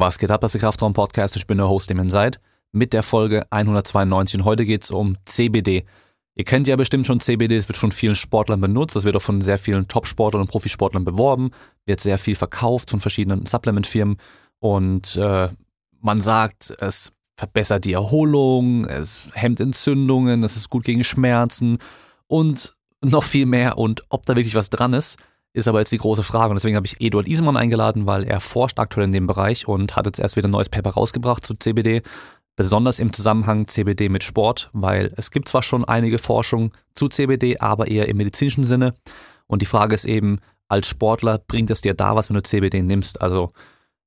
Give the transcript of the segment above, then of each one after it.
Was geht ab, das ist der Kraftraum Podcast. Ich bin der Host, dem ihr seid, mit der Folge 192. Und heute geht es um CBD. Ihr kennt ja bestimmt schon CBD, es wird von vielen Sportlern benutzt, das wird auch von sehr vielen Top-Sportlern und Profisportlern beworben, wird sehr viel verkauft von verschiedenen Supplement-Firmen und äh, man sagt, es verbessert die Erholung, es hemmt Entzündungen, es ist gut gegen Schmerzen und noch viel mehr. Und ob da wirklich was dran ist, ist aber jetzt die große Frage. Und deswegen habe ich Eduard Isemann eingeladen, weil er forscht aktuell in dem Bereich und hat jetzt erst wieder ein neues Paper rausgebracht zu CBD besonders im Zusammenhang CBD mit Sport, weil es gibt zwar schon einige Forschung zu CBD, aber eher im medizinischen Sinne. Und die Frage ist eben, als Sportler bringt es dir da was, wenn du CBD nimmst? Also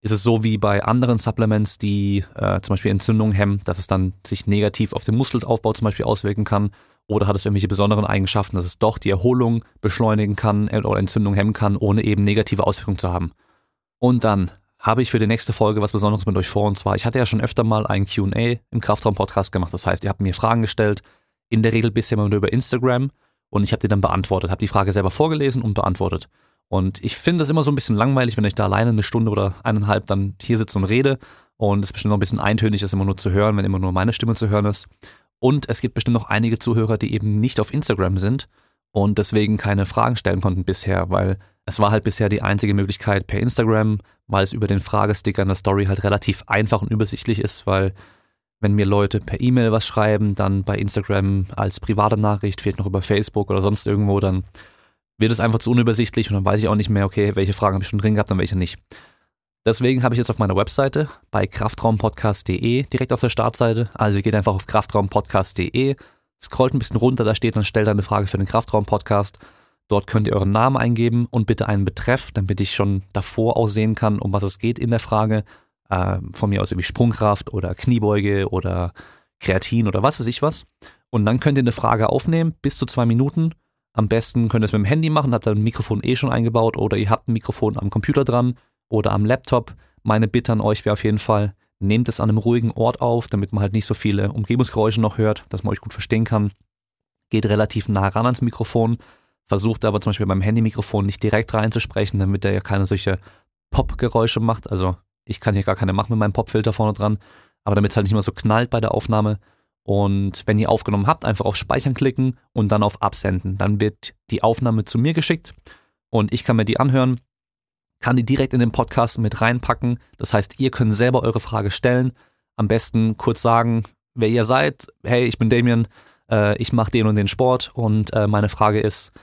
ist es so wie bei anderen Supplements, die äh, zum Beispiel Entzündungen hemmen, dass es dann sich negativ auf den Muskelaufbau zum Beispiel auswirken kann? Oder hat es irgendwelche besonderen Eigenschaften, dass es doch die Erholung beschleunigen kann äh, oder Entzündung hemmen kann, ohne eben negative Auswirkungen zu haben? Und dann, habe ich für die nächste Folge was Besonderes mit euch vor. Und zwar, ich hatte ja schon öfter mal ein QA im Kraftraum-Podcast gemacht. Das heißt, ihr habt mir Fragen gestellt, in der Regel bisher immer nur über Instagram. Und ich habe die dann beantwortet, habe die Frage selber vorgelesen und beantwortet. Und ich finde es immer so ein bisschen langweilig, wenn ich da alleine eine Stunde oder eineinhalb dann hier sitze und rede. Und es ist bestimmt noch ein bisschen eintönig, das immer nur zu hören, wenn immer nur meine Stimme zu hören ist. Und es gibt bestimmt noch einige Zuhörer, die eben nicht auf Instagram sind und deswegen keine Fragen stellen konnten bisher, weil es war halt bisher die einzige Möglichkeit per Instagram, weil es über den Fragesticker in der Story halt relativ einfach und übersichtlich ist, weil wenn mir Leute per E-Mail was schreiben, dann bei Instagram als private Nachricht, fehlt noch über Facebook oder sonst irgendwo, dann wird es einfach zu unübersichtlich und dann weiß ich auch nicht mehr, okay, welche Fragen habe ich schon drin gehabt und welche nicht. Deswegen habe ich jetzt auf meiner Webseite bei kraftraumpodcast.de direkt auf der Startseite, also ihr geht einfach auf kraftraumpodcast.de, scrollt ein bisschen runter, da steht dann stellt eine Frage für den Kraftraum-Podcast. Dort könnt ihr euren Namen eingeben und bitte einen Betreff, damit ich schon davor aussehen kann, um was es geht in der Frage. Äh, von mir aus irgendwie Sprungkraft oder Kniebeuge oder Kreatin oder was weiß ich was. Und dann könnt ihr eine Frage aufnehmen, bis zu zwei Minuten. Am besten könnt ihr es mit dem Handy machen, habt ihr ein Mikrofon eh schon eingebaut oder ihr habt ein Mikrofon am Computer dran oder am Laptop. Meine Bitte an euch wäre auf jeden Fall, nehmt es an einem ruhigen Ort auf, damit man halt nicht so viele Umgebungsgeräusche noch hört, dass man euch gut verstehen kann. Geht relativ nah ran ans Mikrofon, versucht aber zum Beispiel beim Handymikrofon nicht direkt reinzusprechen, damit er ja keine solche Pop-Geräusche macht. Also ich kann hier gar keine machen mit meinem Popfilter vorne dran, aber damit es halt nicht immer so knallt bei der Aufnahme. Und wenn ihr aufgenommen habt, einfach auf Speichern klicken und dann auf Absenden. Dann wird die Aufnahme zu mir geschickt und ich kann mir die anhören kann die direkt in den Podcast mit reinpacken. Das heißt, ihr könnt selber eure Frage stellen. Am besten kurz sagen, wer ihr seid. Hey, ich bin Damien, äh, ich mache den und den Sport und äh, meine Frage ist,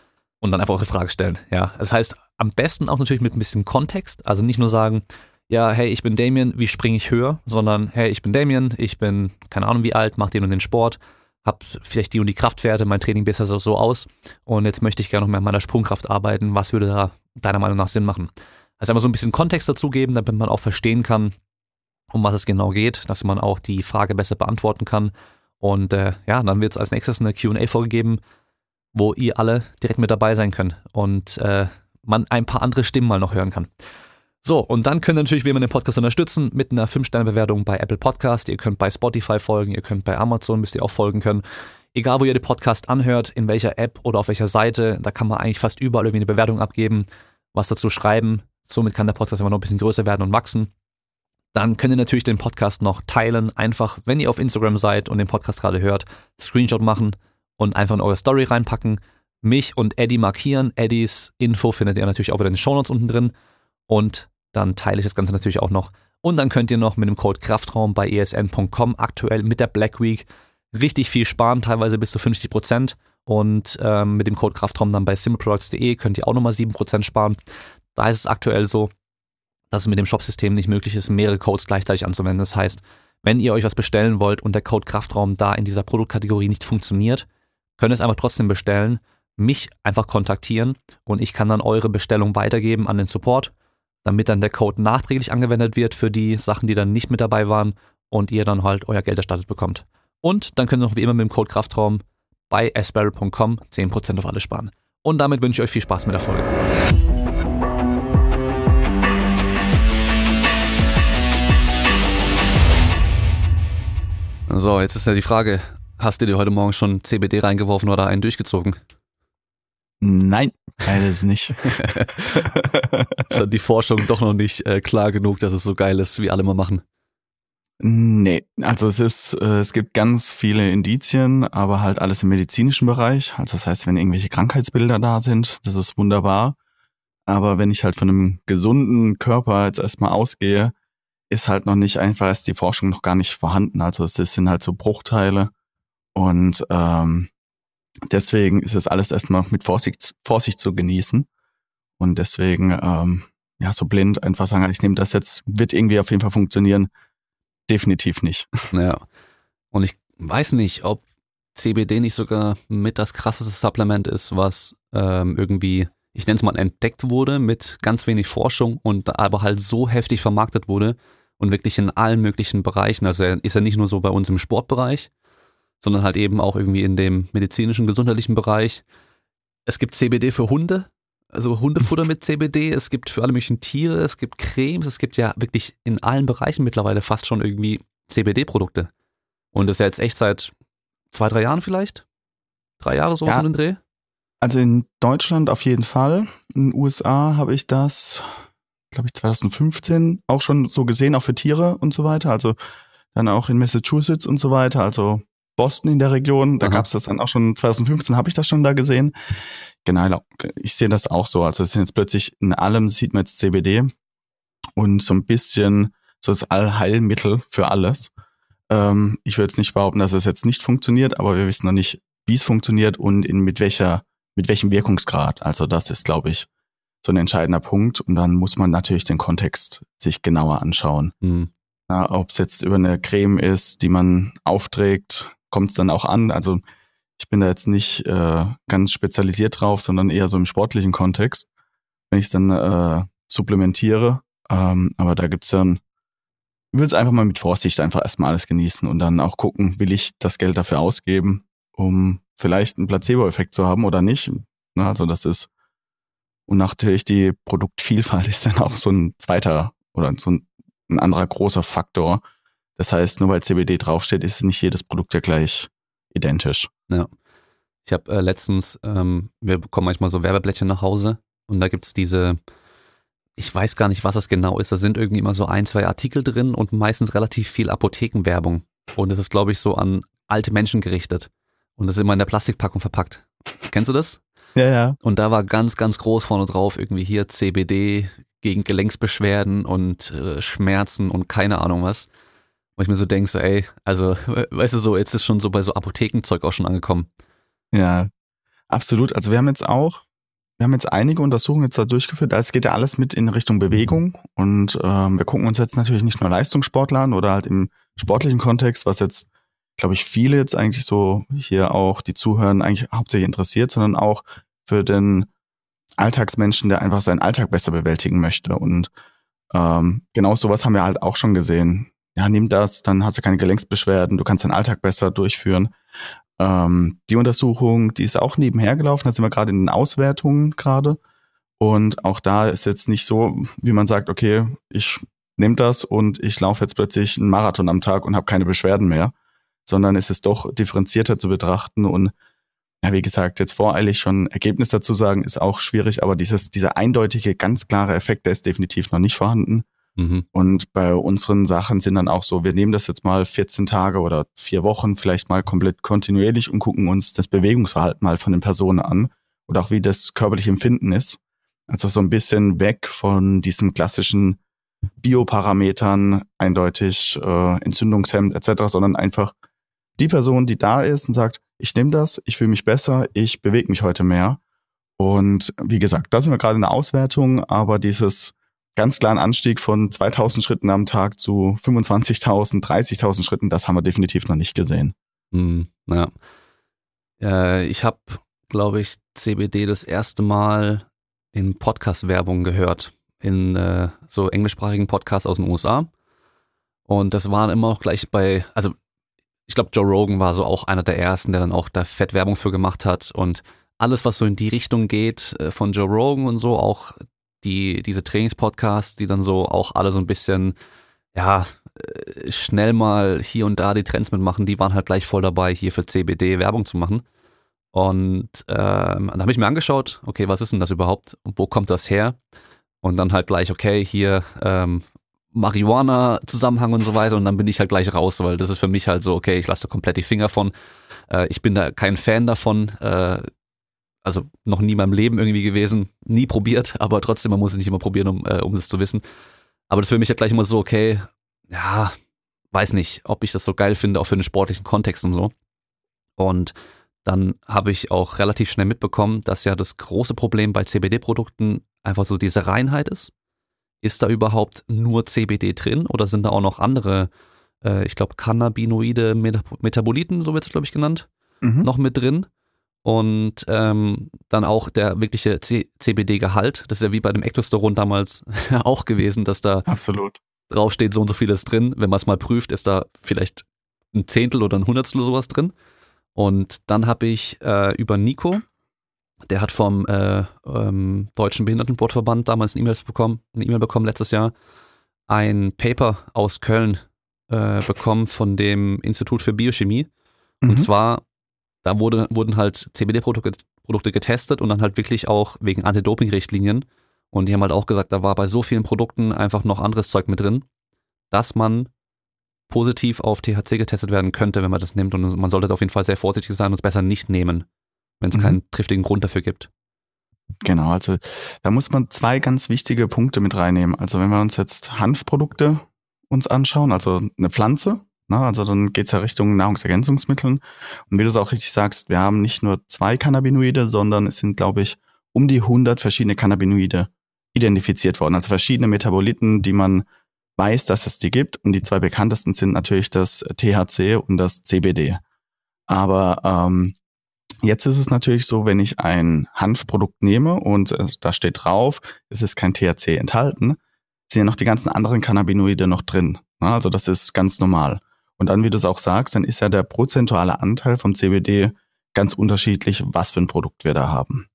und dann einfach eure Frage stellen. Ja, das heißt, am besten auch natürlich mit ein bisschen Kontext. Also nicht nur sagen, ja, hey, ich bin Damien, wie springe ich höher, sondern hey, ich bin Damien, ich bin keine Ahnung wie alt, mache den und den Sport, habe vielleicht die und die Kraftwerte, mein Training besser so, so aus und jetzt möchte ich gerne noch mehr an meiner Sprungkraft arbeiten. Was würde da deiner Meinung nach Sinn machen? Also einfach so ein bisschen Kontext dazugeben, damit man auch verstehen kann, um was es genau geht, dass man auch die Frage besser beantworten kann. Und äh, ja, dann wird es als nächstes eine QA vorgegeben, wo ihr alle direkt mit dabei sein könnt und äh, man ein paar andere Stimmen mal noch hören kann. So, und dann könnt ihr natürlich, wie man den Podcast unterstützen, mit einer 5-Sterne-Bewertung bei Apple Podcast. Ihr könnt bei Spotify folgen, ihr könnt bei Amazon, müsst ihr auch folgen können. Egal, wo ihr den Podcast anhört, in welcher App oder auf welcher Seite, da kann man eigentlich fast überall irgendwie eine Bewertung abgeben, was dazu schreiben. Somit kann der Podcast immer noch ein bisschen größer werden und wachsen. Dann könnt ihr natürlich den Podcast noch teilen. Einfach, wenn ihr auf Instagram seid und den Podcast gerade hört, Screenshot machen und einfach in eure Story reinpacken. Mich und Eddie markieren. Eddies Info findet ihr natürlich auch wieder in den Shownotes unten drin. Und dann teile ich das Ganze natürlich auch noch. Und dann könnt ihr noch mit dem Code Kraftraum bei esn.com aktuell mit der Black Week richtig viel sparen, teilweise bis zu 50 Prozent. Und ähm, mit dem Code Kraftraum dann bei simpleproducts.de könnt ihr auch nochmal 7% sparen. Da ist es aktuell so, dass es mit dem Shopsystem nicht möglich ist, mehrere Codes gleichzeitig anzuwenden. Das heißt, wenn ihr euch was bestellen wollt und der Code Kraftraum da in dieser Produktkategorie nicht funktioniert, könnt ihr es einfach trotzdem bestellen, mich einfach kontaktieren und ich kann dann eure Bestellung weitergeben an den Support, damit dann der Code nachträglich angewendet wird für die Sachen, die dann nicht mit dabei waren und ihr dann halt euer Geld erstattet bekommt. Und dann könnt ihr noch wie immer mit dem Code Kraftraum bei asperry.com 10% auf alles sparen. Und damit wünsche ich euch viel Spaß mit der Folge. So, jetzt ist ja die Frage, hast du dir heute Morgen schon CBD reingeworfen oder einen durchgezogen? Nein, beides nicht. ist dann die Forschung doch noch nicht äh, klar genug, dass es so geil ist, wie alle mal machen. Nee, also es ist, äh, es gibt ganz viele Indizien, aber halt alles im medizinischen Bereich. Also das heißt, wenn irgendwelche Krankheitsbilder da sind, das ist wunderbar. Aber wenn ich halt von einem gesunden Körper jetzt erstmal ausgehe, ist halt noch nicht einfach, ist die Forschung noch gar nicht vorhanden. Also es sind halt so Bruchteile und ähm, deswegen ist es alles erstmal mit Vorsicht, Vorsicht zu genießen. Und deswegen, ähm, ja, so blind einfach sagen, ich nehme das jetzt, wird irgendwie auf jeden Fall funktionieren. Definitiv nicht. Ja. Und ich weiß nicht, ob CBD nicht sogar mit das krasseste Supplement ist, was ähm, irgendwie, ich nenne es mal, entdeckt wurde mit ganz wenig Forschung und aber halt so heftig vermarktet wurde und wirklich in allen möglichen Bereichen. Also ist er nicht nur so bei uns im Sportbereich, sondern halt eben auch irgendwie in dem medizinischen, gesundheitlichen Bereich. Es gibt CBD für Hunde, also Hundefutter mit CBD, es gibt für alle möglichen Tiere, es gibt Cremes, es gibt ja wirklich in allen Bereichen mittlerweile fast schon irgendwie CBD-Produkte. Und das ist ja jetzt echt seit zwei, drei Jahren vielleicht? Drei Jahre so ja. in den Dreh? Also in Deutschland auf jeden Fall. In den USA habe ich das, glaube ich, 2015 auch schon so gesehen, auch für Tiere und so weiter. Also dann auch in Massachusetts und so weiter. Also Boston in der Region. Da gab es das dann auch schon 2015, habe ich das schon da gesehen. Genau, ich sehe das auch so. Also es sind jetzt plötzlich in allem sieht man jetzt CBD und so ein bisschen so das Allheilmittel für alles. Ähm, ich würde jetzt nicht behaupten, dass es jetzt nicht funktioniert, aber wir wissen noch nicht, wie es funktioniert und in, mit welcher, mit welchem Wirkungsgrad. Also das ist, glaube ich, so ein entscheidender Punkt. Und dann muss man natürlich den Kontext sich genauer anschauen. Mhm. Ob es jetzt über eine Creme ist, die man aufträgt, kommt es dann auch an. Also ich bin da jetzt nicht äh, ganz spezialisiert drauf, sondern eher so im sportlichen Kontext, wenn ich dann äh, supplementiere. Ähm, aber da gibt's dann, ich würde es einfach mal mit Vorsicht einfach erstmal alles genießen und dann auch gucken, will ich das Geld dafür ausgeben, um vielleicht einen Placebo-Effekt zu haben oder nicht. Na, also das ist, und natürlich die Produktvielfalt ist dann auch so ein zweiter oder so ein, ein anderer großer Faktor, das heißt, nur weil CBD draufsteht, ist nicht jedes Produkt ja gleich identisch. Ja. Ich habe äh, letztens, ähm, wir bekommen manchmal so Werbeblättchen nach Hause und da gibt's diese, ich weiß gar nicht, was es genau ist, da sind irgendwie immer so ein, zwei Artikel drin und meistens relativ viel Apothekenwerbung. Und es ist, glaube ich, so an alte Menschen gerichtet. Und das ist immer in der Plastikpackung verpackt. Kennst du das? Ja, ja. Und da war ganz, ganz groß vorne drauf irgendwie hier CBD gegen Gelenksbeschwerden und äh, Schmerzen und keine Ahnung was. Wo ich mir so denke, so, ey, also, weißt du so, jetzt ist schon so bei so Apothekenzeug auch schon angekommen. Ja, absolut. Also wir haben jetzt auch, wir haben jetzt einige Untersuchungen jetzt da durchgeführt. Es geht ja alles mit in Richtung Bewegung und ähm, wir gucken uns jetzt natürlich nicht nur Leistungssportler an oder halt im sportlichen Kontext, was jetzt, glaube ich, viele jetzt eigentlich so hier auch, die zuhören, eigentlich hauptsächlich interessiert, sondern auch für den Alltagsmenschen, der einfach seinen Alltag besser bewältigen möchte. Und ähm, genau sowas haben wir halt auch schon gesehen ja, nimm das, dann hast du keine Gelenksbeschwerden, du kannst deinen Alltag besser durchführen. Ähm, die Untersuchung, die ist auch nebenher gelaufen, da sind wir gerade in den Auswertungen gerade. Und auch da ist jetzt nicht so, wie man sagt, okay, ich nehme das und ich laufe jetzt plötzlich einen Marathon am Tag und habe keine Beschwerden mehr, sondern es ist doch differenzierter zu betrachten und ja, wie gesagt, jetzt voreilig schon Ergebnis dazu sagen, ist auch schwierig, aber dieses, dieser eindeutige, ganz klare Effekt, der ist definitiv noch nicht vorhanden. Mhm. Und bei unseren Sachen sind dann auch so, wir nehmen das jetzt mal 14 Tage oder vier Wochen vielleicht mal komplett kontinuierlich und gucken uns das Bewegungsverhalten mal von den Personen an und auch wie das körperliche Empfinden ist. Also so ein bisschen weg von diesem klassischen Bioparametern, eindeutig äh, Entzündungshemd etc., sondern einfach die Person, die da ist und sagt, ich nehme das, ich fühle mich besser, ich bewege mich heute mehr. Und wie gesagt, da sind wir gerade in der Auswertung, aber dieses ganz klaren Anstieg von 2000 Schritten am Tag zu 25.000, 30.000 Schritten, das haben wir definitiv noch nicht gesehen. Hm, ja. Äh, ich habe, glaube ich, CBD das erste Mal in Podcast-Werbung gehört, in äh, so englischsprachigen Podcasts aus den USA. Und das war immer auch gleich bei, also ich glaube, Joe Rogan war so auch einer der ersten, der dann auch da Fettwerbung für gemacht hat und alles, was so in die Richtung geht äh, von Joe Rogan und so, auch die, diese Trainingspodcasts, die dann so auch alle so ein bisschen, ja, äh, schnell mal hier und da die Trends mitmachen, die waren halt gleich voll dabei, hier für CBD Werbung zu machen. Und ähm, dann habe ich mir angeschaut, okay, was ist denn das überhaupt und wo kommt das her? Und dann halt gleich, okay, hier ähm, Marihuana-Zusammenhang und so weiter und dann bin ich halt gleich raus, weil das ist für mich halt so, okay, ich lasse da komplett die Finger von. Äh, ich bin da kein Fan davon, äh, also noch nie in meinem Leben irgendwie gewesen, nie probiert, aber trotzdem, man muss es nicht immer probieren, um, äh, um es zu wissen. Aber das für mich halt gleich immer so, okay, ja, weiß nicht, ob ich das so geil finde, auch für den sportlichen Kontext und so. Und dann habe ich auch relativ schnell mitbekommen, dass ja das große Problem bei CBD-Produkten einfach so diese Reinheit ist. Ist da überhaupt nur CBD drin oder sind da auch noch andere, äh, ich glaube, Cannabinoide Metaboliten, so wird es, glaube ich, genannt, mhm. noch mit drin? Und ähm, dann auch der wirkliche CBD-Gehalt. Das ist ja wie bei dem Ectosteron damals auch gewesen, dass da Absolut. draufsteht, so und so viel ist drin. Wenn man es mal prüft, ist da vielleicht ein Zehntel oder ein Hundertstel oder sowas drin. Und dann habe ich äh, über Nico, der hat vom äh, ähm, Deutschen Behindertensportverband damals eine E-Mail bekommen, eine E-Mail bekommen letztes Jahr, ein Paper aus Köln äh, bekommen von dem Institut für Biochemie. Mhm. Und zwar, da wurde, wurden halt CBD-Produkte Produkte getestet und dann halt wirklich auch wegen Anti-Doping-Richtlinien. Und die haben halt auch gesagt, da war bei so vielen Produkten einfach noch anderes Zeug mit drin, dass man positiv auf THC getestet werden könnte, wenn man das nimmt. Und man sollte auf jeden Fall sehr vorsichtig sein und es besser nicht nehmen wenn es mhm. keinen triftigen Grund dafür gibt. Genau, also da muss man zwei ganz wichtige Punkte mit reinnehmen. Also wenn wir uns jetzt Hanfprodukte uns anschauen, also eine Pflanze, na, ne, also dann geht's ja Richtung Nahrungsergänzungsmitteln. Und wie du es auch richtig sagst, wir haben nicht nur zwei Cannabinoide, sondern es sind, glaube ich, um die 100 verschiedene Cannabinoide identifiziert worden. Also verschiedene Metaboliten, die man weiß, dass es die gibt. Und die zwei bekanntesten sind natürlich das THC und das CBD. Aber ähm, Jetzt ist es natürlich so, wenn ich ein Hanfprodukt nehme und äh, da steht drauf, es ist kein THC enthalten, sind ja noch die ganzen anderen Cannabinoide noch drin. Also das ist ganz normal. Und dann, wie du es auch sagst, dann ist ja der prozentuale Anteil vom CBD ganz unterschiedlich, was für ein Produkt wir da haben.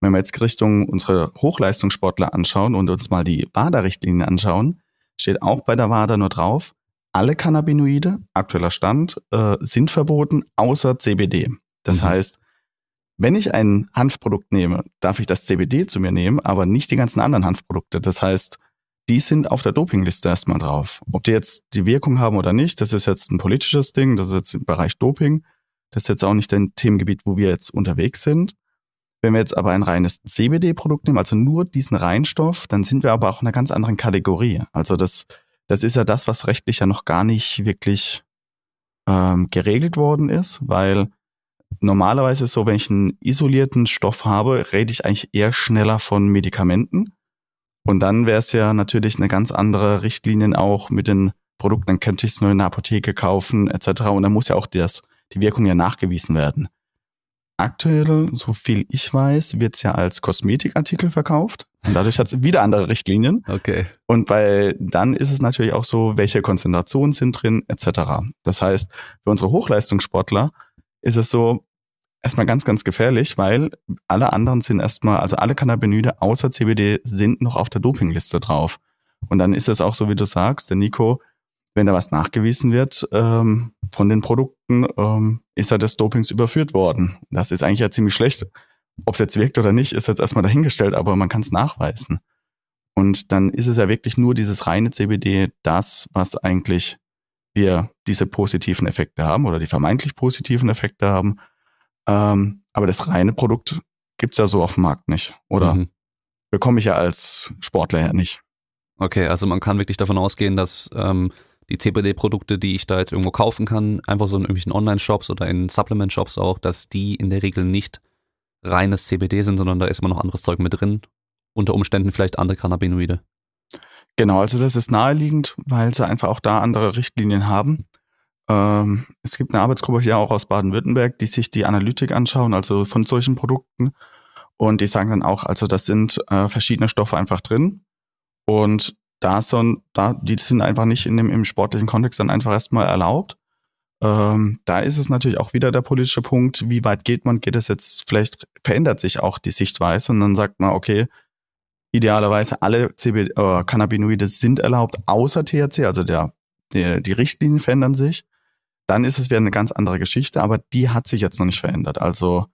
Wenn wir jetzt Richtung unsere Hochleistungssportler anschauen und uns mal die WADA-Richtlinien anschauen, steht auch bei der WADA nur drauf, alle Cannabinoide, aktueller Stand, äh, sind verboten, außer CBD. Das mhm. heißt, wenn ich ein Hanfprodukt nehme, darf ich das CBD zu mir nehmen, aber nicht die ganzen anderen Hanfprodukte. Das heißt, die sind auf der Dopingliste erstmal drauf. Ob die jetzt die Wirkung haben oder nicht, das ist jetzt ein politisches Ding, das ist jetzt im Bereich Doping. Das ist jetzt auch nicht ein Themengebiet, wo wir jetzt unterwegs sind. Wenn wir jetzt aber ein reines CBD-Produkt nehmen, also nur diesen Reinstoff, dann sind wir aber auch in einer ganz anderen Kategorie. Also das, das ist ja das, was rechtlich ja noch gar nicht wirklich ähm, geregelt worden ist, weil normalerweise ist es so, wenn ich einen isolierten Stoff habe, rede ich eigentlich eher schneller von Medikamenten. Und dann wäre es ja natürlich eine ganz andere Richtlinien auch mit den Produkten. Dann könnte ich es nur in der Apotheke kaufen etc. Und dann muss ja auch das, die Wirkung ja nachgewiesen werden. Aktuell, so viel ich weiß, wird es ja als Kosmetikartikel verkauft. Und dadurch hat es wieder andere Richtlinien. Okay. Und bei dann ist es natürlich auch so, welche Konzentrationen sind drin, etc. Das heißt, für unsere Hochleistungssportler ist es so erstmal ganz, ganz gefährlich, weil alle anderen sind erstmal, also alle Cannabinoide außer CBD sind noch auf der Dopingliste drauf. Und dann ist es auch so, wie du sagst, der Nico, wenn da was nachgewiesen wird ähm, von den Produkten, ähm, ist er des Dopings überführt worden. Das ist eigentlich ja ziemlich schlecht. Ob es jetzt wirkt oder nicht, ist jetzt erstmal dahingestellt, aber man kann es nachweisen. Und dann ist es ja wirklich nur dieses reine CBD, das, was eigentlich wir diese positiven Effekte haben oder die vermeintlich positiven Effekte haben. Ähm, aber das reine Produkt gibt's ja so auf dem Markt nicht. Oder mhm. bekomme ich ja als Sportler ja nicht. Okay, also man kann wirklich davon ausgehen, dass ähm, die CBD-Produkte, die ich da jetzt irgendwo kaufen kann, einfach so in irgendwelchen Online-Shops oder in Supplement-Shops auch, dass die in der Regel nicht reines CBD sind, sondern da ist immer noch anderes Zeug mit drin. Unter Umständen vielleicht andere Cannabinoide. Genau, also das ist naheliegend, weil sie einfach auch da andere Richtlinien haben. Ähm, es gibt eine Arbeitsgruppe hier auch aus Baden-Württemberg, die sich die Analytik anschauen, also von solchen Produkten. Und die sagen dann auch, also das sind äh, verschiedene Stoffe einfach drin. Und da so, da, die sind einfach nicht in dem, im sportlichen Kontext dann einfach erstmal erlaubt. Ähm, da ist es natürlich auch wieder der politische Punkt, wie weit geht man, geht es jetzt, vielleicht verändert sich auch die Sichtweise und dann sagt man, okay, Idealerweise alle CB äh, Cannabinoide sind erlaubt, außer THC, also der, der, die Richtlinien verändern sich. Dann ist es wieder eine ganz andere Geschichte, aber die hat sich jetzt noch nicht verändert. Also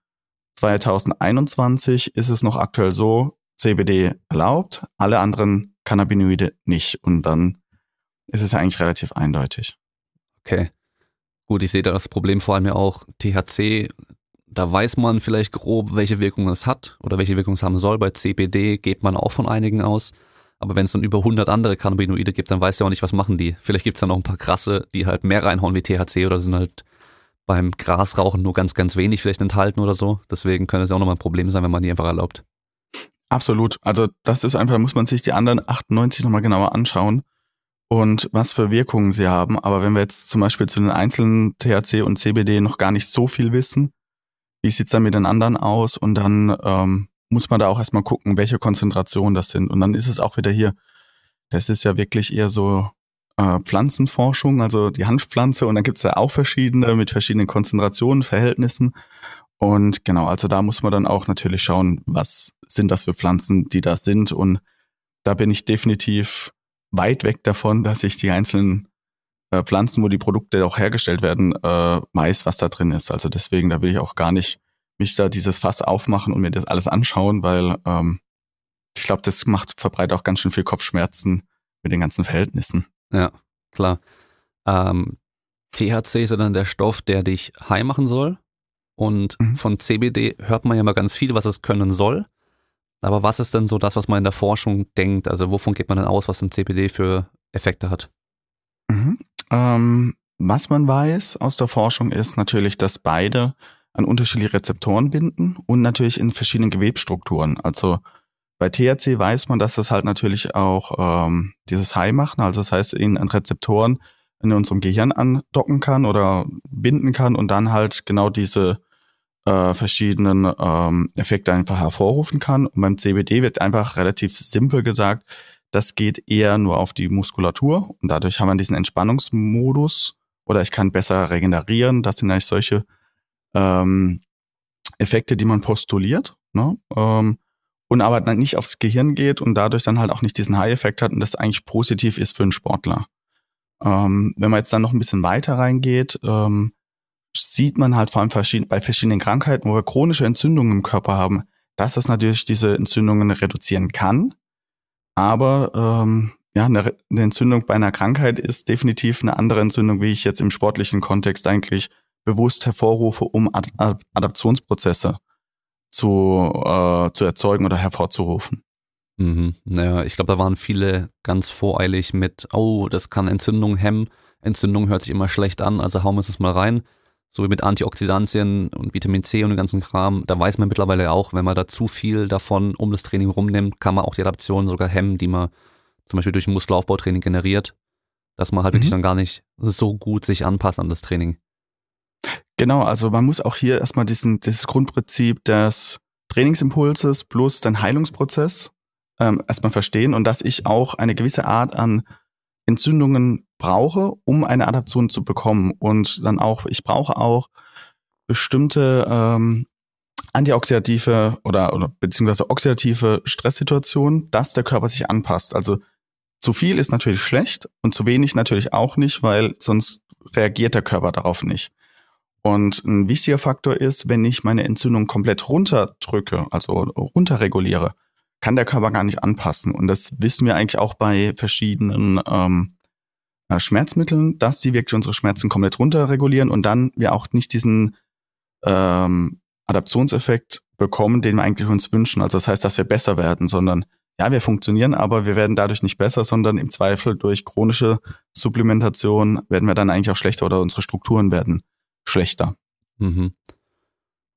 2021 ist es noch aktuell so, CBD erlaubt, alle anderen Cannabinoide nicht. Und dann ist es eigentlich relativ eindeutig. Okay. Gut, ich sehe da das Problem vor allem ja auch THC. Da weiß man vielleicht grob, welche Wirkung es hat oder welche Wirkung es haben soll. Bei CBD geht man auch von einigen aus. Aber wenn es dann über 100 andere Cannabinoide gibt, dann weiß ja auch nicht, was machen die. Vielleicht gibt es dann noch ein paar krasse, die halt mehr reinhauen wie THC oder sind halt beim Grasrauchen nur ganz, ganz wenig vielleicht enthalten oder so. Deswegen könnte es ja auch nochmal ein Problem sein, wenn man die einfach erlaubt. Absolut. Also das ist einfach, muss man sich die anderen 98 nochmal genauer anschauen und was für Wirkungen sie haben. Aber wenn wir jetzt zum Beispiel zu den einzelnen THC und CBD noch gar nicht so viel wissen, wie sieht's dann mit den anderen aus? Und dann ähm, muss man da auch erstmal gucken, welche Konzentrationen das sind. Und dann ist es auch wieder hier, das ist ja wirklich eher so äh, Pflanzenforschung, also die Hanfpflanze. Und dann gibt's ja auch verschiedene mit verschiedenen Konzentrationen, Verhältnissen. Und genau, also da muss man dann auch natürlich schauen, was sind das für Pflanzen, die da sind. Und da bin ich definitiv weit weg davon, dass ich die einzelnen äh, Pflanzen, wo die Produkte auch hergestellt werden, äh, weiß, was da drin ist. Also deswegen, da will ich auch gar nicht mich da dieses Fass aufmachen und mir das alles anschauen, weil ähm, ich glaube, das macht verbreitet auch ganz schön viel Kopfschmerzen mit den ganzen Verhältnissen. Ja, klar. Ähm, THC ist ja dann der Stoff, der dich high machen soll. Und mhm. von CBD hört man ja mal ganz viel, was es können soll. Aber was ist denn so das, was man in der Forschung denkt? Also wovon geht man denn aus, was ein CBD für Effekte hat? Mhm. Ähm, was man weiß aus der Forschung ist natürlich, dass beide an unterschiedliche Rezeptoren binden und natürlich in verschiedenen Gewebstrukturen. Also bei THC weiß man, dass das halt natürlich auch ähm, dieses High machen, also das heißt, ihn an Rezeptoren in unserem Gehirn andocken kann oder binden kann und dann halt genau diese äh, verschiedenen ähm, Effekte einfach hervorrufen kann. Und beim CBD wird einfach relativ simpel gesagt, das geht eher nur auf die Muskulatur und dadurch haben wir diesen Entspannungsmodus oder ich kann besser regenerieren. Das sind eigentlich solche ähm, Effekte, die man postuliert. Ne? Ähm, und aber dann nicht aufs Gehirn geht und dadurch dann halt auch nicht diesen High-Effekt hat und das eigentlich positiv ist für einen Sportler. Ähm, wenn man jetzt dann noch ein bisschen weiter reingeht, ähm, sieht man halt vor allem verschieden, bei verschiedenen Krankheiten, wo wir chronische Entzündungen im Körper haben, dass das natürlich diese Entzündungen reduzieren kann. Aber ähm, ja, eine, eine Entzündung bei einer Krankheit ist definitiv eine andere Entzündung, wie ich jetzt im sportlichen Kontext eigentlich bewusst hervorrufe, um Ad Adaptionsprozesse zu, äh, zu erzeugen oder hervorzurufen. Mhm. Naja, ich glaube, da waren viele ganz voreilig mit, oh, das kann Entzündung hemmen. Entzündung hört sich immer schlecht an, also hauen wir es mal rein. So wie mit Antioxidantien und Vitamin C und dem ganzen Kram. Da weiß man mittlerweile auch, wenn man da zu viel davon um das Training rumnimmt, kann man auch die Adaption sogar hemmen, die man zum Beispiel durch ein Muskelaufbautraining generiert. Dass man halt mhm. wirklich dann gar nicht so gut sich anpasst an das Training. Genau, also man muss auch hier erstmal diesen, dieses Grundprinzip des Trainingsimpulses plus den Heilungsprozess ähm, erstmal verstehen und dass ich auch eine gewisse Art an Entzündungen brauche, um eine Adaption zu bekommen. Und dann auch, ich brauche auch bestimmte ähm, antioxidative oder, oder beziehungsweise oxidative Stresssituationen, dass der Körper sich anpasst. Also zu viel ist natürlich schlecht und zu wenig natürlich auch nicht, weil sonst reagiert der Körper darauf nicht. Und ein wichtiger Faktor ist, wenn ich meine Entzündung komplett runterdrücke, also runterreguliere, kann der Körper gar nicht anpassen. Und das wissen wir eigentlich auch bei verschiedenen ähm, äh, Schmerzmitteln, dass die wirklich unsere Schmerzen komplett runterregulieren und dann wir auch nicht diesen ähm, Adaptionseffekt bekommen, den wir eigentlich uns wünschen. Also das heißt, dass wir besser werden, sondern ja, wir funktionieren, aber wir werden dadurch nicht besser, sondern im Zweifel durch chronische Supplementation werden wir dann eigentlich auch schlechter oder unsere Strukturen werden schlechter. Mhm.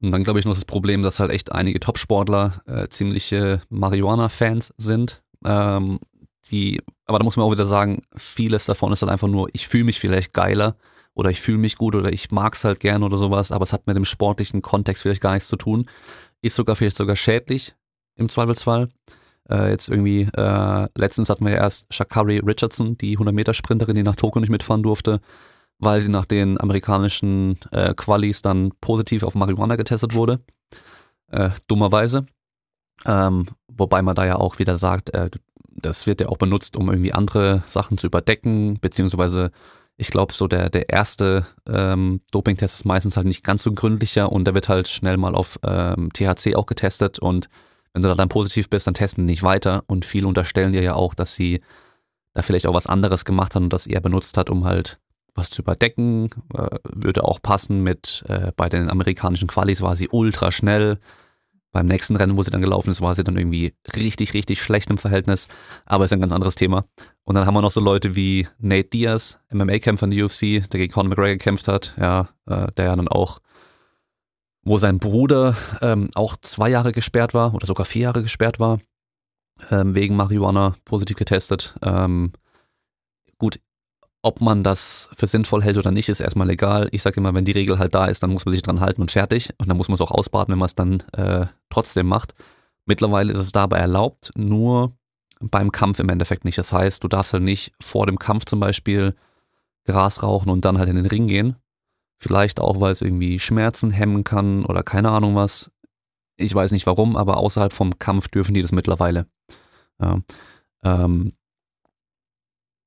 Und dann glaube ich noch das Problem, dass halt echt einige Topsportler äh, ziemliche Marihuana-Fans sind. Ähm, die, aber da muss man auch wieder sagen, vieles davon ist halt einfach nur, ich fühle mich vielleicht geiler oder ich fühle mich gut oder ich mag's halt gern oder sowas, aber es hat mit dem sportlichen Kontext vielleicht gar nichts zu tun. Ist sogar vielleicht sogar schädlich im Zweifelsfall. Äh, jetzt irgendwie, äh, letztens hatten wir ja erst Shakari Richardson, die 100-Meter-Sprinterin, die nach Tokio nicht mitfahren durfte weil sie nach den amerikanischen äh, Qualis dann positiv auf Marihuana getestet wurde. Äh, dummerweise. Ähm, wobei man da ja auch wieder sagt, äh, das wird ja auch benutzt, um irgendwie andere Sachen zu überdecken, beziehungsweise Ich glaube, so der, der erste ähm, Dopingtest ist meistens halt nicht ganz so gründlicher und der wird halt schnell mal auf ähm, THC auch getestet und wenn du da dann positiv bist, dann testen die nicht weiter und viele unterstellen dir ja auch, dass sie da vielleicht auch was anderes gemacht haben und das eher benutzt hat, um halt was zu überdecken. Äh, würde auch passen mit, äh, bei den amerikanischen Qualis war sie ultra schnell, beim nächsten Rennen, wo sie dann gelaufen ist, war sie dann irgendwie richtig, richtig schlecht im Verhältnis. Aber ist ein ganz anderes Thema. Und dann haben wir noch so Leute wie Nate Diaz, MMA-Kämpfer in der UFC, der gegen Conor McGregor gekämpft hat, ja, äh, der ja dann auch, wo sein Bruder ähm, auch zwei Jahre gesperrt war oder sogar vier Jahre gesperrt war, ähm, wegen Marihuana positiv getestet. Ähm, ob man das für sinnvoll hält oder nicht, ist erstmal egal. Ich sage immer, wenn die Regel halt da ist, dann muss man sich dran halten und fertig. Und dann muss man es auch ausbaden, wenn man es dann äh, trotzdem macht. Mittlerweile ist es dabei erlaubt, nur beim Kampf im Endeffekt nicht. Das heißt, du darfst halt nicht vor dem Kampf zum Beispiel Gras rauchen und dann halt in den Ring gehen. Vielleicht auch, weil es irgendwie Schmerzen hemmen kann oder keine Ahnung was. Ich weiß nicht warum, aber außerhalb vom Kampf dürfen die das mittlerweile. Ja. Ähm,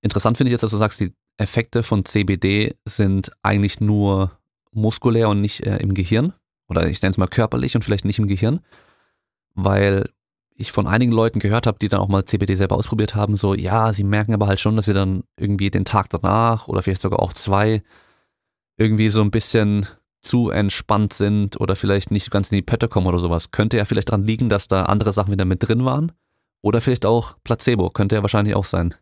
interessant finde ich jetzt, dass du sagst, die Effekte von CBD sind eigentlich nur muskulär und nicht äh, im Gehirn. Oder ich nenne es mal körperlich und vielleicht nicht im Gehirn. Weil ich von einigen Leuten gehört habe, die dann auch mal CBD selber ausprobiert haben, so, ja, sie merken aber halt schon, dass sie dann irgendwie den Tag danach oder vielleicht sogar auch zwei irgendwie so ein bisschen zu entspannt sind oder vielleicht nicht ganz in die Pötte kommen oder sowas. Könnte ja vielleicht daran liegen, dass da andere Sachen wieder mit drin waren. Oder vielleicht auch Placebo, könnte ja wahrscheinlich auch sein.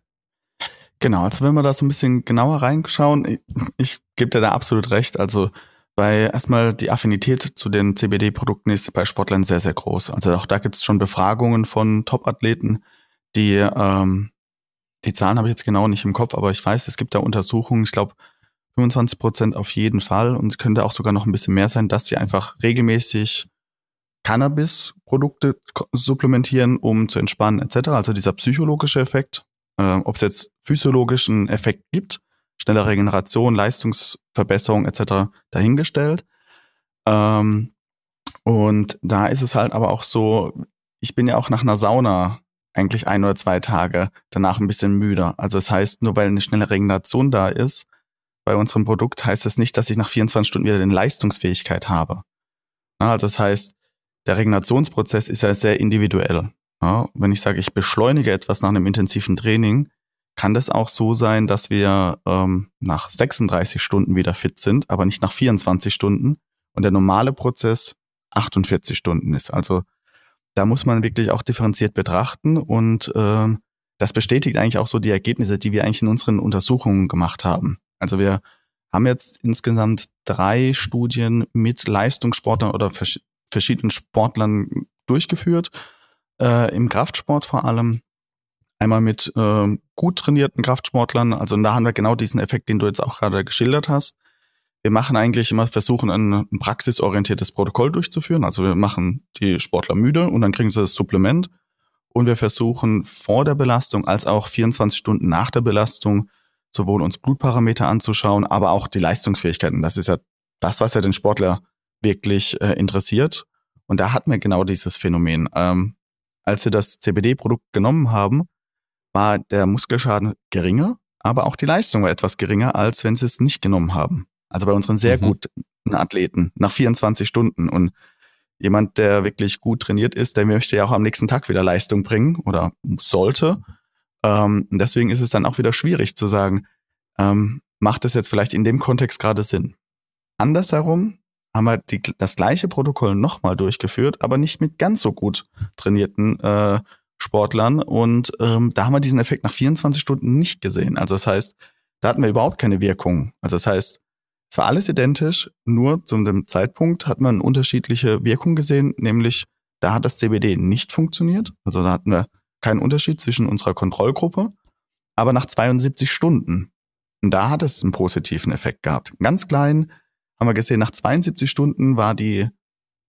Genau, also wenn wir da so ein bisschen genauer reinschauen, ich, ich gebe dir da absolut recht. Also bei erstmal die Affinität zu den CBD-Produkten ist bei Sportlern sehr, sehr groß. Also auch da gibt es schon Befragungen von Top-Athleten, die ähm, die Zahlen habe ich jetzt genau nicht im Kopf, aber ich weiß, es gibt da Untersuchungen, ich glaube 25 Prozent auf jeden Fall und könnte auch sogar noch ein bisschen mehr sein, dass sie einfach regelmäßig Cannabis-Produkte supplementieren, um zu entspannen etc. Also dieser psychologische Effekt, äh, ob es jetzt physiologischen Effekt gibt, schnelle Regeneration, Leistungsverbesserung etc. dahingestellt. Ähm, und da ist es halt aber auch so, ich bin ja auch nach einer Sauna eigentlich ein oder zwei Tage danach ein bisschen müder. Also das heißt, nur weil eine schnelle Regeneration da ist, bei unserem Produkt heißt das nicht, dass ich nach 24 Stunden wieder eine Leistungsfähigkeit habe. Also das heißt, der Regenerationsprozess ist ja sehr individuell. Ja, wenn ich sage, ich beschleunige etwas nach einem intensiven Training, kann das auch so sein, dass wir ähm, nach 36 Stunden wieder fit sind, aber nicht nach 24 Stunden und der normale Prozess 48 Stunden ist. Also da muss man wirklich auch differenziert betrachten und ähm, das bestätigt eigentlich auch so die Ergebnisse, die wir eigentlich in unseren Untersuchungen gemacht haben. Also wir haben jetzt insgesamt drei Studien mit Leistungssportlern oder vers verschiedenen Sportlern durchgeführt äh, im Kraftsport vor allem. Einmal mit äh, gut trainierten Kraftsportlern, also da haben wir genau diesen Effekt, den du jetzt auch gerade geschildert hast. Wir machen eigentlich immer versuchen, ein, ein praxisorientiertes Protokoll durchzuführen. Also wir machen die Sportler müde und dann kriegen sie das Supplement. Und wir versuchen vor der Belastung als auch 24 Stunden nach der Belastung sowohl uns Blutparameter anzuschauen, aber auch die Leistungsfähigkeiten. Das ist ja das, was ja den Sportler wirklich äh, interessiert. Und da hatten wir genau dieses Phänomen. Ähm, als wir das CBD-Produkt genommen haben, war der Muskelschaden geringer, aber auch die Leistung war etwas geringer, als wenn sie es nicht genommen haben. Also bei unseren sehr mhm. guten Athleten nach 24 Stunden. Und jemand, der wirklich gut trainiert ist, der möchte ja auch am nächsten Tag wieder Leistung bringen oder sollte. Ähm, deswegen ist es dann auch wieder schwierig zu sagen, ähm, macht das jetzt vielleicht in dem Kontext gerade Sinn? Andersherum haben wir die, das gleiche Protokoll nochmal durchgeführt, aber nicht mit ganz so gut trainierten äh, Sportlern. Und ähm, da haben wir diesen Effekt nach 24 Stunden nicht gesehen. Also das heißt, da hatten wir überhaupt keine Wirkung. Also das heißt, es war alles identisch, nur zu dem Zeitpunkt hat man unterschiedliche Wirkung gesehen, nämlich da hat das CBD nicht funktioniert. Also da hatten wir keinen Unterschied zwischen unserer Kontrollgruppe, aber nach 72 Stunden. Und da hat es einen positiven Effekt gehabt. Ganz klein, haben wir gesehen, nach 72 Stunden war die,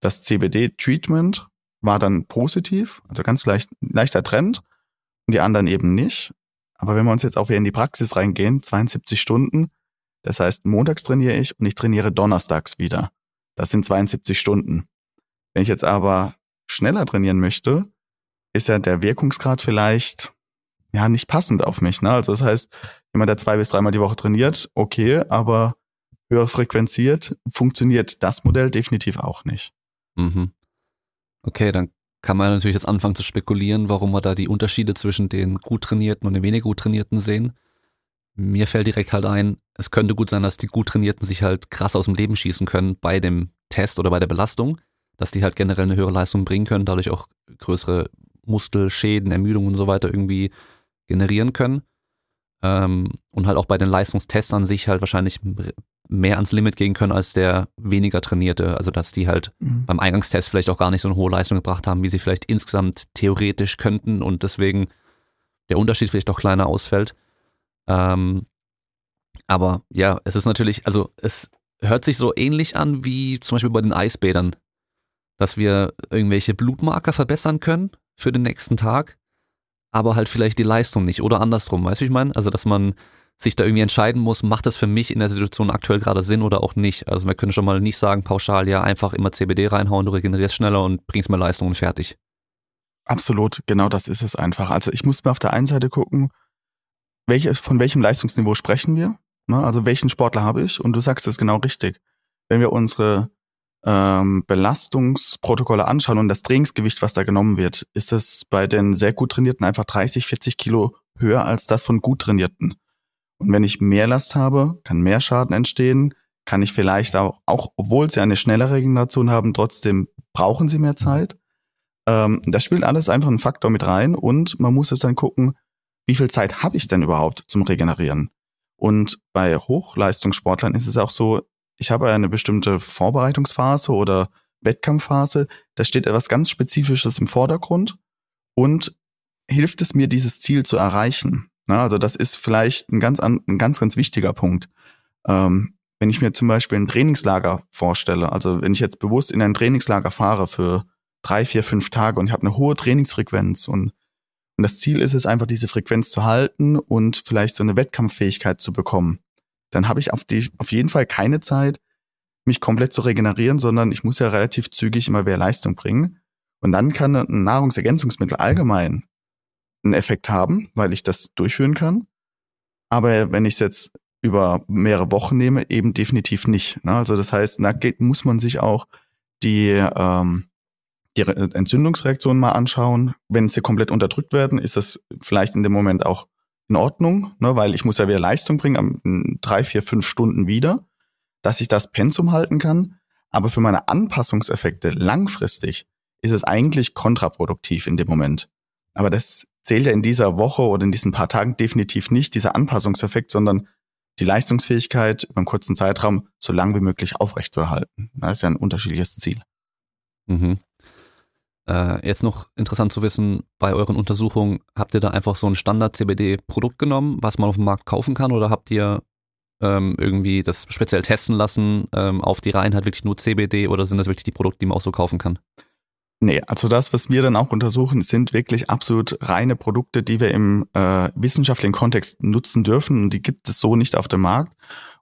das CBD-Treatment war dann positiv, also ganz leicht, leichter Trend und die anderen eben nicht. Aber wenn wir uns jetzt auch wieder in die Praxis reingehen, 72 Stunden, das heißt, montags trainiere ich und ich trainiere donnerstags wieder. Das sind 72 Stunden. Wenn ich jetzt aber schneller trainieren möchte, ist ja der Wirkungsgrad vielleicht ja nicht passend auf mich. Ne? Also das heißt, jemand, der zwei bis dreimal die Woche trainiert, okay, aber höher frequenziert funktioniert das Modell definitiv auch nicht. Mhm. Okay, dann kann man natürlich jetzt anfangen zu spekulieren, warum wir da die Unterschiede zwischen den gut trainierten und den weniger gut trainierten sehen. Mir fällt direkt halt ein, es könnte gut sein, dass die gut trainierten sich halt krass aus dem Leben schießen können bei dem Test oder bei der Belastung, dass die halt generell eine höhere Leistung bringen können, dadurch auch größere Muskelschäden, Ermüdungen und so weiter irgendwie generieren können. Ähm, und halt auch bei den Leistungstests an sich halt wahrscheinlich mehr ans Limit gehen können als der weniger trainierte. Also dass die halt mhm. beim Eingangstest vielleicht auch gar nicht so eine hohe Leistung gebracht haben, wie sie vielleicht insgesamt theoretisch könnten und deswegen der Unterschied vielleicht auch kleiner ausfällt. Ähm, aber ja, es ist natürlich, also es hört sich so ähnlich an wie zum Beispiel bei den Eisbädern, dass wir irgendwelche Blutmarker verbessern können für den nächsten Tag, aber halt vielleicht die Leistung nicht oder andersrum, weißt du, wie ich meine? Also, dass man sich da irgendwie entscheiden muss, macht das für mich in der Situation aktuell gerade Sinn oder auch nicht. Also wir können schon mal nicht sagen, pauschal, ja, einfach immer CBD reinhauen, du regenerierst schneller und bringst mehr Leistung und fertig. Absolut, genau das ist es einfach. Also ich muss mir auf der einen Seite gucken, welches, von welchem Leistungsniveau sprechen wir? Ne? Also welchen Sportler habe ich? Und du sagst es genau richtig. Wenn wir unsere ähm, Belastungsprotokolle anschauen und das Trainingsgewicht, was da genommen wird, ist es bei den sehr gut trainierten einfach 30, 40 Kilo höher als das von gut trainierten. Und wenn ich mehr Last habe, kann mehr Schaden entstehen, kann ich vielleicht auch, auch obwohl sie eine schnellere Regeneration haben, trotzdem brauchen sie mehr Zeit. Ähm, das spielt alles einfach einen Faktor mit rein und man muss es dann gucken, wie viel Zeit habe ich denn überhaupt zum Regenerieren? Und bei Hochleistungssportlern ist es auch so, ich habe eine bestimmte Vorbereitungsphase oder Wettkampfphase, da steht etwas ganz Spezifisches im Vordergrund und hilft es mir, dieses Ziel zu erreichen. Na, also das ist vielleicht ein ganz, ein ganz, ganz wichtiger Punkt. Ähm, wenn ich mir zum Beispiel ein Trainingslager vorstelle, also wenn ich jetzt bewusst in ein Trainingslager fahre für drei, vier, fünf Tage und ich habe eine hohe Trainingsfrequenz und und das Ziel ist es einfach, diese Frequenz zu halten und vielleicht so eine Wettkampffähigkeit zu bekommen. Dann habe ich auf, die, auf jeden Fall keine Zeit, mich komplett zu regenerieren, sondern ich muss ja relativ zügig immer mehr Leistung bringen. Und dann kann ein Nahrungsergänzungsmittel allgemein einen Effekt haben, weil ich das durchführen kann. Aber wenn ich es jetzt über mehrere Wochen nehme, eben definitiv nicht. Ne? Also das heißt, da muss man sich auch die ähm, die Entzündungsreaktion mal anschauen. Wenn sie komplett unterdrückt werden, ist das vielleicht in dem Moment auch in Ordnung, ne, weil ich muss ja wieder Leistung bringen, in drei, vier, fünf Stunden wieder, dass ich das Pensum halten kann. Aber für meine Anpassungseffekte langfristig ist es eigentlich kontraproduktiv in dem Moment. Aber das zählt ja in dieser Woche oder in diesen paar Tagen definitiv nicht, dieser Anpassungseffekt, sondern die Leistungsfähigkeit über einen kurzen Zeitraum so lang wie möglich aufrechtzuerhalten. Das ist ja ein unterschiedliches Ziel. Mhm. Äh, jetzt noch interessant zu wissen, bei euren Untersuchungen, habt ihr da einfach so ein Standard-CBD-Produkt genommen, was man auf dem Markt kaufen kann, oder habt ihr ähm, irgendwie das speziell testen lassen ähm, auf die Reinheit wirklich nur CBD oder sind das wirklich die Produkte, die man auch so kaufen kann? Nee, also das, was wir dann auch untersuchen, sind wirklich absolut reine Produkte, die wir im äh, wissenschaftlichen Kontext nutzen dürfen und die gibt es so nicht auf dem Markt.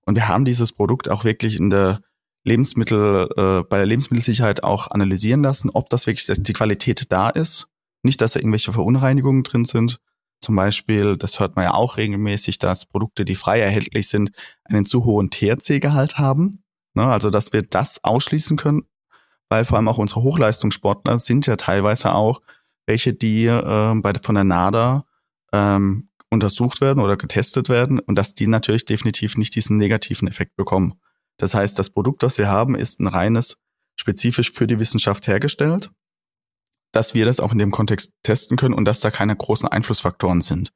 Und wir haben dieses Produkt auch wirklich in der Lebensmittel, äh, bei der Lebensmittelsicherheit auch analysieren lassen, ob das wirklich die Qualität da ist. Nicht, dass da irgendwelche Verunreinigungen drin sind. Zum Beispiel, das hört man ja auch regelmäßig, dass Produkte, die frei erhältlich sind, einen zu hohen THC-Gehalt haben. Ne, also, dass wir das ausschließen können, weil vor allem auch unsere Hochleistungssportler sind ja teilweise auch welche, die äh, bei, von der NADA ähm, untersucht werden oder getestet werden und dass die natürlich definitiv nicht diesen negativen Effekt bekommen. Das heißt, das Produkt, das wir haben, ist ein reines, spezifisch für die Wissenschaft hergestellt, dass wir das auch in dem Kontext testen können und dass da keine großen Einflussfaktoren sind.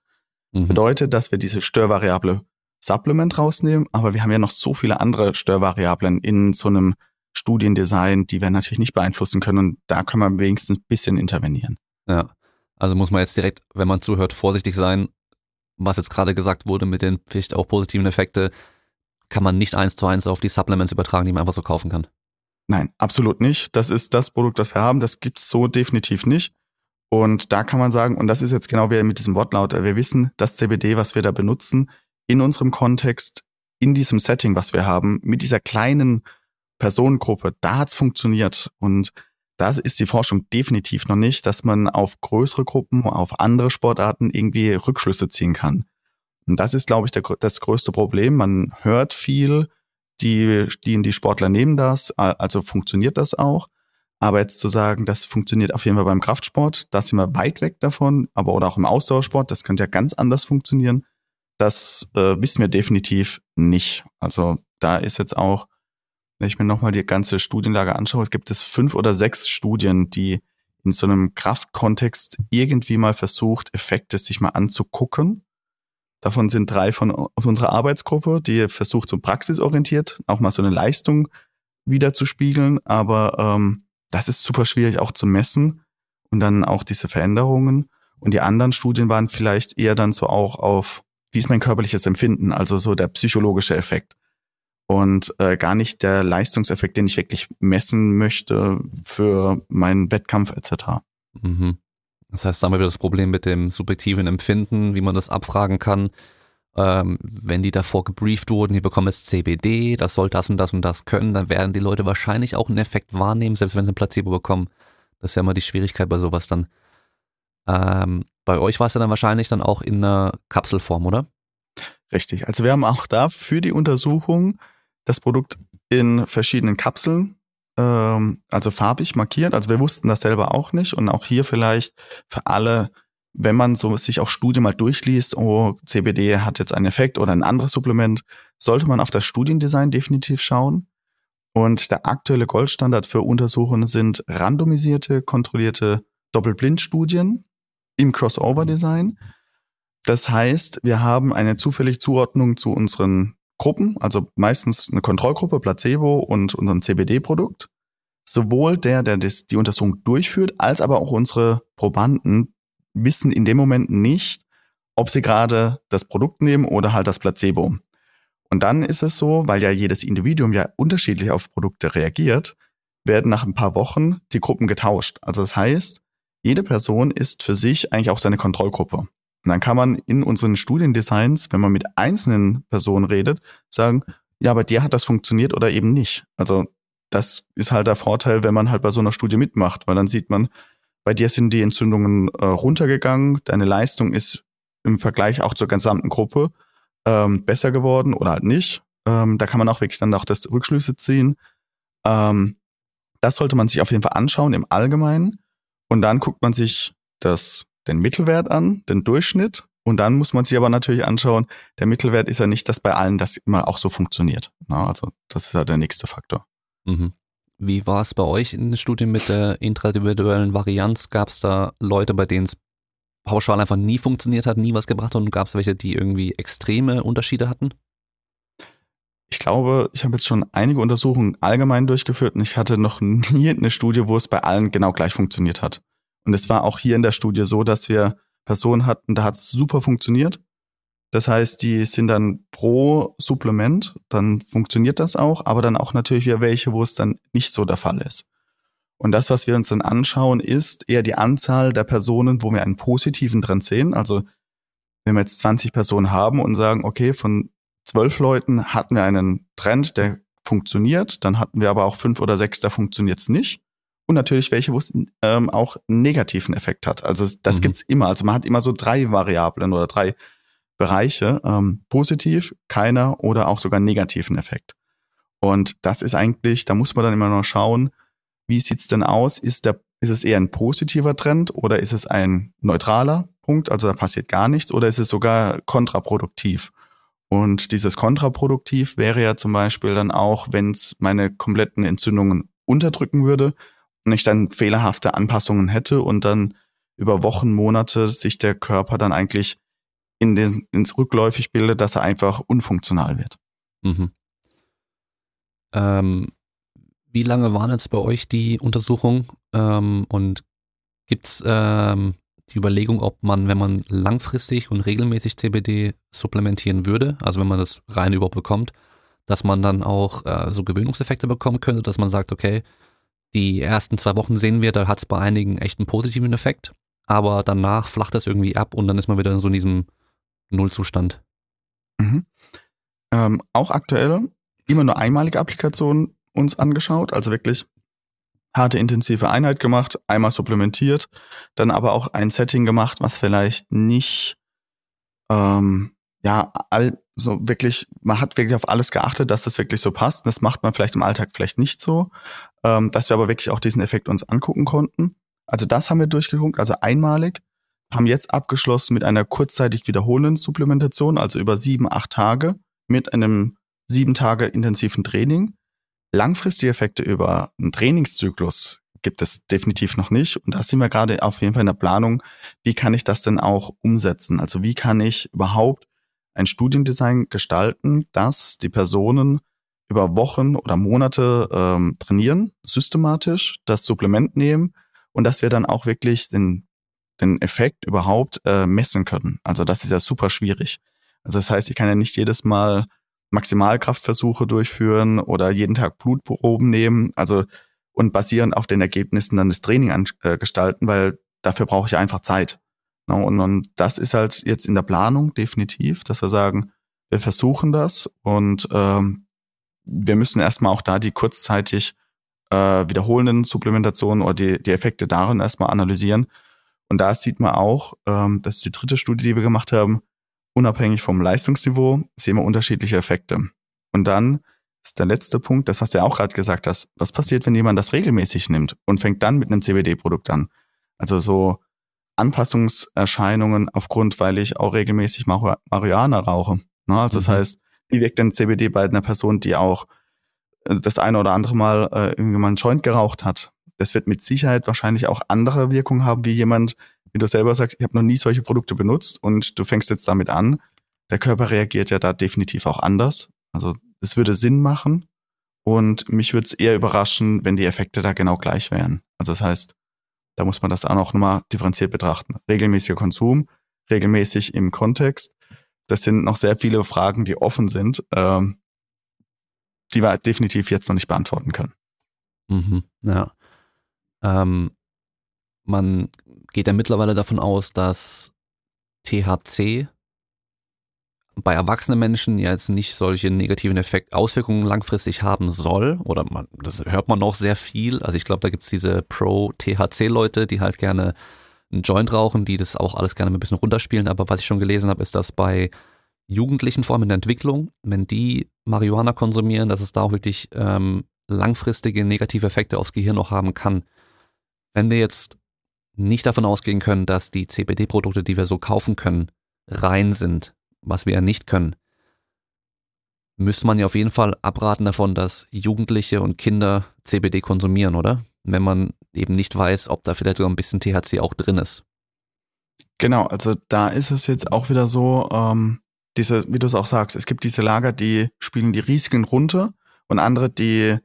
Mhm. Bedeutet, dass wir diese Störvariable Supplement rausnehmen, aber wir haben ja noch so viele andere Störvariablen in so einem Studiendesign, die wir natürlich nicht beeinflussen können und da können wir wenigstens ein bisschen intervenieren. Ja, also muss man jetzt direkt, wenn man zuhört, vorsichtig sein, was jetzt gerade gesagt wurde mit den vielleicht auch positiven Effekten kann man nicht eins zu eins auf die Supplements übertragen, die man einfach so kaufen kann. Nein, absolut nicht. Das ist das Produkt, das wir haben. Das gibt's so definitiv nicht. Und da kann man sagen, und das ist jetzt genau wie mit diesem Wortlaut, wir wissen, das CBD, was wir da benutzen, in unserem Kontext, in diesem Setting, was wir haben, mit dieser kleinen Personengruppe, da hat's funktioniert. Und da ist die Forschung definitiv noch nicht, dass man auf größere Gruppen, auf andere Sportarten irgendwie Rückschlüsse ziehen kann. Und das ist, glaube ich, der, das größte Problem. Man hört viel, die, die, die Sportler nehmen das, also funktioniert das auch. Aber jetzt zu sagen, das funktioniert auf jeden Fall beim Kraftsport, da sind wir weit weg davon, aber oder auch im Ausdauersport, das könnte ja ganz anders funktionieren. Das äh, wissen wir definitiv nicht. Also da ist jetzt auch wenn ich mir nochmal die ganze Studienlage anschaue, es gibt es fünf oder sechs Studien, die in so einem Kraftkontext irgendwie mal versucht, Effekte sich mal anzugucken. Davon sind drei von aus unserer Arbeitsgruppe, die versucht, so praxisorientiert auch mal so eine Leistung wieder zu spiegeln. Aber ähm, das ist super schwierig auch zu messen und dann auch diese Veränderungen. Und die anderen Studien waren vielleicht eher dann so auch auf, wie ist mein körperliches Empfinden, also so der psychologische Effekt und äh, gar nicht der Leistungseffekt, den ich wirklich messen möchte für meinen Wettkampf etc. Mhm. Das heißt, da haben wir wieder das Problem mit dem subjektiven Empfinden, wie man das abfragen kann. Ähm, wenn die davor gebrieft wurden, die bekommen jetzt CBD, das soll das und das und das können, dann werden die Leute wahrscheinlich auch einen Effekt wahrnehmen, selbst wenn sie ein Placebo bekommen. Das ist ja immer die Schwierigkeit bei sowas dann. Ähm, bei euch war es ja dann wahrscheinlich dann auch in einer Kapselform, oder? Richtig. Also wir haben auch da für die Untersuchung das Produkt in verschiedenen Kapseln, ähm, also farbig markiert. Also wir wussten das selber auch nicht. Und auch hier vielleicht für alle, wenn man so sich auch Studien mal durchliest, oh, CBD hat jetzt einen Effekt oder ein anderes Supplement, sollte man auf das Studiendesign definitiv schauen. Und der aktuelle Goldstandard für Untersuchungen sind randomisierte, kontrollierte Doppelblindstudien im Crossover-Design. Das heißt, wir haben eine zufällige Zuordnung zu unseren Gruppen, also meistens eine Kontrollgruppe, Placebo und unserem CBD-Produkt. Sowohl der, der die Untersuchung durchführt, als aber auch unsere Probanden wissen in dem Moment nicht, ob sie gerade das Produkt nehmen oder halt das Placebo. Und dann ist es so, weil ja jedes Individuum ja unterschiedlich auf Produkte reagiert, werden nach ein paar Wochen die Gruppen getauscht. Also das heißt, jede Person ist für sich eigentlich auch seine Kontrollgruppe. Und dann kann man in unseren Studiendesigns, wenn man mit einzelnen Personen redet, sagen, ja, bei dir hat das funktioniert oder eben nicht. Also das ist halt der Vorteil, wenn man halt bei so einer Studie mitmacht, weil dann sieht man, bei dir sind die Entzündungen äh, runtergegangen, deine Leistung ist im Vergleich auch zur gesamten Gruppe ähm, besser geworden oder halt nicht. Ähm, da kann man auch wirklich dann auch das Rückschlüsse ziehen. Ähm, das sollte man sich auf jeden Fall anschauen im Allgemeinen. Und dann guckt man sich das den Mittelwert an, den Durchschnitt. Und dann muss man sich aber natürlich anschauen, der Mittelwert ist ja nicht, dass bei allen das immer auch so funktioniert. Na, also das ist ja der nächste Faktor. Mhm. Wie war es bei euch in den Studien mit der intraindividuellen Varianz? Gab es da Leute, bei denen es pauschal einfach nie funktioniert hat, nie was gebracht hat und gab es welche, die irgendwie extreme Unterschiede hatten? Ich glaube, ich habe jetzt schon einige Untersuchungen allgemein durchgeführt und ich hatte noch nie eine Studie, wo es bei allen genau gleich funktioniert hat. Und es war auch hier in der Studie so, dass wir Personen hatten, da hat es super funktioniert. Das heißt, die sind dann pro Supplement, dann funktioniert das auch, aber dann auch natürlich wieder welche, wo es dann nicht so der Fall ist. Und das, was wir uns dann anschauen, ist eher die Anzahl der Personen, wo wir einen positiven Trend sehen. Also wenn wir jetzt 20 Personen haben und sagen, okay, von zwölf Leuten hatten wir einen Trend, der funktioniert, dann hatten wir aber auch fünf oder sechs, da funktioniert es nicht und natürlich welche, wo es ähm, auch einen negativen Effekt hat. Also das mhm. gibt's immer. Also man hat immer so drei Variablen oder drei Bereiche, ähm, positiv, keiner oder auch sogar negativen Effekt. Und das ist eigentlich, da muss man dann immer noch schauen, wie sieht's denn aus? Ist der, ist es eher ein positiver Trend oder ist es ein neutraler Punkt? Also da passiert gar nichts oder ist es sogar kontraproduktiv? Und dieses kontraproduktiv wäre ja zum Beispiel dann auch, wenn es meine kompletten Entzündungen unterdrücken würde, ich dann fehlerhafte Anpassungen hätte und dann über Wochen, Monate sich der Körper dann eigentlich in den, ins rückläufig bildet, dass er einfach unfunktional wird. Mhm. Ähm, wie lange waren jetzt bei euch die Untersuchungen ähm, und gibt's ähm, die Überlegung, ob man, wenn man langfristig und regelmäßig CBD supplementieren würde, also wenn man das rein überhaupt bekommt, dass man dann auch äh, so Gewöhnungseffekte bekommen könnte, dass man sagt, okay, die ersten zwei Wochen sehen wir, da hat es bei einigen echt einen positiven Effekt, aber danach flacht das irgendwie ab und dann ist man wieder so in diesem Nullzustand. Mhm. Ähm, auch aktuell immer nur einmalige Applikationen uns angeschaut, also wirklich harte intensive Einheit gemacht, einmal supplementiert, dann aber auch ein Setting gemacht, was vielleicht nicht ähm, ja all so wirklich, man hat wirklich auf alles geachtet, dass das wirklich so passt. Das macht man vielleicht im Alltag vielleicht nicht so, ähm, dass wir aber wirklich auch diesen Effekt uns angucken konnten. Also das haben wir durchgeguckt, also einmalig, haben jetzt abgeschlossen mit einer kurzzeitig wiederholenden Supplementation, also über sieben, acht Tage mit einem sieben Tage intensiven Training. Langfristige Effekte über einen Trainingszyklus gibt es definitiv noch nicht. Und da sind wir gerade auf jeden Fall in der Planung, wie kann ich das denn auch umsetzen? Also wie kann ich überhaupt ein Studiendesign gestalten, dass die Personen über Wochen oder Monate ähm, trainieren, systematisch das Supplement nehmen und dass wir dann auch wirklich den, den Effekt überhaupt äh, messen können. Also das ist ja super schwierig. Also das heißt, ich kann ja nicht jedes Mal Maximalkraftversuche durchführen oder jeden Tag Blutproben nehmen, also und basierend auf den Ergebnissen dann das Training an, äh, weil dafür brauche ich einfach Zeit. No, und, und das ist halt jetzt in der Planung definitiv, dass wir sagen, wir versuchen das und ähm, wir müssen erstmal auch da die kurzzeitig äh, wiederholenden Supplementationen oder die, die Effekte darin erstmal analysieren. Und da sieht man auch, ähm, das ist die dritte Studie, die wir gemacht haben, unabhängig vom Leistungsniveau sehen wir unterschiedliche Effekte. Und dann ist der letzte Punkt, das hast du ja auch gerade gesagt hast, was passiert, wenn jemand das regelmäßig nimmt und fängt dann mit einem CBD-Produkt an? Also so Anpassungserscheinungen aufgrund, weil ich auch regelmäßig Marihuana rauche. Ne? Also mhm. das heißt, wie wirkt denn CBD bei einer Person, die auch äh, das eine oder andere Mal äh, irgendwie mal einen Joint geraucht hat? Das wird mit Sicherheit wahrscheinlich auch andere Wirkungen haben, wie jemand, wie du selber sagst, ich habe noch nie solche Produkte benutzt und du fängst jetzt damit an. Der Körper reagiert ja da definitiv auch anders. Also es würde Sinn machen und mich würde es eher überraschen, wenn die Effekte da genau gleich wären. Also das heißt, da muss man das auch noch mal differenziert betrachten. Regelmäßiger Konsum, regelmäßig im Kontext. Das sind noch sehr viele Fragen, die offen sind, ähm, die wir definitiv jetzt noch nicht beantworten können. Mhm, ja. Ähm, man geht ja mittlerweile davon aus, dass THC bei erwachsenen Menschen ja jetzt nicht solche negativen Effekt Auswirkungen langfristig haben soll. Oder man, das hört man noch sehr viel. Also ich glaube, da gibt's diese Pro-THC-Leute, die halt gerne einen Joint rauchen, die das auch alles gerne ein bisschen runterspielen. Aber was ich schon gelesen habe, ist, dass bei Jugendlichen, vor allem in der Entwicklung, wenn die Marihuana konsumieren, dass es da auch wirklich ähm, langfristige negative Effekte aufs Gehirn noch haben kann. Wenn wir jetzt nicht davon ausgehen können, dass die CBD-Produkte, die wir so kaufen können, rein sind, was wir ja nicht können, müsste man ja auf jeden Fall abraten davon, dass Jugendliche und Kinder CBD konsumieren, oder? Wenn man eben nicht weiß, ob da vielleicht sogar ein bisschen THC auch drin ist. Genau, also da ist es jetzt auch wieder so, ähm, diese, wie du es auch sagst, es gibt diese Lager, die spielen die Risiken runter und andere, die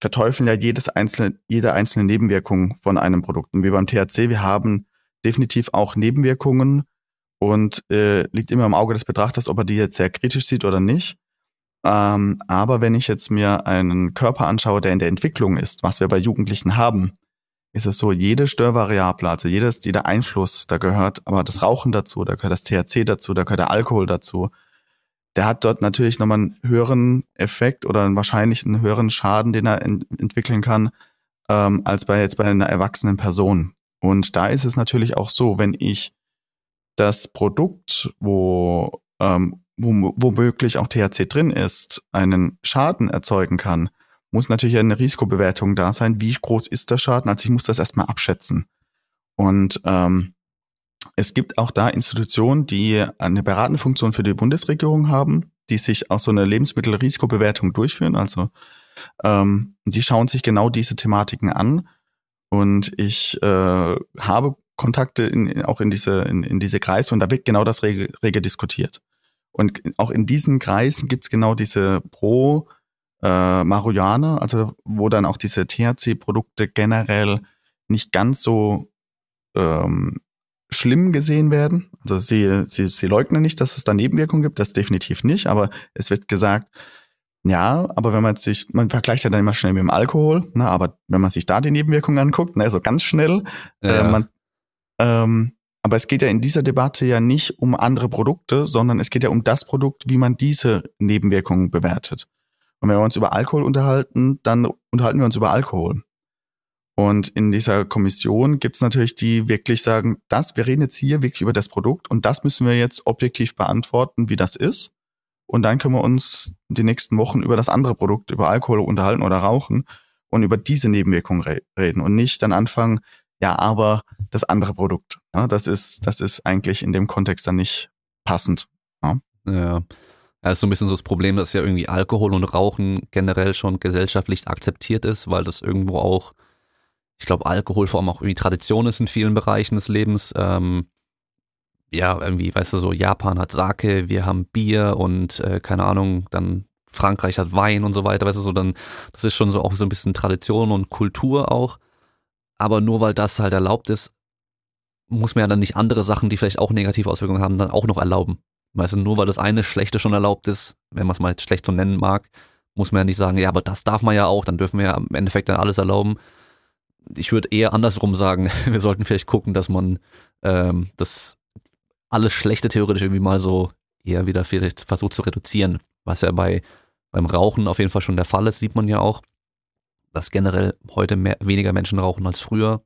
verteufeln ja jedes einzelne, jede einzelne Nebenwirkung von einem Produkt. Und wie beim THC, wir haben definitiv auch Nebenwirkungen und äh, liegt immer im Auge des Betrachters, ob er die jetzt sehr kritisch sieht oder nicht. Ähm, aber wenn ich jetzt mir einen Körper anschaue, der in der Entwicklung ist, was wir bei Jugendlichen haben, ist es so, jede Störvariable, also jedes, jeder Einfluss, da gehört aber das Rauchen dazu, da gehört das THC dazu, da gehört der Alkohol dazu. Der hat dort natürlich nochmal einen höheren Effekt oder einen wahrscheinlich einen höheren Schaden, den er ent entwickeln kann, ähm, als bei jetzt bei einer erwachsenen Person. Und da ist es natürlich auch so, wenn ich das Produkt, wo ähm, wo, womöglich auch THC drin ist, einen Schaden erzeugen kann, muss natürlich eine Risikobewertung da sein. Wie groß ist der Schaden? Also ich muss das erstmal abschätzen. Und ähm, es gibt auch da Institutionen, die eine beratende Funktion für die Bundesregierung haben, die sich auch so eine Lebensmittelrisikobewertung durchführen. Also ähm, die schauen sich genau diese Thematiken an. Und ich äh, habe Kontakte in, auch in diese, in, in diese Kreise und da wird genau das rege, rege diskutiert. Und auch in diesen Kreisen gibt's genau diese Pro- äh, Marihuana, also wo dann auch diese THC-Produkte generell nicht ganz so ähm, schlimm gesehen werden. Also sie, sie, sie leugnen nicht, dass es da Nebenwirkungen gibt, das definitiv nicht, aber es wird gesagt, ja, aber wenn man sich, man vergleicht ja dann immer schnell mit dem Alkohol, ne, aber wenn man sich da die Nebenwirkungen anguckt, ne, so ganz schnell, ja. äh, man, ähm, aber es geht ja in dieser Debatte ja nicht um andere Produkte, sondern es geht ja um das Produkt, wie man diese Nebenwirkungen bewertet. Und wenn wir uns über Alkohol unterhalten, dann unterhalten wir uns über Alkohol. Und in dieser Kommission gibt es natürlich die wirklich sagen, das, wir reden jetzt hier wirklich über das Produkt und das müssen wir jetzt objektiv beantworten, wie das ist. Und dann können wir uns die nächsten Wochen über das andere Produkt, über Alkohol unterhalten oder rauchen und über diese Nebenwirkungen re reden und nicht dann anfangen, ja, aber das andere Produkt. Ja, das ist, das ist eigentlich in dem Kontext dann nicht passend. Ja. ja. Ja, ist so ein bisschen so das Problem, dass ja irgendwie Alkohol und Rauchen generell schon gesellschaftlich akzeptiert ist, weil das irgendwo auch, ich glaube, Alkohol vor allem auch irgendwie Tradition ist in vielen Bereichen des Lebens. Ähm, ja, irgendwie, weißt du, so Japan hat Sake, wir haben Bier und äh, keine Ahnung, dann Frankreich hat Wein und so weiter, weißt du, so dann, das ist schon so auch so ein bisschen Tradition und Kultur auch. Aber nur weil das halt erlaubt ist, muss man ja dann nicht andere Sachen, die vielleicht auch negative Auswirkungen haben, dann auch noch erlauben. Weißt du, nur weil das eine Schlechte schon erlaubt ist, wenn man es mal schlecht so nennen mag, muss man ja nicht sagen, ja, aber das darf man ja auch, dann dürfen wir ja im Endeffekt dann alles erlauben. Ich würde eher andersrum sagen, wir sollten vielleicht gucken, dass man ähm, das alles Schlechte theoretisch irgendwie mal so eher wieder vielleicht versucht zu reduzieren. Was ja bei beim Rauchen auf jeden Fall schon der Fall ist, sieht man ja auch, dass generell heute mehr, weniger Menschen rauchen als früher.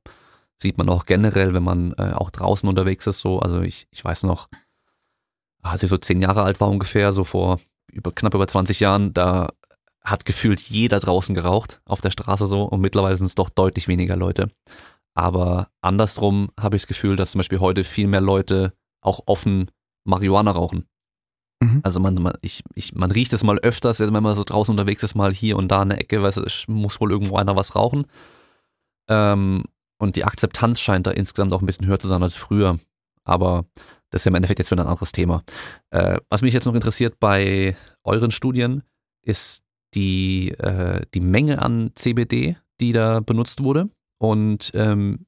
Sieht man auch generell, wenn man äh, auch draußen unterwegs ist, so. Also ich, ich weiß noch, als ich so zehn Jahre alt war ungefähr, so vor über, knapp über 20 Jahren, da hat gefühlt jeder draußen geraucht auf der Straße so und mittlerweile sind es doch deutlich weniger Leute. Aber andersrum habe ich das Gefühl, dass zum Beispiel heute viel mehr Leute auch offen Marihuana rauchen. Mhm. Also man, man, ich, ich, man riecht es mal öfters, wenn man so draußen unterwegs ist, mal hier und da eine Ecke, weil es muss wohl irgendwo einer was rauchen. Ähm, und die Akzeptanz scheint da insgesamt auch ein bisschen höher zu sein als früher. Aber das ist ja im Endeffekt jetzt wieder ein anderes Thema. Äh, was mich jetzt noch interessiert bei euren Studien, ist die, äh, die Menge an CBD, die da benutzt wurde. Und ähm,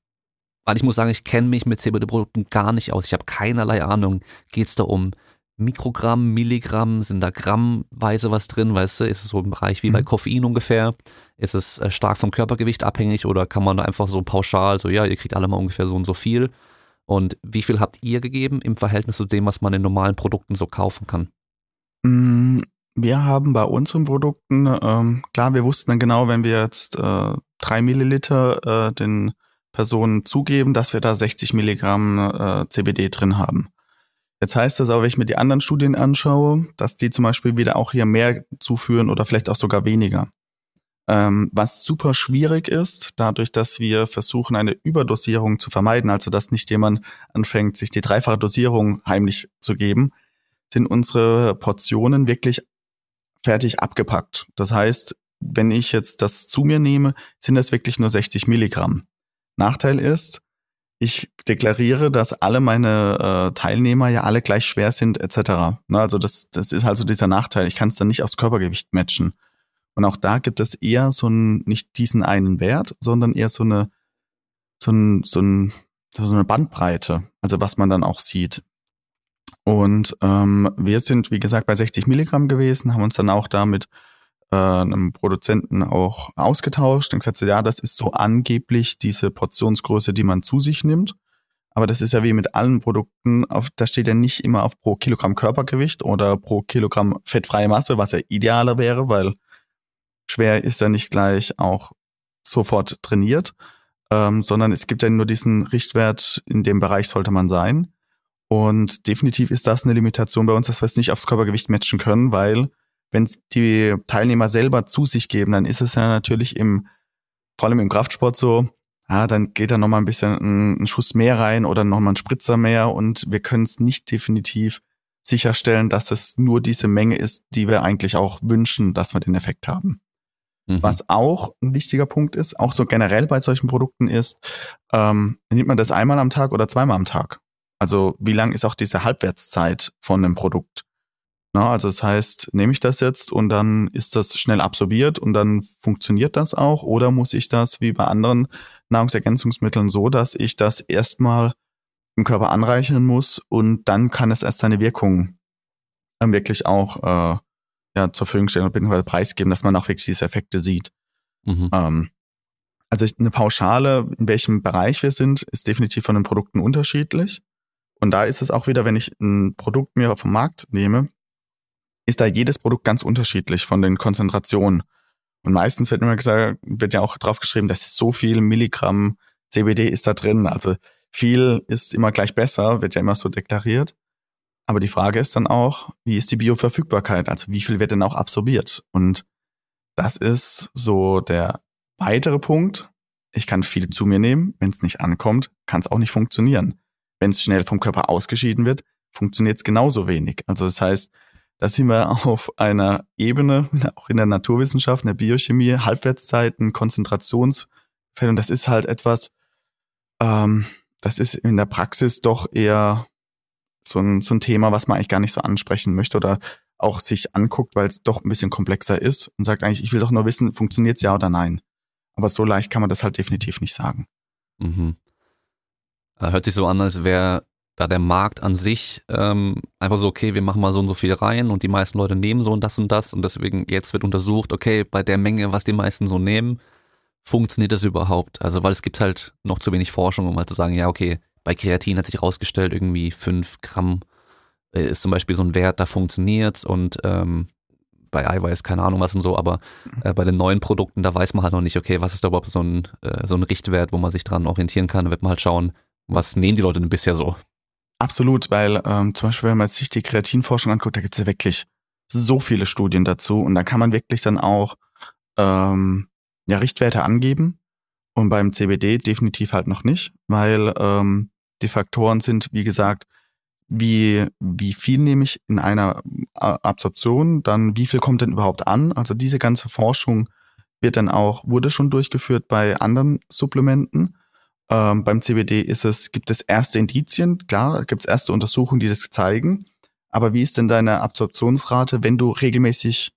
weil ich muss sagen, ich kenne mich mit CBD-Produkten gar nicht aus. Ich habe keinerlei Ahnung. Geht es da um Mikrogramm, Milligramm? Sind da grammweise was drin? Weißt du, ist es so im Bereich wie bei mhm. Koffein ungefähr? Ist es äh, stark vom Körpergewicht abhängig oder kann man da einfach so pauschal, so ja, ihr kriegt alle mal ungefähr so und so viel? Und wie viel habt ihr gegeben im Verhältnis zu dem, was man in normalen Produkten so kaufen kann? Mm, wir haben bei unseren Produkten, ähm, klar, wir wussten dann genau, wenn wir jetzt äh, drei Milliliter äh, den Personen zugeben, dass wir da 60 Milligramm äh, CBD drin haben. Jetzt heißt das aber, wenn ich mir die anderen Studien anschaue, dass die zum Beispiel wieder auch hier mehr zuführen oder vielleicht auch sogar weniger. Ähm, was super schwierig ist, dadurch, dass wir versuchen, eine Überdosierung zu vermeiden, also dass nicht jemand anfängt, sich die dreifache Dosierung heimlich zu geben, sind unsere Portionen wirklich fertig abgepackt. Das heißt, wenn ich jetzt das zu mir nehme, sind das wirklich nur 60 Milligramm. Nachteil ist, ich deklariere, dass alle meine äh, Teilnehmer ja alle gleich schwer sind, etc. Ne, also das, das ist also dieser Nachteil. Ich kann es dann nicht aufs Körpergewicht matchen. Und auch da gibt es eher so einen, nicht diesen einen Wert, sondern eher so eine, so, ein, so, ein, so eine Bandbreite, also was man dann auch sieht. Und ähm, wir sind, wie gesagt, bei 60 Milligramm gewesen, haben uns dann auch da mit äh, einem Produzenten auch ausgetauscht und gesagt, ja, das ist so angeblich diese Portionsgröße, die man zu sich nimmt. Aber das ist ja wie mit allen Produkten, auf, da steht ja nicht immer auf pro Kilogramm Körpergewicht oder pro Kilogramm fettfreie Masse, was ja idealer wäre, weil schwer ist ja nicht gleich auch sofort trainiert, ähm, sondern es gibt ja nur diesen Richtwert, in dem Bereich sollte man sein. Und definitiv ist das eine Limitation bei uns, dass wir es nicht aufs Körpergewicht matchen können, weil wenn die Teilnehmer selber zu sich geben, dann ist es ja natürlich im, vor allem im Kraftsport so, ja, dann geht da nochmal ein bisschen ein, ein Schuss mehr rein oder nochmal ein Spritzer mehr und wir können es nicht definitiv sicherstellen, dass es nur diese Menge ist, die wir eigentlich auch wünschen, dass wir den Effekt haben. Mhm. Was auch ein wichtiger Punkt ist, auch so generell bei solchen Produkten ist, ähm, nimmt man das einmal am Tag oder zweimal am Tag? Also wie lang ist auch diese Halbwertszeit von einem Produkt? Na, also das heißt, nehme ich das jetzt und dann ist das schnell absorbiert und dann funktioniert das auch? Oder muss ich das wie bei anderen Nahrungsergänzungsmitteln so, dass ich das erstmal im Körper anreichern muss und dann kann es erst seine Wirkung dann wirklich auch äh, ja, zur Verfügung stellen bzw. preisgeben, dass man auch wirklich diese Effekte sieht. Mhm. Ähm, also eine Pauschale, in welchem Bereich wir sind, ist definitiv von den Produkten unterschiedlich. Und da ist es auch wieder, wenn ich ein Produkt mir vom Markt nehme, ist da jedes Produkt ganz unterschiedlich von den Konzentrationen. Und meistens wird immer gesagt, wird ja auch drauf geschrieben, das ist so viel Milligramm CBD ist da drin. Also viel ist immer gleich besser, wird ja immer so deklariert. Aber die Frage ist dann auch, wie ist die Bioverfügbarkeit? Also wie viel wird denn auch absorbiert? Und das ist so der weitere Punkt. Ich kann viel zu mir nehmen. Wenn es nicht ankommt, kann es auch nicht funktionieren. Wenn es schnell vom Körper ausgeschieden wird, funktioniert es genauso wenig. Also das heißt, da sind wir auf einer Ebene, auch in der Naturwissenschaft, in der Biochemie, Halbwertszeiten, Konzentrationsfälle. Und das ist halt etwas, ähm, das ist in der Praxis doch eher so ein, so ein Thema, was man eigentlich gar nicht so ansprechen möchte oder auch sich anguckt, weil es doch ein bisschen komplexer ist und sagt eigentlich, ich will doch nur wissen, funktioniert es ja oder nein. Aber so leicht kann man das halt definitiv nicht sagen. Mhm. Äh, hört sich so an, als wäre da der Markt an sich ähm, einfach so, okay, wir machen mal so und so viel rein und die meisten Leute nehmen so und das und das und deswegen jetzt wird untersucht, okay, bei der Menge, was die meisten so nehmen, funktioniert das überhaupt? Also, weil es gibt halt noch zu wenig Forschung, um halt zu sagen, ja, okay, bei Kreatin hat sich herausgestellt, irgendwie fünf Gramm äh, ist zum Beispiel so ein Wert, da funktioniert's und ähm, bei Eiweiß keine Ahnung was und so, aber äh, bei den neuen Produkten, da weiß man halt noch nicht, okay, was ist da überhaupt so ein, äh, so ein Richtwert, wo man sich dran orientieren kann, da wird man halt schauen, was nehmen die Leute denn bisher so? Absolut, weil ähm, zum Beispiel, wenn man sich die Kreatinforschung anguckt, da gibt's ja wirklich so viele Studien dazu und da kann man wirklich dann auch ähm, ja, Richtwerte angeben und beim CBD definitiv halt noch nicht, weil ähm, die Faktoren sind, wie gesagt, wie, wie viel nehme ich in einer Absorption, dann wie viel kommt denn überhaupt an? Also diese ganze Forschung wird dann auch, wurde schon durchgeführt bei anderen Supplementen. Ähm, beim CBD ist es, gibt es erste Indizien, klar, gibt es erste Untersuchungen, die das zeigen. Aber wie ist denn deine Absorptionsrate, wenn du regelmäßig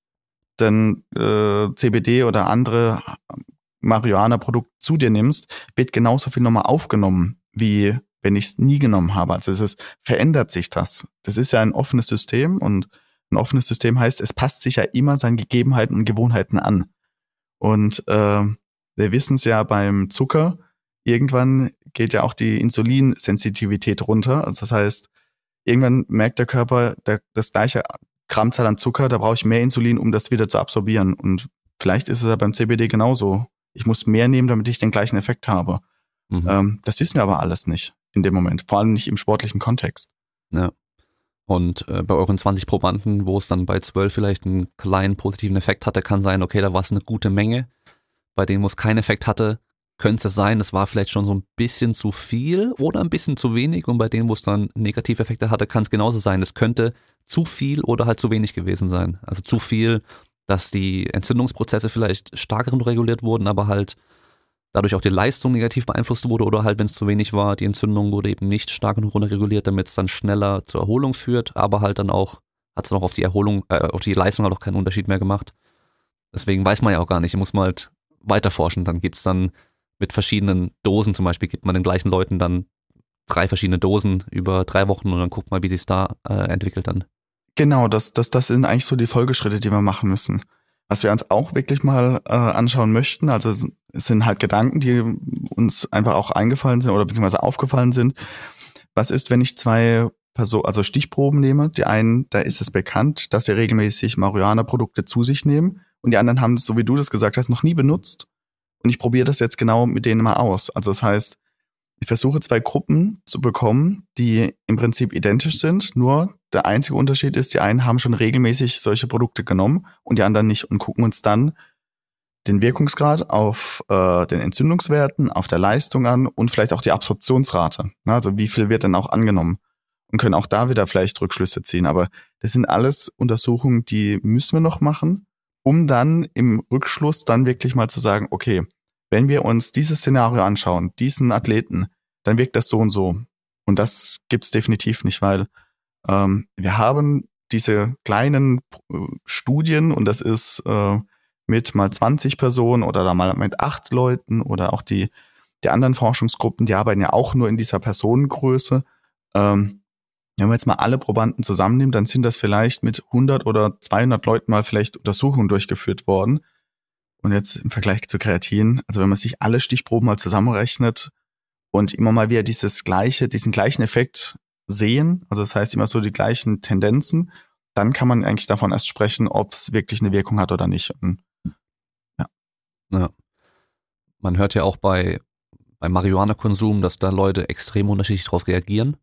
dann äh, CBD oder andere Marihuana-Produkt zu dir nimmst, wird genauso viel nochmal aufgenommen, wie wenn ich es nie genommen habe. Also es ist, verändert sich das. Das ist ja ein offenes System und ein offenes System heißt, es passt sich ja immer seinen Gegebenheiten und Gewohnheiten an. Und äh, wir wissen es ja beim Zucker, irgendwann geht ja auch die Insulinsensitivität runter. Also das heißt, irgendwann merkt der Körper der, das gleiche Grammzahl an Zucker, da brauche ich mehr Insulin, um das wieder zu absorbieren. Und vielleicht ist es ja beim CBD genauso. Ich muss mehr nehmen, damit ich den gleichen Effekt habe. Mhm. Ähm, das wissen wir aber alles nicht in dem Moment, vor allem nicht im sportlichen Kontext. Ja. Und äh, bei euren 20 Probanden, wo es dann bei 12 vielleicht einen kleinen positiven Effekt hatte, kann sein, okay, da war es eine gute Menge. Bei denen, wo es keinen Effekt hatte, könnte es sein, es war vielleicht schon so ein bisschen zu viel oder ein bisschen zu wenig. Und bei denen, wo es dann Negativeffekte hatte, kann es genauso sein. Es könnte zu viel oder halt zu wenig gewesen sein. Also zu viel, dass die Entzündungsprozesse vielleicht stärker reguliert wurden, aber halt dadurch auch die Leistung negativ beeinflusst wurde oder halt, wenn es zu wenig war, die Entzündung wurde eben nicht stark genug runterreguliert, damit es dann schneller zur Erholung führt, aber halt dann auch hat es noch auf die Erholung, äh, auf die Leistung halt auch keinen Unterschied mehr gemacht. Deswegen weiß man ja auch gar nicht, muss man halt weiter forschen. Dann gibt's dann mit verschiedenen Dosen zum Beispiel, gibt man den gleichen Leuten dann drei verschiedene Dosen über drei Wochen und dann guckt mal, wie sich da äh, entwickelt dann. Genau, das, das, das sind eigentlich so die Folgeschritte, die wir machen müssen. Was wir uns auch wirklich mal äh, anschauen möchten, also es sind halt Gedanken, die uns einfach auch eingefallen sind oder beziehungsweise aufgefallen sind. Was ist, wenn ich zwei Personen, also Stichproben nehme? Die einen, da ist es bekannt, dass sie regelmäßig Marihuana-Produkte zu sich nehmen und die anderen haben es, so wie du das gesagt hast, noch nie benutzt. Und ich probiere das jetzt genau mit denen mal aus. Also das heißt, ich versuche zwei Gruppen zu bekommen, die im Prinzip identisch sind, nur der einzige Unterschied ist, die einen haben schon regelmäßig solche Produkte genommen und die anderen nicht und gucken uns dann den Wirkungsgrad auf äh, den Entzündungswerten, auf der Leistung an und vielleicht auch die Absorptionsrate. Also wie viel wird denn auch angenommen? Und können auch da wieder vielleicht Rückschlüsse ziehen. Aber das sind alles Untersuchungen, die müssen wir noch machen, um dann im Rückschluss dann wirklich mal zu sagen, okay, wenn wir uns dieses Szenario anschauen, diesen Athleten, dann wirkt das so und so. Und das gibt's definitiv nicht, weil ähm, wir haben diese kleinen äh, Studien und das ist äh, mit mal 20 Personen oder da mal mit acht Leuten oder auch die, die anderen Forschungsgruppen, die arbeiten ja auch nur in dieser Personengröße. Ähm, wenn man jetzt mal alle Probanden zusammennimmt, dann sind das vielleicht mit 100 oder 200 Leuten mal vielleicht Untersuchungen durchgeführt worden. Und jetzt im Vergleich zu Kreatin, also wenn man sich alle Stichproben mal zusammenrechnet und immer mal wieder dieses gleiche, diesen gleichen Effekt sehen, also das heißt immer so die gleichen Tendenzen, dann kann man eigentlich davon erst sprechen, ob es wirklich eine Wirkung hat oder nicht. Und, ja. Ja. Man hört ja auch bei, beim Marihuana-Konsum, dass da Leute extrem unterschiedlich darauf reagieren.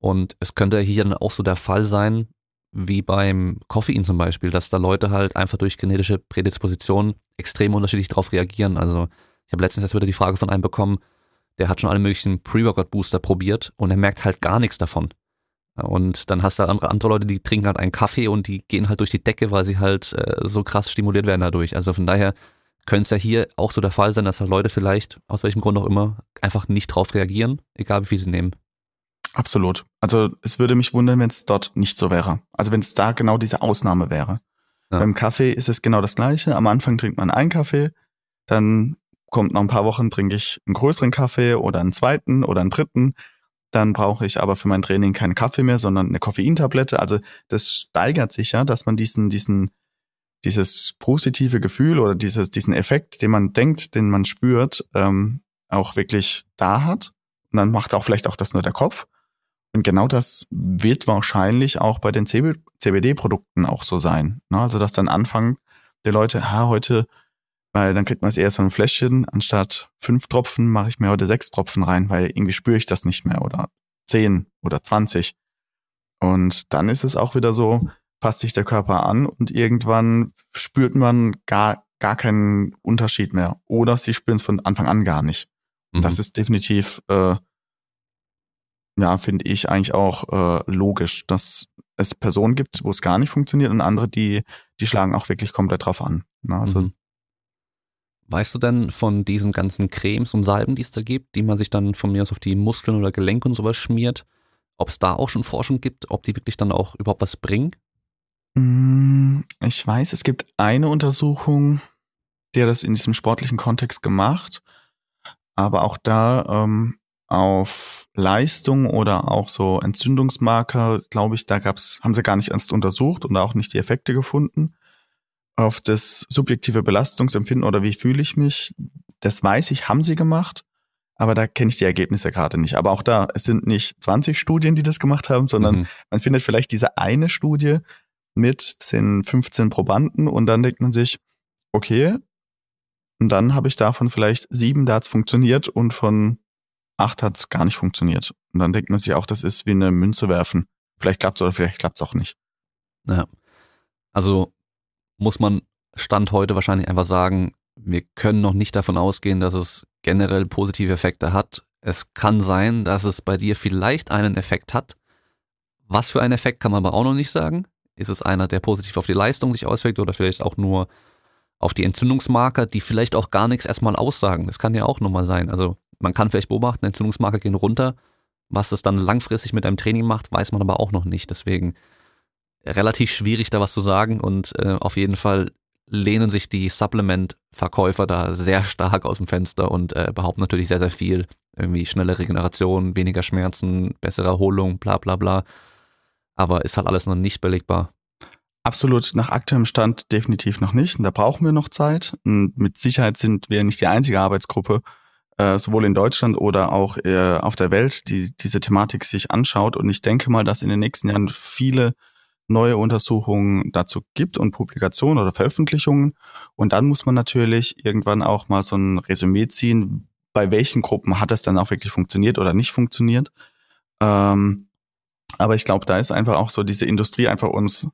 Und es könnte hier dann auch so der Fall sein, wie beim Koffein zum Beispiel, dass da Leute halt einfach durch genetische Prädisposition extrem unterschiedlich darauf reagieren. Also ich habe letztens erst wieder die Frage von einem bekommen, der hat schon alle möglichen Pre-Workout-Booster probiert und er merkt halt gar nichts davon. Und dann hast du halt andere, andere Leute, die trinken halt einen Kaffee und die gehen halt durch die Decke, weil sie halt äh, so krass stimuliert werden dadurch. Also von daher könnte es ja hier auch so der Fall sein, dass halt Leute vielleicht, aus welchem Grund auch immer, einfach nicht drauf reagieren, egal wie viel sie nehmen. Absolut. Also es würde mich wundern, wenn es dort nicht so wäre. Also wenn es da genau diese Ausnahme wäre. Ja. Beim Kaffee ist es genau das Gleiche. Am Anfang trinkt man einen Kaffee, dann kommt nach ein paar Wochen trinke ich einen größeren Kaffee oder einen zweiten oder einen dritten. Dann brauche ich aber für mein Training keinen Kaffee mehr, sondern eine Koffeintablette. Also das steigert sich ja, dass man diesen, diesen, dieses positive Gefühl oder dieses, diesen Effekt, den man denkt, den man spürt, ähm, auch wirklich da hat. Und dann macht auch vielleicht auch das nur der Kopf. Und genau das wird wahrscheinlich auch bei den CBD-Produkten auch so sein. Ne? Also dass dann anfangen die Leute, ha, heute weil dann kriegt man es eher so ein Fläschchen. Anstatt fünf Tropfen mache ich mir heute sechs Tropfen rein, weil irgendwie spüre ich das nicht mehr oder zehn oder zwanzig. Und dann ist es auch wieder so, passt sich der Körper an und irgendwann spürt man gar, gar keinen Unterschied mehr. Oder sie spüren es von Anfang an gar nicht. Mhm. Das ist definitiv, äh, ja, finde ich eigentlich auch äh, logisch, dass es Personen gibt, wo es gar nicht funktioniert und andere, die, die schlagen auch wirklich komplett drauf an. Also mhm. Weißt du denn von diesen ganzen Cremes und Salben, die es da gibt, die man sich dann von mir aus auf die Muskeln oder Gelenke und sowas schmiert, ob es da auch schon Forschung gibt, ob die wirklich dann auch überhaupt was bringen? Mm, ich weiß, es gibt eine Untersuchung, die hat das in diesem sportlichen Kontext gemacht, aber auch da ähm, auf Leistung oder auch so Entzündungsmarker, glaube ich, da gab's, haben sie gar nicht erst untersucht und auch nicht die Effekte gefunden auf das subjektive Belastungsempfinden oder wie fühle ich mich, das weiß ich, haben sie gemacht, aber da kenne ich die Ergebnisse gerade nicht. Aber auch da, es sind nicht 20 Studien, die das gemacht haben, sondern mhm. man findet vielleicht diese eine Studie mit den 15 Probanden und dann denkt man sich, okay, und dann habe ich davon vielleicht sieben, da hat's funktioniert und von acht hat's gar nicht funktioniert. Und dann denkt man sich auch, das ist wie eine Münze werfen. Vielleicht klappt's oder vielleicht klappt's auch nicht. Ja. Also muss man Stand heute wahrscheinlich einfach sagen, wir können noch nicht davon ausgehen, dass es generell positive Effekte hat. Es kann sein, dass es bei dir vielleicht einen Effekt hat. Was für einen Effekt kann man aber auch noch nicht sagen. Ist es einer, der positiv auf die Leistung sich auswirkt oder vielleicht auch nur auf die Entzündungsmarker, die vielleicht auch gar nichts erstmal aussagen. Das kann ja auch nochmal sein. Also man kann vielleicht beobachten, Entzündungsmarker gehen runter. Was es dann langfristig mit einem Training macht, weiß man aber auch noch nicht. Deswegen relativ schwierig, da was zu sagen und äh, auf jeden Fall lehnen sich die Supplement-Verkäufer da sehr stark aus dem Fenster und äh, behaupten natürlich sehr, sehr viel. Irgendwie schnelle Regeneration, weniger Schmerzen, bessere Erholung, bla bla bla. Aber ist halt alles noch nicht belegbar. Absolut, nach aktuellem Stand definitiv noch nicht. Und da brauchen wir noch Zeit. Und mit Sicherheit sind wir nicht die einzige Arbeitsgruppe, äh, sowohl in Deutschland oder auch äh, auf der Welt, die diese Thematik sich anschaut. Und ich denke mal, dass in den nächsten Jahren viele neue Untersuchungen dazu gibt und Publikationen oder Veröffentlichungen. Und dann muss man natürlich irgendwann auch mal so ein Resümee ziehen, bei welchen Gruppen hat es dann auch wirklich funktioniert oder nicht funktioniert. Ähm, aber ich glaube, da ist einfach auch so diese Industrie einfach uns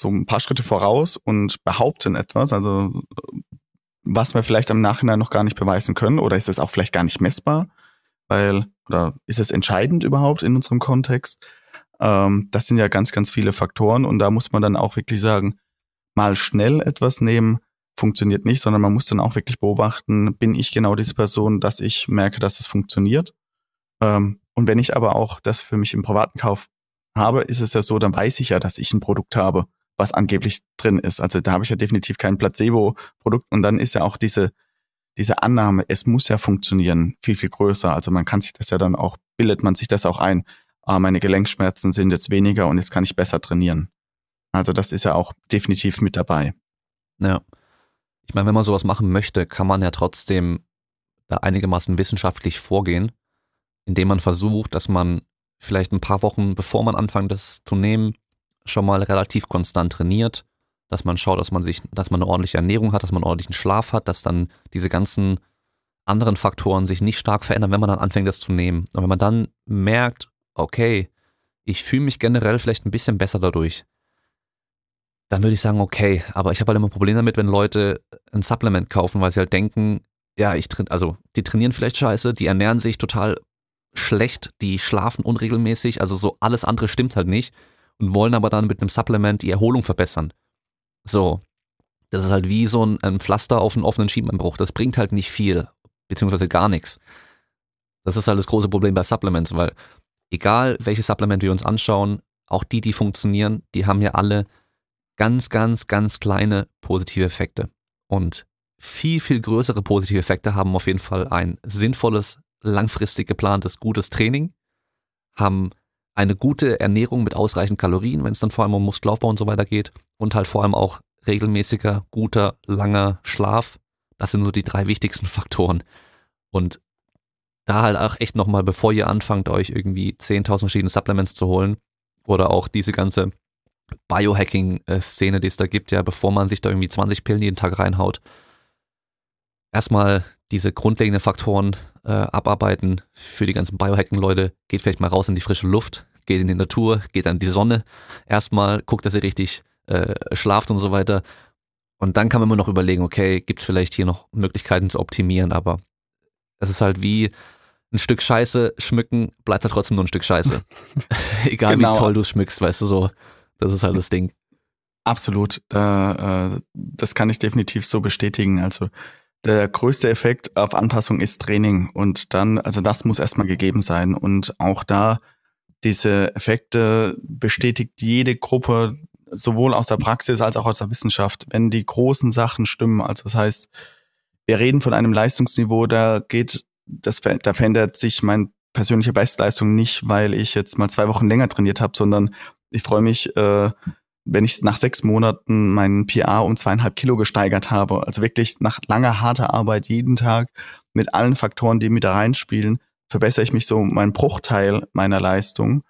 so ein paar Schritte voraus und behaupten etwas, also was wir vielleicht im Nachhinein noch gar nicht beweisen können oder ist es auch vielleicht gar nicht messbar, weil oder ist es entscheidend überhaupt in unserem Kontext? Ähm, das sind ja ganz, ganz viele Faktoren und da muss man dann auch wirklich sagen, mal schnell etwas nehmen funktioniert nicht, sondern man muss dann auch wirklich beobachten, bin ich genau diese Person, dass ich merke, dass es funktioniert. Ähm, und wenn ich aber auch das für mich im privaten Kauf habe, ist es ja so, dann weiß ich ja, dass ich ein Produkt habe, was angeblich drin ist. Also da habe ich ja definitiv kein Placebo-Produkt und dann ist ja auch diese diese Annahme, es muss ja funktionieren, viel, viel größer. Also man kann sich das ja dann auch, bildet man sich das auch ein ah, meine Gelenkschmerzen sind jetzt weniger und jetzt kann ich besser trainieren. Also das ist ja auch definitiv mit dabei. Ja. Ich meine, wenn man sowas machen möchte, kann man ja trotzdem da einigermaßen wissenschaftlich vorgehen, indem man versucht, dass man vielleicht ein paar Wochen, bevor man anfängt, das zu nehmen, schon mal relativ konstant trainiert, dass man schaut, dass man sich, dass man eine ordentliche Ernährung hat, dass man einen ordentlichen Schlaf hat, dass dann diese ganzen anderen Faktoren sich nicht stark verändern, wenn man dann anfängt, das zu nehmen. Und wenn man dann merkt, okay, ich fühle mich generell vielleicht ein bisschen besser dadurch, dann würde ich sagen, okay, aber ich habe halt immer ein Problem damit, wenn Leute ein Supplement kaufen, weil sie halt denken, ja, ich also die trainieren vielleicht scheiße, die ernähren sich total schlecht, die schlafen unregelmäßig, also so alles andere stimmt halt nicht und wollen aber dann mit einem Supplement die Erholung verbessern. So, das ist halt wie so ein, ein Pflaster auf einen offenen Schienbeinbruch. Das bringt halt nicht viel, beziehungsweise gar nichts. Das ist halt das große Problem bei Supplements, weil egal welche Supplement wir uns anschauen, auch die, die funktionieren, die haben ja alle ganz, ganz, ganz kleine positive Effekte. Und viel, viel größere positive Effekte haben auf jeden Fall ein sinnvolles, langfristig geplantes, gutes Training, haben eine gute Ernährung mit ausreichend Kalorien, wenn es dann vor allem um Muskelaufbau und so weiter geht und halt vor allem auch regelmäßiger, guter, langer Schlaf. Das sind so die drei wichtigsten Faktoren. Und da halt auch echt nochmal, bevor ihr anfangt, euch irgendwie 10.000 verschiedene Supplements zu holen oder auch diese ganze Biohacking-Szene, die es da gibt, ja, bevor man sich da irgendwie 20 Pillen jeden Tag reinhaut, erstmal diese grundlegenden Faktoren äh, abarbeiten für die ganzen Biohacking-Leute. Geht vielleicht mal raus in die frische Luft, geht in die Natur, geht an die Sonne. Erstmal guckt, dass ihr richtig äh, schlaft und so weiter. Und dann kann man immer noch überlegen, okay, gibt es vielleicht hier noch Möglichkeiten zu optimieren, aber es ist halt wie ein Stück Scheiße schmücken, bleibt halt trotzdem nur ein Stück Scheiße. Egal genau. wie toll du es schmückst, weißt du so. Das ist halt das Ding. Absolut. Da, äh, das kann ich definitiv so bestätigen. Also der größte Effekt auf Anpassung ist Training und dann, also das muss erstmal gegeben sein und auch da diese Effekte bestätigt jede Gruppe sowohl aus der Praxis als auch aus der Wissenschaft, wenn die großen Sachen stimmen. Also das heißt, wir reden von einem Leistungsniveau, da geht, das, da verändert sich mein persönliche Bestleistung nicht, weil ich jetzt mal zwei Wochen länger trainiert habe, sondern ich freue mich, äh, wenn ich nach sechs Monaten meinen PA um zweieinhalb Kilo gesteigert habe. Also wirklich nach langer, harter Arbeit jeden Tag mit allen Faktoren, die mit da reinspielen, verbessere ich mich so meinen Bruchteil meiner Leistung.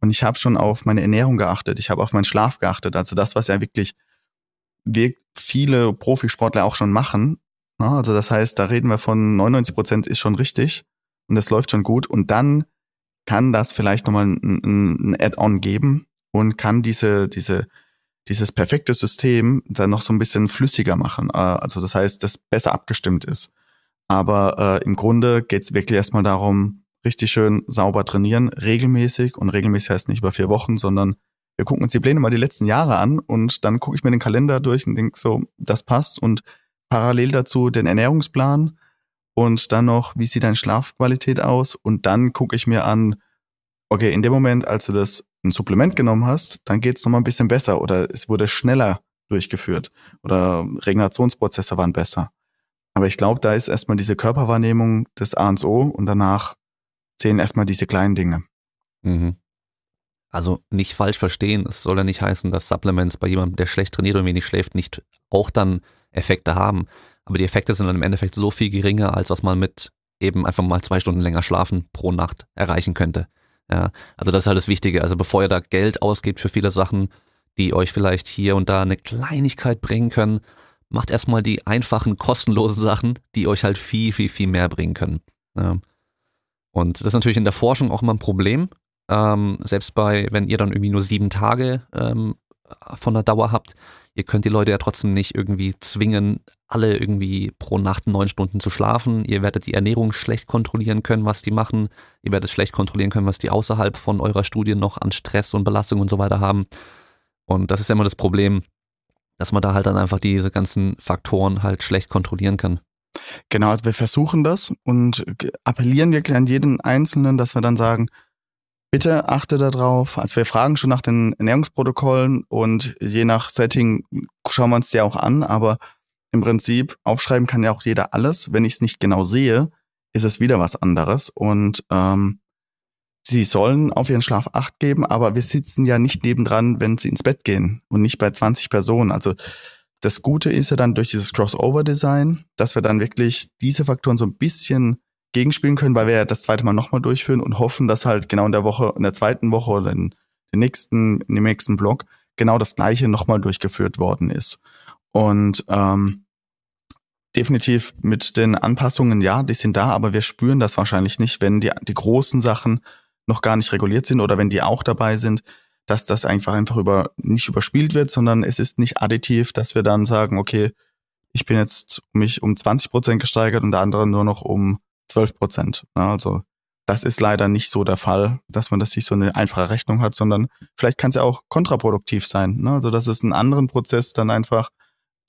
Und ich habe schon auf meine Ernährung geachtet, ich habe auf meinen Schlaf geachtet. Also das, was ja wirklich wir viele Profisportler auch schon machen. Also das heißt, da reden wir von 99 Prozent ist schon richtig und das läuft schon gut. Und dann kann das vielleicht nochmal ein, ein Add-on geben, und kann diese, diese, dieses perfekte System dann noch so ein bisschen flüssiger machen. Äh, also das heißt, das besser abgestimmt ist. Aber äh, im Grunde geht es wirklich erstmal darum, richtig schön sauber trainieren, regelmäßig. Und regelmäßig heißt nicht über vier Wochen, sondern wir gucken uns die Pläne mal die letzten Jahre an und dann gucke ich mir den Kalender durch und denke so, das passt. Und parallel dazu den Ernährungsplan und dann noch, wie sieht deine Schlafqualität aus? Und dann gucke ich mir an, okay, in dem Moment, als du das ein Supplement genommen hast, dann geht es nochmal ein bisschen besser oder es wurde schneller durchgeführt oder Regenerationsprozesse waren besser. Aber ich glaube, da ist erstmal diese Körperwahrnehmung des A und O und danach zählen erstmal diese kleinen Dinge. Mhm. Also nicht falsch verstehen, es soll ja nicht heißen, dass Supplements bei jemandem, der schlecht trainiert und wenig schläft, nicht auch dann Effekte haben. Aber die Effekte sind dann im Endeffekt so viel geringer, als was man mit eben einfach mal zwei Stunden länger schlafen pro Nacht erreichen könnte. Ja, also das ist halt das Wichtige. Also bevor ihr da Geld ausgebt für viele Sachen, die euch vielleicht hier und da eine Kleinigkeit bringen können, macht erstmal die einfachen, kostenlosen Sachen, die euch halt viel, viel, viel mehr bringen können. Und das ist natürlich in der Forschung auch immer ein Problem. Ähm, selbst bei, wenn ihr dann irgendwie nur sieben Tage ähm, von der Dauer habt, ihr könnt die Leute ja trotzdem nicht irgendwie zwingen, alle irgendwie pro Nacht neun Stunden zu schlafen. Ihr werdet die Ernährung schlecht kontrollieren können, was die machen. Ihr werdet schlecht kontrollieren können, was die außerhalb von eurer Studie noch an Stress und Belastung und so weiter haben. Und das ist ja immer das Problem, dass man da halt dann einfach diese ganzen Faktoren halt schlecht kontrollieren kann. Genau, also wir versuchen das und appellieren wirklich an jeden Einzelnen, dass wir dann sagen, bitte achte darauf. Also wir fragen schon nach den Ernährungsprotokollen und je nach Setting schauen wir uns die auch an, aber im Prinzip aufschreiben kann ja auch jeder alles. Wenn ich es nicht genau sehe, ist es wieder was anderes. Und ähm, sie sollen auf ihren Schlaf acht geben, aber wir sitzen ja nicht nebendran, wenn sie ins Bett gehen und nicht bei 20 Personen. Also das Gute ist ja dann durch dieses Crossover-Design, dass wir dann wirklich diese Faktoren so ein bisschen gegenspielen können, weil wir ja das zweite Mal nochmal durchführen und hoffen, dass halt genau in der Woche, in der zweiten Woche oder in, den nächsten, in dem nächsten Block genau das Gleiche nochmal durchgeführt worden ist. Und ähm, definitiv mit den Anpassungen, ja, die sind da, aber wir spüren das wahrscheinlich nicht, wenn die, die großen Sachen noch gar nicht reguliert sind oder wenn die auch dabei sind, dass das einfach einfach über nicht überspielt wird, sondern es ist nicht additiv, dass wir dann sagen, okay, ich bin jetzt mich um 20 Prozent gesteigert und der andere nur noch um 12 Prozent. Also das ist leider nicht so der Fall, dass man das nicht so eine einfache Rechnung hat, sondern vielleicht kann es ja auch kontraproduktiv sein. Ne? Also dass es einen anderen Prozess dann einfach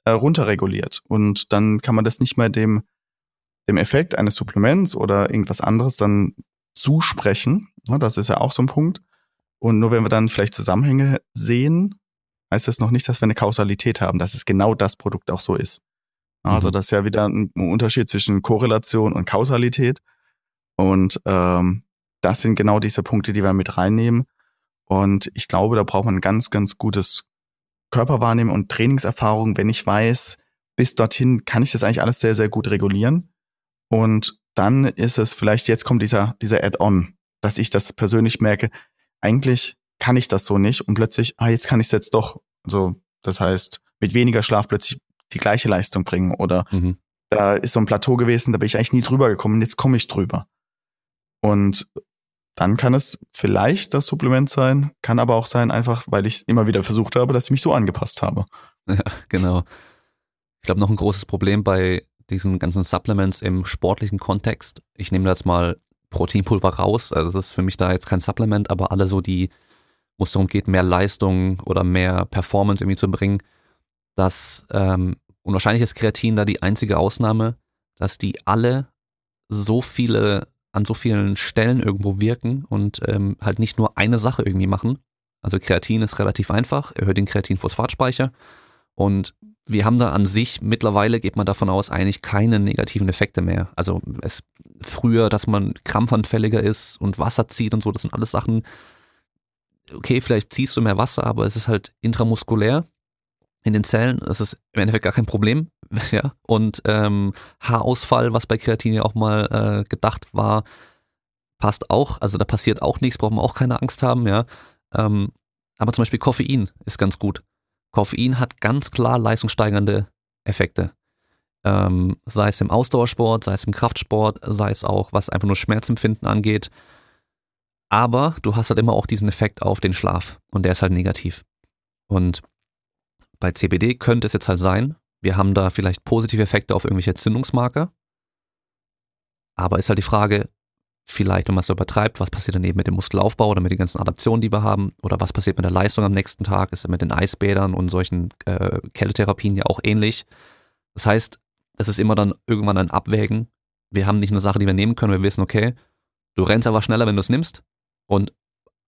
äh, runterreguliert und dann kann man das nicht mehr dem dem Effekt eines Supplements oder irgendwas anderes dann zusprechen. Ne? Das ist ja auch so ein Punkt. Und nur wenn wir dann vielleicht Zusammenhänge sehen, heißt das noch nicht, dass wir eine Kausalität haben, dass es genau das Produkt auch so ist. Also mhm. das ist ja wieder ein Unterschied zwischen Korrelation und Kausalität. Und ähm, das sind genau diese Punkte, die wir mit reinnehmen. Und ich glaube, da braucht man ein ganz, ganz gutes Körperwahrnehmen und Trainingserfahrung, wenn ich weiß, bis dorthin kann ich das eigentlich alles sehr, sehr gut regulieren. Und dann ist es vielleicht, jetzt kommt dieser, dieser Add-on, dass ich das persönlich merke, eigentlich kann ich das so nicht und plötzlich, ah, jetzt kann ich es jetzt doch. Also, das heißt, mit weniger Schlaf plötzlich die gleiche Leistung bringen oder mhm. da ist so ein Plateau gewesen, da bin ich eigentlich nie drüber gekommen, jetzt komme ich drüber. Und dann kann es vielleicht das Supplement sein, kann aber auch sein, einfach weil ich immer wieder versucht habe, dass ich mich so angepasst habe. Ja, genau. Ich glaube, noch ein großes Problem bei diesen ganzen Supplements im sportlichen Kontext. Ich nehme das mal Proteinpulver raus. Also das ist für mich da jetzt kein Supplement, aber alle so, die, wo es darum geht, mehr Leistung oder mehr Performance irgendwie zu bringen, dass, ähm, und wahrscheinlich ist Kreatin da die einzige Ausnahme, dass die alle so viele an so vielen Stellen irgendwo wirken und ähm, halt nicht nur eine Sache irgendwie machen. Also Kreatin ist relativ einfach, erhöht den Kreatinphosphatspeicher und wir haben da an sich, mittlerweile geht man davon aus, eigentlich keine negativen Effekte mehr. Also es früher, dass man krampfanfälliger ist und Wasser zieht und so, das sind alles Sachen, okay, vielleicht ziehst du mehr Wasser, aber es ist halt intramuskulär in den Zellen, das ist im Endeffekt gar kein Problem, ja. Und ähm, Haarausfall, was bei Kreatin ja auch mal äh, gedacht war, passt auch. Also da passiert auch nichts, braucht man auch keine Angst haben, ja. Ähm, aber zum Beispiel Koffein ist ganz gut. Koffein hat ganz klar leistungssteigernde Effekte. Ähm, sei es im Ausdauersport, sei es im Kraftsport, sei es auch, was einfach nur Schmerzempfinden angeht. Aber du hast halt immer auch diesen Effekt auf den Schlaf und der ist halt negativ. Und bei CBD könnte es jetzt halt sein, wir haben da vielleicht positive Effekte auf irgendwelche Entzündungsmarker. Aber ist halt die Frage, vielleicht, wenn man es so übertreibt, was passiert dann eben mit dem Muskelaufbau oder mit den ganzen Adaptionen, die wir haben, oder was passiert mit der Leistung am nächsten Tag, ist ja mit den Eisbädern und solchen äh, Kältetherapien ja auch ähnlich. Das heißt, es ist immer dann irgendwann ein Abwägen. Wir haben nicht eine Sache, die wir nehmen können, wir wissen, okay, du rennst aber schneller, wenn du es nimmst und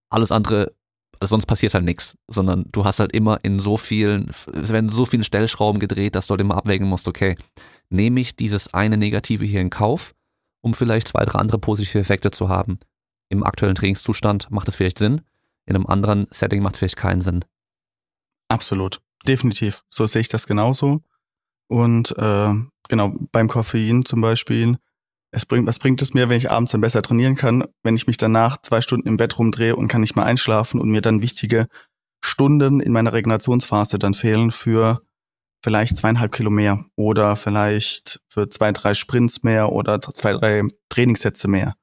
alles andere, also sonst passiert halt nichts, sondern du hast halt immer in so vielen, es werden so viele Stellschrauben gedreht, dass du halt immer abwägen musst, okay, nehme ich dieses eine Negative hier in Kauf um vielleicht zwei, drei andere positive Effekte zu haben. Im aktuellen Trainingszustand macht es vielleicht Sinn, in einem anderen Setting macht es vielleicht keinen Sinn. Absolut, definitiv. So sehe ich das genauso. Und äh, genau, beim Koffein zum Beispiel, es bringt, was bringt es mir, wenn ich abends dann besser trainieren kann, wenn ich mich danach zwei Stunden im Bett rumdrehe und kann nicht mehr einschlafen und mir dann wichtige Stunden in meiner Regenerationsphase dann fehlen für vielleicht zweieinhalb Kilo mehr oder vielleicht für zwei, drei Sprints mehr oder zwei, drei Trainingssätze mehr.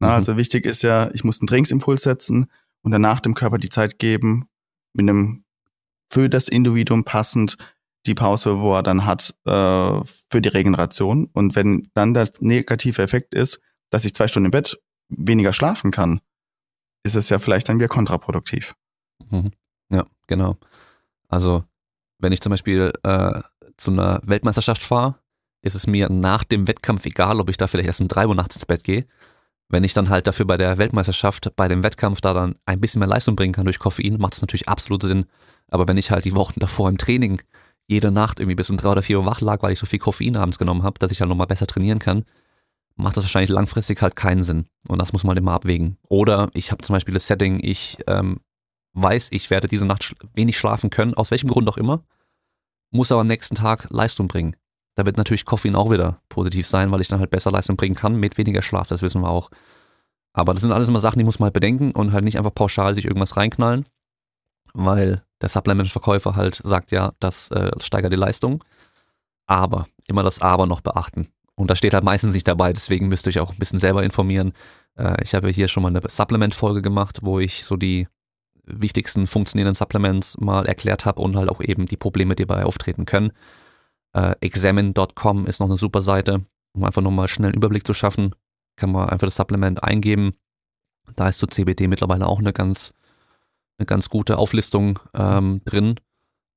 Mhm. Also wichtig ist ja, ich muss einen Trainingsimpuls setzen und danach dem Körper die Zeit geben, mit einem für das Individuum passend die Pause, wo er dann hat, äh, für die Regeneration. Und wenn dann der negative Effekt ist, dass ich zwei Stunden im Bett weniger schlafen kann, ist es ja vielleicht dann wieder kontraproduktiv. Mhm. Ja, genau. Also wenn ich zum Beispiel äh, zu einer Weltmeisterschaft fahre, ist es mir nach dem Wettkampf egal, ob ich da vielleicht erst um drei Uhr nachts ins Bett gehe. Wenn ich dann halt dafür bei der Weltmeisterschaft, bei dem Wettkampf da dann ein bisschen mehr Leistung bringen kann durch Koffein, macht es natürlich absolut Sinn. Aber wenn ich halt die Wochen davor im Training jede Nacht irgendwie bis um drei oder vier Uhr wach lag, weil ich so viel Koffein abends genommen habe, dass ich halt nochmal besser trainieren kann, macht das wahrscheinlich langfristig halt keinen Sinn. Und das muss man immer abwägen. Oder ich habe zum Beispiel das Setting, ich ähm, weiß, ich werde diese Nacht wenig schlafen können, aus welchem Grund auch immer, muss aber am nächsten Tag Leistung bringen. Da wird natürlich Koffein auch wieder positiv sein, weil ich dann halt besser Leistung bringen kann mit weniger Schlaf, das wissen wir auch. Aber das sind alles immer Sachen, die muss man halt bedenken und halt nicht einfach pauschal sich irgendwas reinknallen, weil der Supplement-Verkäufer halt sagt ja, das, äh, das steigert die Leistung. Aber, immer das Aber noch beachten. Und da steht halt meistens nicht dabei, deswegen müsst ihr euch auch ein bisschen selber informieren. Äh, ich habe hier schon mal eine Supplement-Folge gemacht, wo ich so die wichtigsten funktionierenden Supplements mal erklärt habe und halt auch eben die Probleme, die dabei auftreten können. Äh, examine.com ist noch eine super Seite, um einfach nochmal schnell einen Überblick zu schaffen. Kann man einfach das Supplement eingeben. Da ist so CBD mittlerweile auch eine ganz, eine ganz gute Auflistung ähm, drin.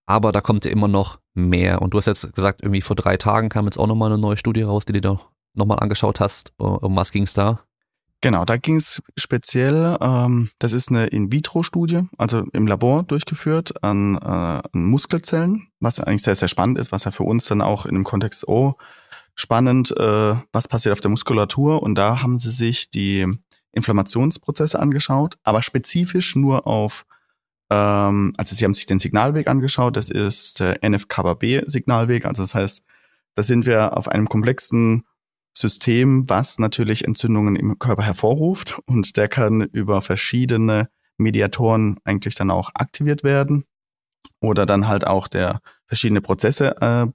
Aber da kommt ja immer noch mehr. Und du hast jetzt gesagt, irgendwie vor drei Tagen kam jetzt auch nochmal eine neue Studie raus, die du dir nochmal angeschaut hast. Um was ging es da? Genau, da ging es speziell, ähm, das ist eine In-vitro-Studie, also im Labor durchgeführt an, äh, an Muskelzellen, was eigentlich sehr, sehr spannend ist, was ja für uns dann auch in dem Kontext, oh, spannend, äh, was passiert auf der Muskulatur. Und da haben sie sich die Inflammationsprozesse angeschaut, aber spezifisch nur auf, ähm, also sie haben sich den Signalweg angeschaut, das ist der NF-kappa-B-Signalweg, also das heißt, da sind wir auf einem komplexen System, was natürlich Entzündungen im Körper hervorruft und der kann über verschiedene Mediatoren eigentlich dann auch aktiviert werden oder dann halt auch der verschiedene Prozesse äh,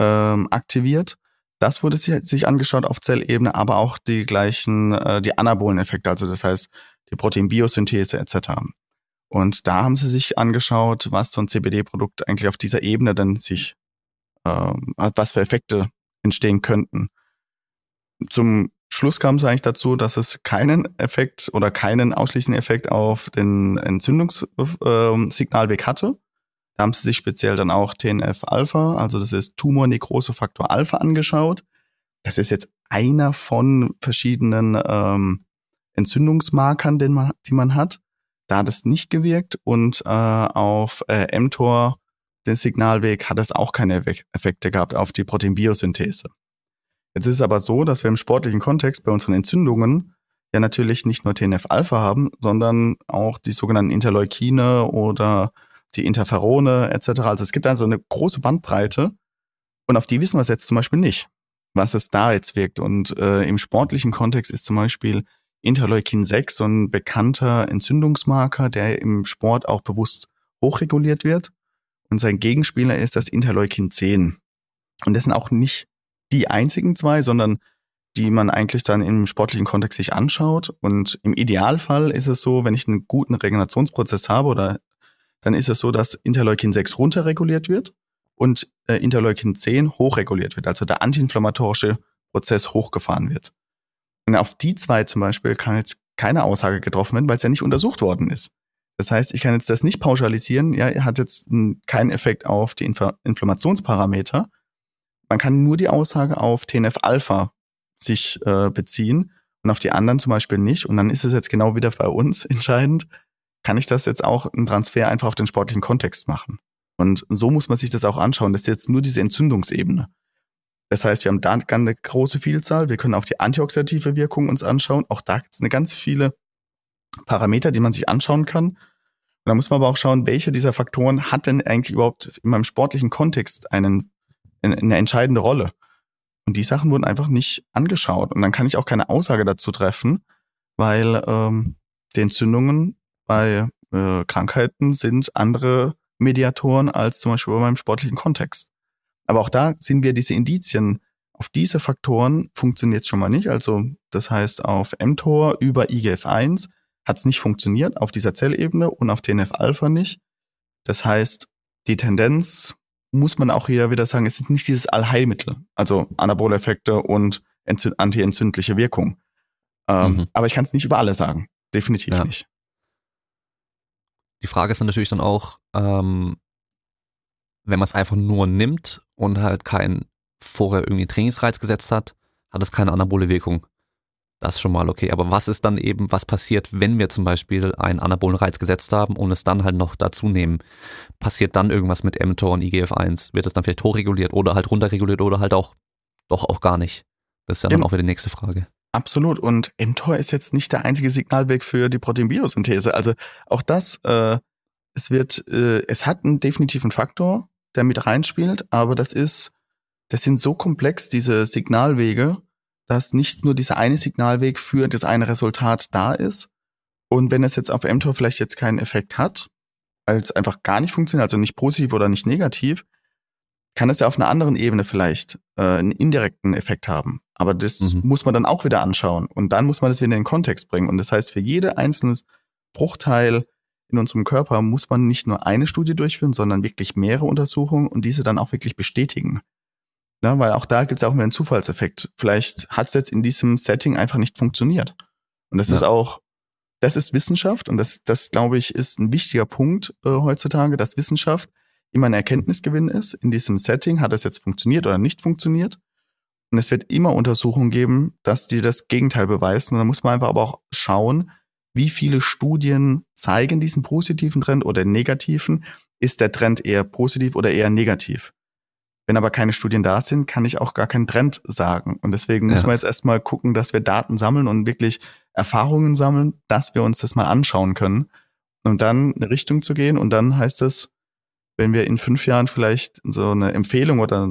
ähm, aktiviert. Das wurde sich, angeschaut auf Zellebene, aber auch die gleichen, äh, die anabolen Effekte, also das heißt die Proteinbiosynthese etc. Und da haben sie sich angeschaut, was so ein CBD-Produkt eigentlich auf dieser Ebene dann sich, äh, was für Effekte entstehen könnten zum Schluss kam es eigentlich dazu, dass es keinen Effekt oder keinen ausschließenden Effekt auf den Entzündungssignalweg hatte. Da haben sie sich speziell dann auch TNF-Alpha, also das ist Tumor-Nekrose-Faktor Alpha angeschaut. Das ist jetzt einer von verschiedenen ähm, Entzündungsmarkern, den man, die man hat. Da hat es nicht gewirkt und äh, auf äh, mTOR, den Signalweg, hat es auch keine Effekte gehabt auf die Proteinbiosynthese. Jetzt ist es aber so, dass wir im sportlichen Kontext bei unseren Entzündungen ja natürlich nicht nur TNF-Alpha haben, sondern auch die sogenannten Interleukine oder die Interferone etc. Also es gibt also eine große Bandbreite und auf die wissen wir es jetzt zum Beispiel nicht, was es da jetzt wirkt. Und äh, im sportlichen Kontext ist zum Beispiel Interleukin 6 so ein bekannter Entzündungsmarker, der im Sport auch bewusst hochreguliert wird. Und sein Gegenspieler ist das Interleukin 10. Und das sind auch nicht die einzigen zwei, sondern die man eigentlich dann im sportlichen Kontext sich anschaut. Und im Idealfall ist es so, wenn ich einen guten Regenerationsprozess habe oder dann ist es so, dass Interleukin 6 runterreguliert wird und äh, Interleukin 10 hochreguliert wird, also der antiinflammatorische Prozess hochgefahren wird. Und auf die zwei zum Beispiel kann jetzt keine Aussage getroffen werden, weil es ja nicht untersucht worden ist. Das heißt, ich kann jetzt das nicht pauschalisieren, ja, hat jetzt keinen Effekt auf die Infl Inflammationsparameter, man kann nur die Aussage auf TNF-Alpha sich äh, beziehen und auf die anderen zum Beispiel nicht. Und dann ist es jetzt genau wieder bei uns entscheidend, kann ich das jetzt auch einen Transfer einfach auf den sportlichen Kontext machen. Und so muss man sich das auch anschauen. Das ist jetzt nur diese Entzündungsebene. Das heißt, wir haben da eine große Vielzahl. Wir können auch die antioxidative Wirkung uns anschauen. Auch da gibt es eine ganz viele Parameter, die man sich anschauen kann. Und da muss man aber auch schauen, welche dieser Faktoren hat denn eigentlich überhaupt in meinem sportlichen Kontext einen eine entscheidende Rolle. Und die Sachen wurden einfach nicht angeschaut. Und dann kann ich auch keine Aussage dazu treffen, weil ähm, die Entzündungen bei äh, Krankheiten sind andere Mediatoren als zum Beispiel bei meinem sportlichen Kontext. Aber auch da sind wir diese Indizien. Auf diese Faktoren funktioniert es schon mal nicht. Also das heißt, auf mTOR über IGF-1 hat es nicht funktioniert, auf dieser Zellebene und auf TNF-Alpha nicht. Das heißt, die Tendenz muss man auch hier wieder sagen, es ist nicht dieses Allheilmittel, also Anaboleffekte und antientzündliche Wirkung. Ähm, mhm. Aber ich kann es nicht über alle sagen. Definitiv ja. nicht. Die Frage ist dann natürlich dann auch, ähm, wenn man es einfach nur nimmt und halt keinen vorher irgendwie Trainingsreiz gesetzt hat, hat es keine anabole Wirkung. Das ist schon mal okay. Aber was ist dann eben, was passiert, wenn wir zum Beispiel einen anabolen Reiz gesetzt haben und es dann halt noch dazu nehmen? Passiert dann irgendwas mit mTOR und IGF-1? Wird es dann vielleicht hochreguliert oder halt runterreguliert oder halt auch doch auch gar nicht? Das ist ja dann auch wieder die nächste Frage. Absolut. Und mTOR ist jetzt nicht der einzige Signalweg für die Proteinbiosynthese. Also auch das, äh, es wird, äh, es hat einen definitiven Faktor, der mit reinspielt, aber das ist, das sind so komplex, diese Signalwege, dass nicht nur dieser eine Signalweg für das eine Resultat da ist. Und wenn es jetzt auf mTOR vielleicht jetzt keinen Effekt hat, es einfach gar nicht funktioniert, also nicht positiv oder nicht negativ, kann es ja auf einer anderen Ebene vielleicht äh, einen indirekten Effekt haben. Aber das mhm. muss man dann auch wieder anschauen. Und dann muss man das wieder in den Kontext bringen. Und das heißt, für jede einzelne Bruchteil in unserem Körper muss man nicht nur eine Studie durchführen, sondern wirklich mehrere Untersuchungen und diese dann auch wirklich bestätigen. Ja, weil auch da gibt es auch immer einen Zufallseffekt. Vielleicht hat es jetzt in diesem Setting einfach nicht funktioniert. Und das ja. ist auch, das ist Wissenschaft und das, das glaube ich, ist ein wichtiger Punkt äh, heutzutage, dass Wissenschaft immer ein Erkenntnisgewinn ist. In diesem Setting hat es jetzt funktioniert oder nicht funktioniert. Und es wird immer Untersuchungen geben, dass die das Gegenteil beweisen. Und da muss man einfach aber auch schauen, wie viele Studien zeigen diesen positiven Trend oder negativen. Ist der Trend eher positiv oder eher negativ? Wenn aber keine Studien da sind, kann ich auch gar keinen Trend sagen. Und deswegen ja. müssen wir jetzt erstmal gucken, dass wir Daten sammeln und wirklich Erfahrungen sammeln, dass wir uns das mal anschauen können. Und dann eine Richtung zu gehen. Und dann heißt es, wenn wir in fünf Jahren vielleicht so eine Empfehlung oder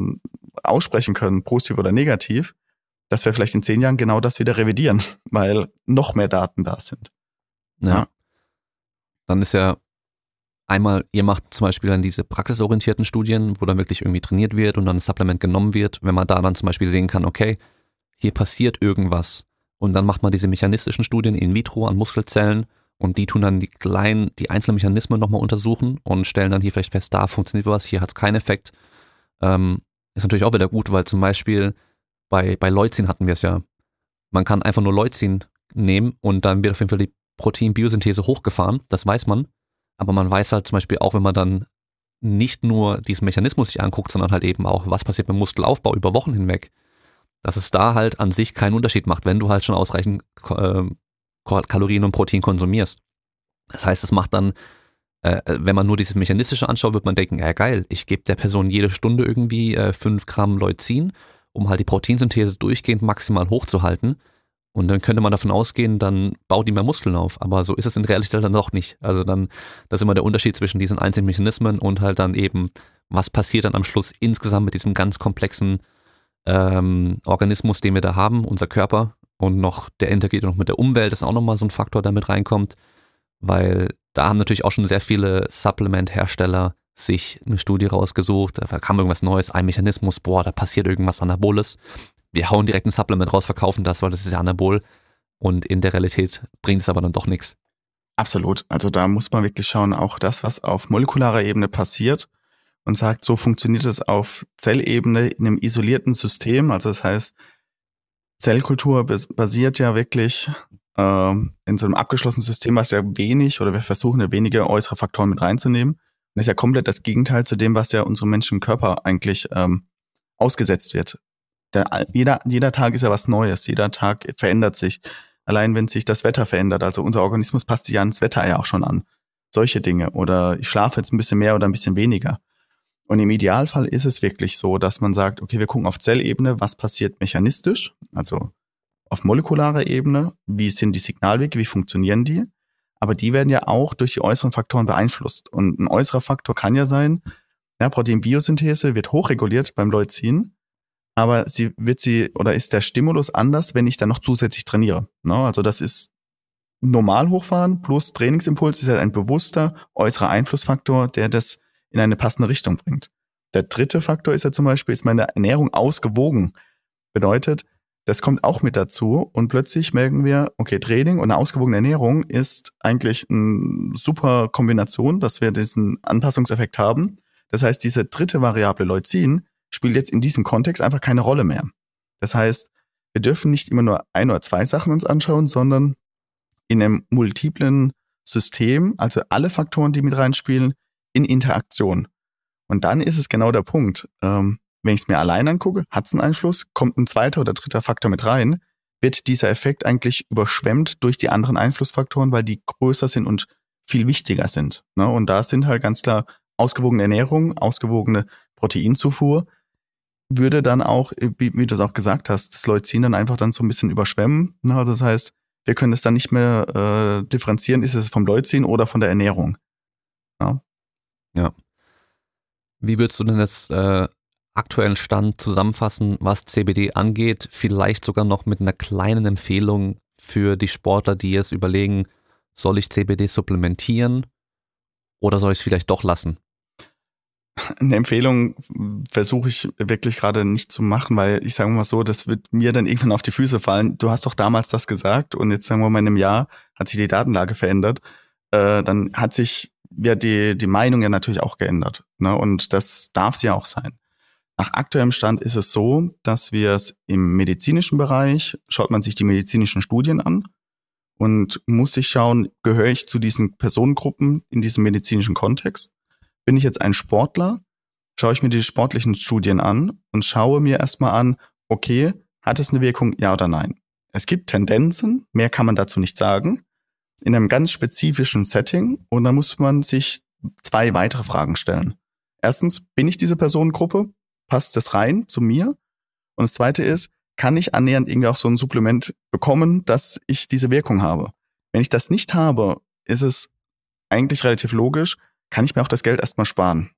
aussprechen können, positiv oder negativ, dass wir vielleicht in zehn Jahren genau das wieder revidieren, weil noch mehr Daten da sind. Ja. ja. Dann ist ja einmal, ihr macht zum Beispiel dann diese praxisorientierten Studien, wo dann wirklich irgendwie trainiert wird und dann ein Supplement genommen wird, wenn man da dann zum Beispiel sehen kann, okay, hier passiert irgendwas. Und dann macht man diese mechanistischen Studien in vitro an Muskelzellen und die tun dann die kleinen, die einzelnen Mechanismen nochmal untersuchen und stellen dann hier vielleicht fest, da funktioniert was, hier hat es keinen Effekt. Ähm, ist natürlich auch wieder gut, weil zum Beispiel bei, bei Leucin hatten wir es ja. Man kann einfach nur Leucin nehmen und dann wird auf jeden Fall die Proteinbiosynthese hochgefahren, das weiß man. Aber man weiß halt zum Beispiel auch, wenn man dann nicht nur diesen Mechanismus sich anguckt, sondern halt eben auch, was passiert beim Muskelaufbau über Wochen hinweg, dass es da halt an sich keinen Unterschied macht, wenn du halt schon ausreichend äh, Kalorien und Protein konsumierst. Das heißt, es macht dann, äh, wenn man nur dieses Mechanistische anschaut, wird man denken, ja geil, ich gebe der Person jede Stunde irgendwie äh, 5 Gramm Leucin, um halt die Proteinsynthese durchgehend maximal hochzuhalten. Und dann könnte man davon ausgehen, dann baut die mehr Muskeln auf. Aber so ist es in Realität dann doch nicht. Also dann, das ist immer der Unterschied zwischen diesen einzelnen Mechanismen und halt dann eben, was passiert dann am Schluss insgesamt mit diesem ganz komplexen ähm, Organismus, den wir da haben, unser Körper, und noch, der interagiert noch mit der Umwelt, ist auch nochmal so ein Faktor, der mit reinkommt, weil da haben natürlich auch schon sehr viele Supplement-Hersteller sich eine Studie rausgesucht, da kam irgendwas Neues, ein Mechanismus, boah, da passiert irgendwas Anaboles. Wir hauen direkt ein Supplement raus, verkaufen das, weil das ist ja Anabol. Und in der Realität bringt es aber dann doch nichts. Absolut. Also da muss man wirklich schauen, auch das, was auf molekularer Ebene passiert und sagt, so funktioniert es auf Zellebene in einem isolierten System. Also das heißt, Zellkultur basiert ja wirklich äh, in so einem abgeschlossenen System, was ja wenig oder wir versuchen ja wenige äußere Faktoren mit reinzunehmen. Das ist ja komplett das Gegenteil zu dem, was ja unserem Menschen im Körper eigentlich ähm, ausgesetzt wird. Der, jeder, jeder Tag ist ja was Neues, jeder Tag verändert sich. Allein wenn sich das Wetter verändert, also unser Organismus passt sich ja ans Wetter ja auch schon an. Solche Dinge. Oder ich schlafe jetzt ein bisschen mehr oder ein bisschen weniger. Und im Idealfall ist es wirklich so, dass man sagt, okay, wir gucken auf Zellebene, was passiert mechanistisch, also auf molekularer Ebene, wie sind die Signalwege, wie funktionieren die, aber die werden ja auch durch die äußeren Faktoren beeinflusst. Und ein äußerer Faktor kann ja sein, ja, Proteinbiosynthese wird hochreguliert beim Leucin, aber sie wird sie oder ist der Stimulus anders, wenn ich dann noch zusätzlich trainiere. Ne? Also das ist normal hochfahren plus Trainingsimpuls ist ja ein bewusster äußerer Einflussfaktor, der das in eine passende Richtung bringt. Der dritte Faktor ist ja zum Beispiel, ist meine Ernährung ausgewogen. Bedeutet, das kommt auch mit dazu und plötzlich merken wir, okay, Training und eine ausgewogene Ernährung ist eigentlich eine super Kombination, dass wir diesen Anpassungseffekt haben. Das heißt, diese dritte Variable Leucin spielt jetzt in diesem Kontext einfach keine Rolle mehr. Das heißt, wir dürfen nicht immer nur ein oder zwei Sachen uns anschauen, sondern in einem multiplen System, also alle Faktoren, die mit reinspielen, in Interaktion. Und dann ist es genau der Punkt. Ähm, wenn ich es mir allein angucke, hat es einen Einfluss, kommt ein zweiter oder dritter Faktor mit rein, wird dieser Effekt eigentlich überschwemmt durch die anderen Einflussfaktoren, weil die größer sind und viel wichtiger sind. Ne? Und da sind halt ganz klar ausgewogene Ernährung, ausgewogene Proteinzufuhr, würde dann auch, wie, wie du es auch gesagt hast, das Leucin dann einfach dann so ein bisschen überschwemmen. Ne? Also das heißt, wir können es dann nicht mehr äh, differenzieren, ist es vom Leucin oder von der Ernährung. Ja. Ja. Wie würdest du denn jetzt äh, aktuellen Stand zusammenfassen, was CBD angeht? Vielleicht sogar noch mit einer kleinen Empfehlung für die Sportler, die jetzt überlegen, soll ich CBD supplementieren Oder soll ich es vielleicht doch lassen? Eine Empfehlung versuche ich wirklich gerade nicht zu machen, weil ich sage mal so, das wird mir dann irgendwann auf die Füße fallen. Du hast doch damals das gesagt und jetzt sagen wir mal in einem Jahr hat sich die Datenlage verändert. Äh, dann hat sich ja die, die Meinung ja natürlich auch geändert. Ne? Und das darf es ja auch sein. Nach aktuellem Stand ist es so, dass wir es im medizinischen Bereich, schaut man sich die medizinischen Studien an und muss sich schauen, gehöre ich zu diesen Personengruppen in diesem medizinischen Kontext? Bin ich jetzt ein Sportler? Schaue ich mir die sportlichen Studien an und schaue mir erstmal an, okay, hat es eine Wirkung, ja oder nein? Es gibt Tendenzen, mehr kann man dazu nicht sagen, in einem ganz spezifischen Setting und da muss man sich zwei weitere Fragen stellen. Erstens, bin ich diese Personengruppe? Passt das rein zu mir? Und das zweite ist, kann ich annähernd irgendwie auch so ein Supplement bekommen, dass ich diese Wirkung habe? Wenn ich das nicht habe, ist es eigentlich relativ logisch, kann ich mir auch das Geld erstmal sparen.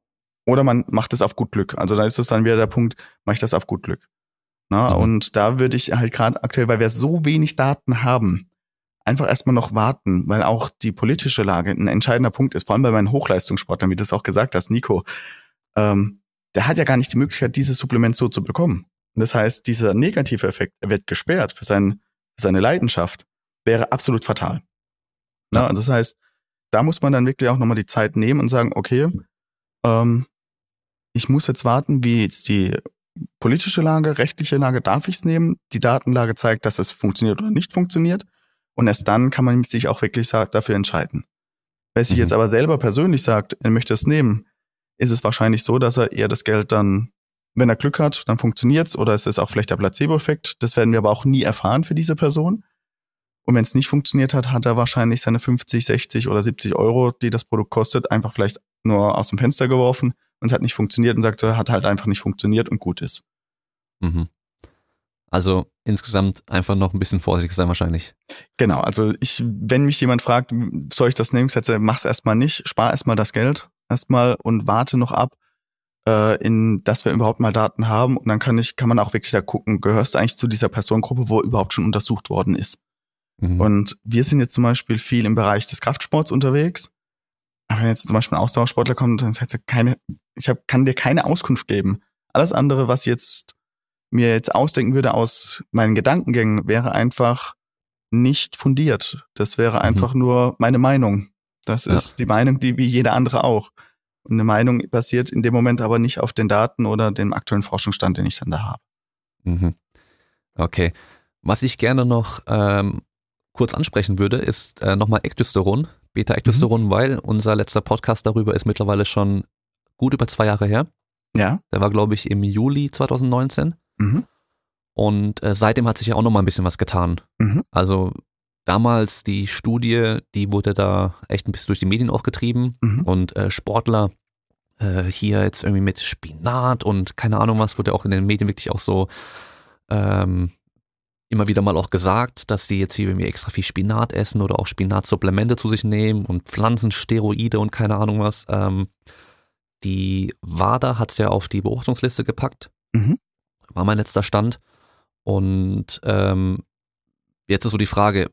Oder man macht es auf gut Glück. Also da ist es dann wieder der Punkt, mache ich das auf gut Glück. Na, mhm. Und da würde ich halt gerade aktuell, weil wir so wenig Daten haben, einfach erstmal noch warten, weil auch die politische Lage ein entscheidender Punkt ist, vor allem bei meinen Hochleistungssportlern, wie du es auch gesagt hast, Nico. Ähm, der hat ja gar nicht die Möglichkeit, dieses Supplement so zu bekommen. Und das heißt, dieser negative Effekt, er wird gesperrt für, sein, für seine Leidenschaft, wäre absolut fatal. Ja. Na, das heißt, da muss man dann wirklich auch nochmal die Zeit nehmen und sagen, okay, ähm, ich muss jetzt warten, wie jetzt die politische Lage, rechtliche Lage, darf ich es nehmen? Die Datenlage zeigt, dass es funktioniert oder nicht funktioniert. Und erst dann kann man sich auch wirklich dafür entscheiden. Wenn sich mhm. jetzt aber selber persönlich sagt, er möchte es nehmen, ist es wahrscheinlich so, dass er eher das Geld dann, wenn er Glück hat, dann funktioniert's oder es ist auch vielleicht der Placebo-Effekt. Das werden wir aber auch nie erfahren für diese Person. Und wenn es nicht funktioniert hat, hat er wahrscheinlich seine 50, 60 oder 70 Euro, die das Produkt kostet, einfach vielleicht nur aus dem Fenster geworfen und es hat nicht funktioniert und sagte, hat halt einfach nicht funktioniert und gut ist. Mhm. Also insgesamt einfach noch ein bisschen vorsichtig sein wahrscheinlich. Genau, also ich, wenn mich jemand fragt, soll ich das nehmen, setze, mach's erstmal nicht, spar erstmal das Geld erstmal und warte noch ab, äh, in, dass wir überhaupt mal Daten haben und dann kann ich, kann man auch wirklich da gucken, gehörst du eigentlich zu dieser Personengruppe, wo überhaupt schon untersucht worden ist. Mhm. Und wir sind jetzt zum Beispiel viel im Bereich des Kraftsports unterwegs. Aber wenn jetzt zum Beispiel ein Ausdauersportler kommt, dann hätte keine, ich hab, kann dir keine Auskunft geben. Alles andere, was jetzt mir jetzt ausdenken würde aus meinen Gedankengängen, wäre einfach nicht fundiert. Das wäre mhm. einfach nur meine Meinung. Das ist ja. die Meinung, die wie jeder andere auch. Und eine Meinung basiert in dem Moment aber nicht auf den Daten oder dem aktuellen Forschungsstand, den ich dann da habe. Mhm. Okay. Was ich gerne noch ähm, kurz ansprechen würde, ist äh, nochmal Ektosteron, Beta-Ektosteron, mhm. weil unser letzter Podcast darüber ist mittlerweile schon gut über zwei Jahre her. Ja. Der war, glaube ich, im Juli 2019. Mhm. Und äh, seitdem hat sich ja auch nochmal ein bisschen was getan. Mhm. Also damals die Studie, die wurde da echt ein bisschen durch die Medien auch getrieben mhm. und äh, Sportler äh, hier jetzt irgendwie mit Spinat und keine Ahnung was, wurde auch in den Medien wirklich auch so ähm, immer wieder mal auch gesagt, dass sie jetzt hier irgendwie extra viel Spinat essen oder auch Spinatsupplemente zu sich nehmen und Pflanzensteroide und keine Ahnung was. Ähm, die WADA hat es ja auf die Beobachtungsliste gepackt. Mhm. War mein letzter Stand. Und ähm, jetzt ist so die Frage,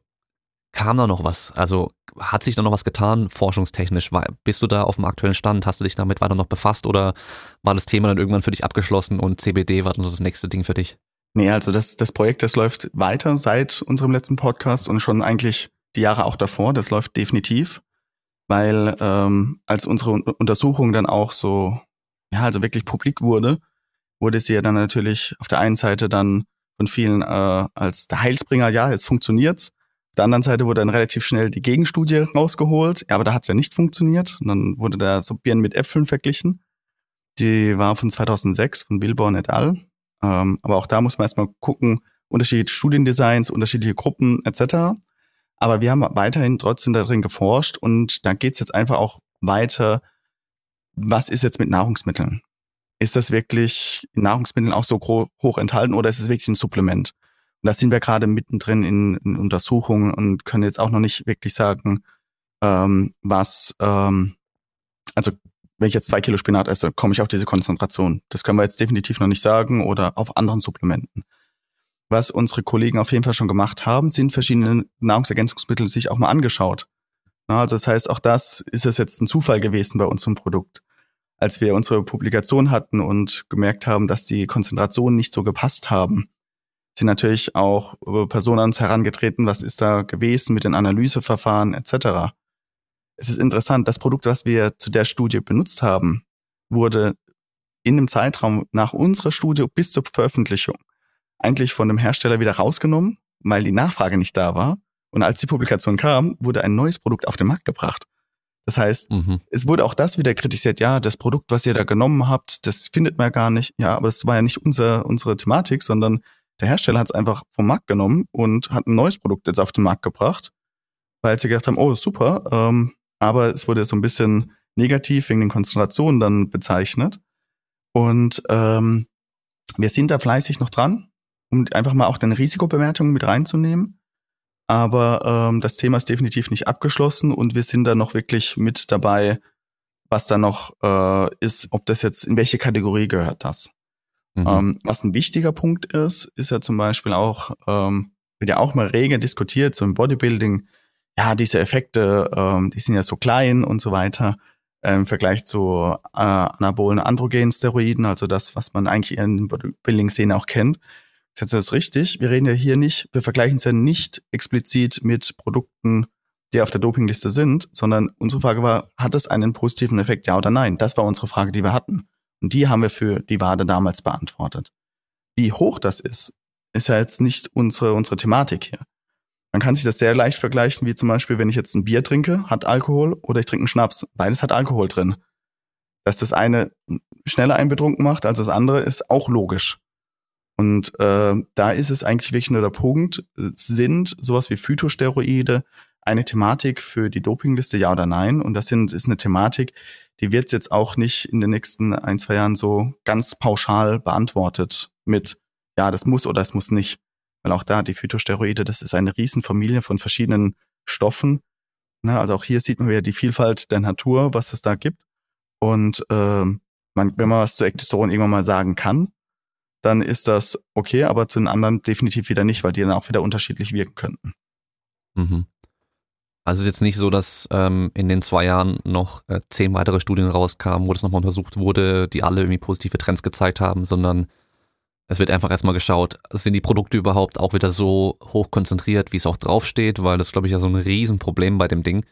kam da noch was? Also hat sich da noch was getan, forschungstechnisch? War, bist du da auf dem aktuellen Stand? Hast du dich damit weiter noch befasst oder war das Thema dann irgendwann für dich abgeschlossen und CBD war dann so das nächste Ding für dich? Nee, also das, das Projekt, das läuft weiter seit unserem letzten Podcast und schon eigentlich die Jahre auch davor. Das läuft definitiv, weil ähm, als unsere Untersuchung dann auch so, ja, also wirklich publik wurde, wurde sie ja dann natürlich auf der einen Seite dann von vielen äh, als der Heilsbringer, ja, jetzt funktioniert's. Auf der anderen Seite wurde dann relativ schnell die Gegenstudie rausgeholt, ja, aber da hat's ja nicht funktioniert. Und dann wurde da so Birnen mit Äpfeln verglichen. Die war von 2006 von Billborn et al. Ähm, aber auch da muss man erstmal gucken, unterschiedliche Studiendesigns, unterschiedliche Gruppen etc. Aber wir haben weiterhin trotzdem darin geforscht und da geht's jetzt einfach auch weiter, was ist jetzt mit Nahrungsmitteln? Ist das wirklich in Nahrungsmitteln auch so hoch enthalten oder ist es wirklich ein Supplement? Und da sind wir gerade mittendrin in, in Untersuchungen und können jetzt auch noch nicht wirklich sagen, ähm, was, ähm, also wenn ich jetzt zwei Kilo Spinat esse, komme ich auf diese Konzentration. Das können wir jetzt definitiv noch nicht sagen oder auf anderen Supplementen. Was unsere Kollegen auf jeden Fall schon gemacht haben, sind verschiedene Nahrungsergänzungsmittel sich auch mal angeschaut. Also das heißt, auch das ist es jetzt ein Zufall gewesen bei unserem Produkt. Als wir unsere Publikation hatten und gemerkt haben, dass die Konzentrationen nicht so gepasst haben, sind natürlich auch Personen an uns herangetreten, was ist da gewesen mit den Analyseverfahren etc. Es ist interessant, das Produkt, was wir zu der Studie benutzt haben, wurde in dem Zeitraum nach unserer Studie bis zur Veröffentlichung eigentlich von dem Hersteller wieder rausgenommen, weil die Nachfrage nicht da war. Und als die Publikation kam, wurde ein neues Produkt auf den Markt gebracht. Das heißt, mhm. es wurde auch das wieder kritisiert, ja, das Produkt, was ihr da genommen habt, das findet man gar nicht. Ja, aber das war ja nicht unser, unsere Thematik, sondern der Hersteller hat es einfach vom Markt genommen und hat ein neues Produkt jetzt auf den Markt gebracht, weil sie gedacht haben, oh, super, ähm, aber es wurde so ein bisschen negativ wegen den Konzentrationen dann bezeichnet. Und ähm, wir sind da fleißig noch dran, um einfach mal auch deine Risikobewertung mit reinzunehmen. Aber ähm, das Thema ist definitiv nicht abgeschlossen und wir sind da noch wirklich mit dabei, was da noch äh, ist, ob das jetzt, in welche Kategorie gehört das. Mhm. Ähm, was ein wichtiger Punkt ist, ist ja zum Beispiel auch, ähm, wird ja auch mal rege diskutiert, so im Bodybuilding, ja, diese Effekte, ähm, die sind ja so klein und so weiter äh, im Vergleich zu äh, anabolen Androgen-Steroiden, also das, was man eigentlich in der Bodybuilding-Szene auch kennt. Jetzt ist das richtig. Wir reden ja hier nicht, wir vergleichen es ja nicht explizit mit Produkten, die auf der Dopingliste sind, sondern unsere Frage war, hat es einen positiven Effekt, ja oder nein? Das war unsere Frage, die wir hatten. Und die haben wir für die Wade damals beantwortet. Wie hoch das ist, ist ja jetzt nicht unsere, unsere Thematik hier. Man kann sich das sehr leicht vergleichen, wie zum Beispiel, wenn ich jetzt ein Bier trinke, hat Alkohol, oder ich trinke einen Schnaps. Beides hat Alkohol drin. Dass das eine schneller einen betrunken macht als das andere, ist auch logisch. Und äh, da ist es eigentlich wirklich nur der Punkt, sind sowas wie Phytosteroide eine Thematik für die Dopingliste, ja oder nein? Und das sind, ist eine Thematik, die wird jetzt auch nicht in den nächsten ein, zwei Jahren so ganz pauschal beantwortet mit, ja, das muss oder das muss nicht. Weil auch da die Phytosteroide, das ist eine Riesenfamilie von verschiedenen Stoffen. Ne, also auch hier sieht man wieder die Vielfalt der Natur, was es da gibt. Und äh, man, wenn man was zu Ektosteron irgendwann mal sagen kann, dann ist das okay, aber zu den anderen definitiv wieder nicht, weil die dann auch wieder unterschiedlich wirken könnten. Mhm. Also es ist jetzt nicht so, dass ähm, in den zwei Jahren noch äh, zehn weitere Studien rauskamen, wo das nochmal untersucht wurde, die alle irgendwie positive Trends gezeigt haben, sondern es wird einfach erstmal geschaut, sind die Produkte überhaupt auch wieder so hoch konzentriert, wie es auch draufsteht, weil das glaube ich ja so ein Riesenproblem bei dem Ding.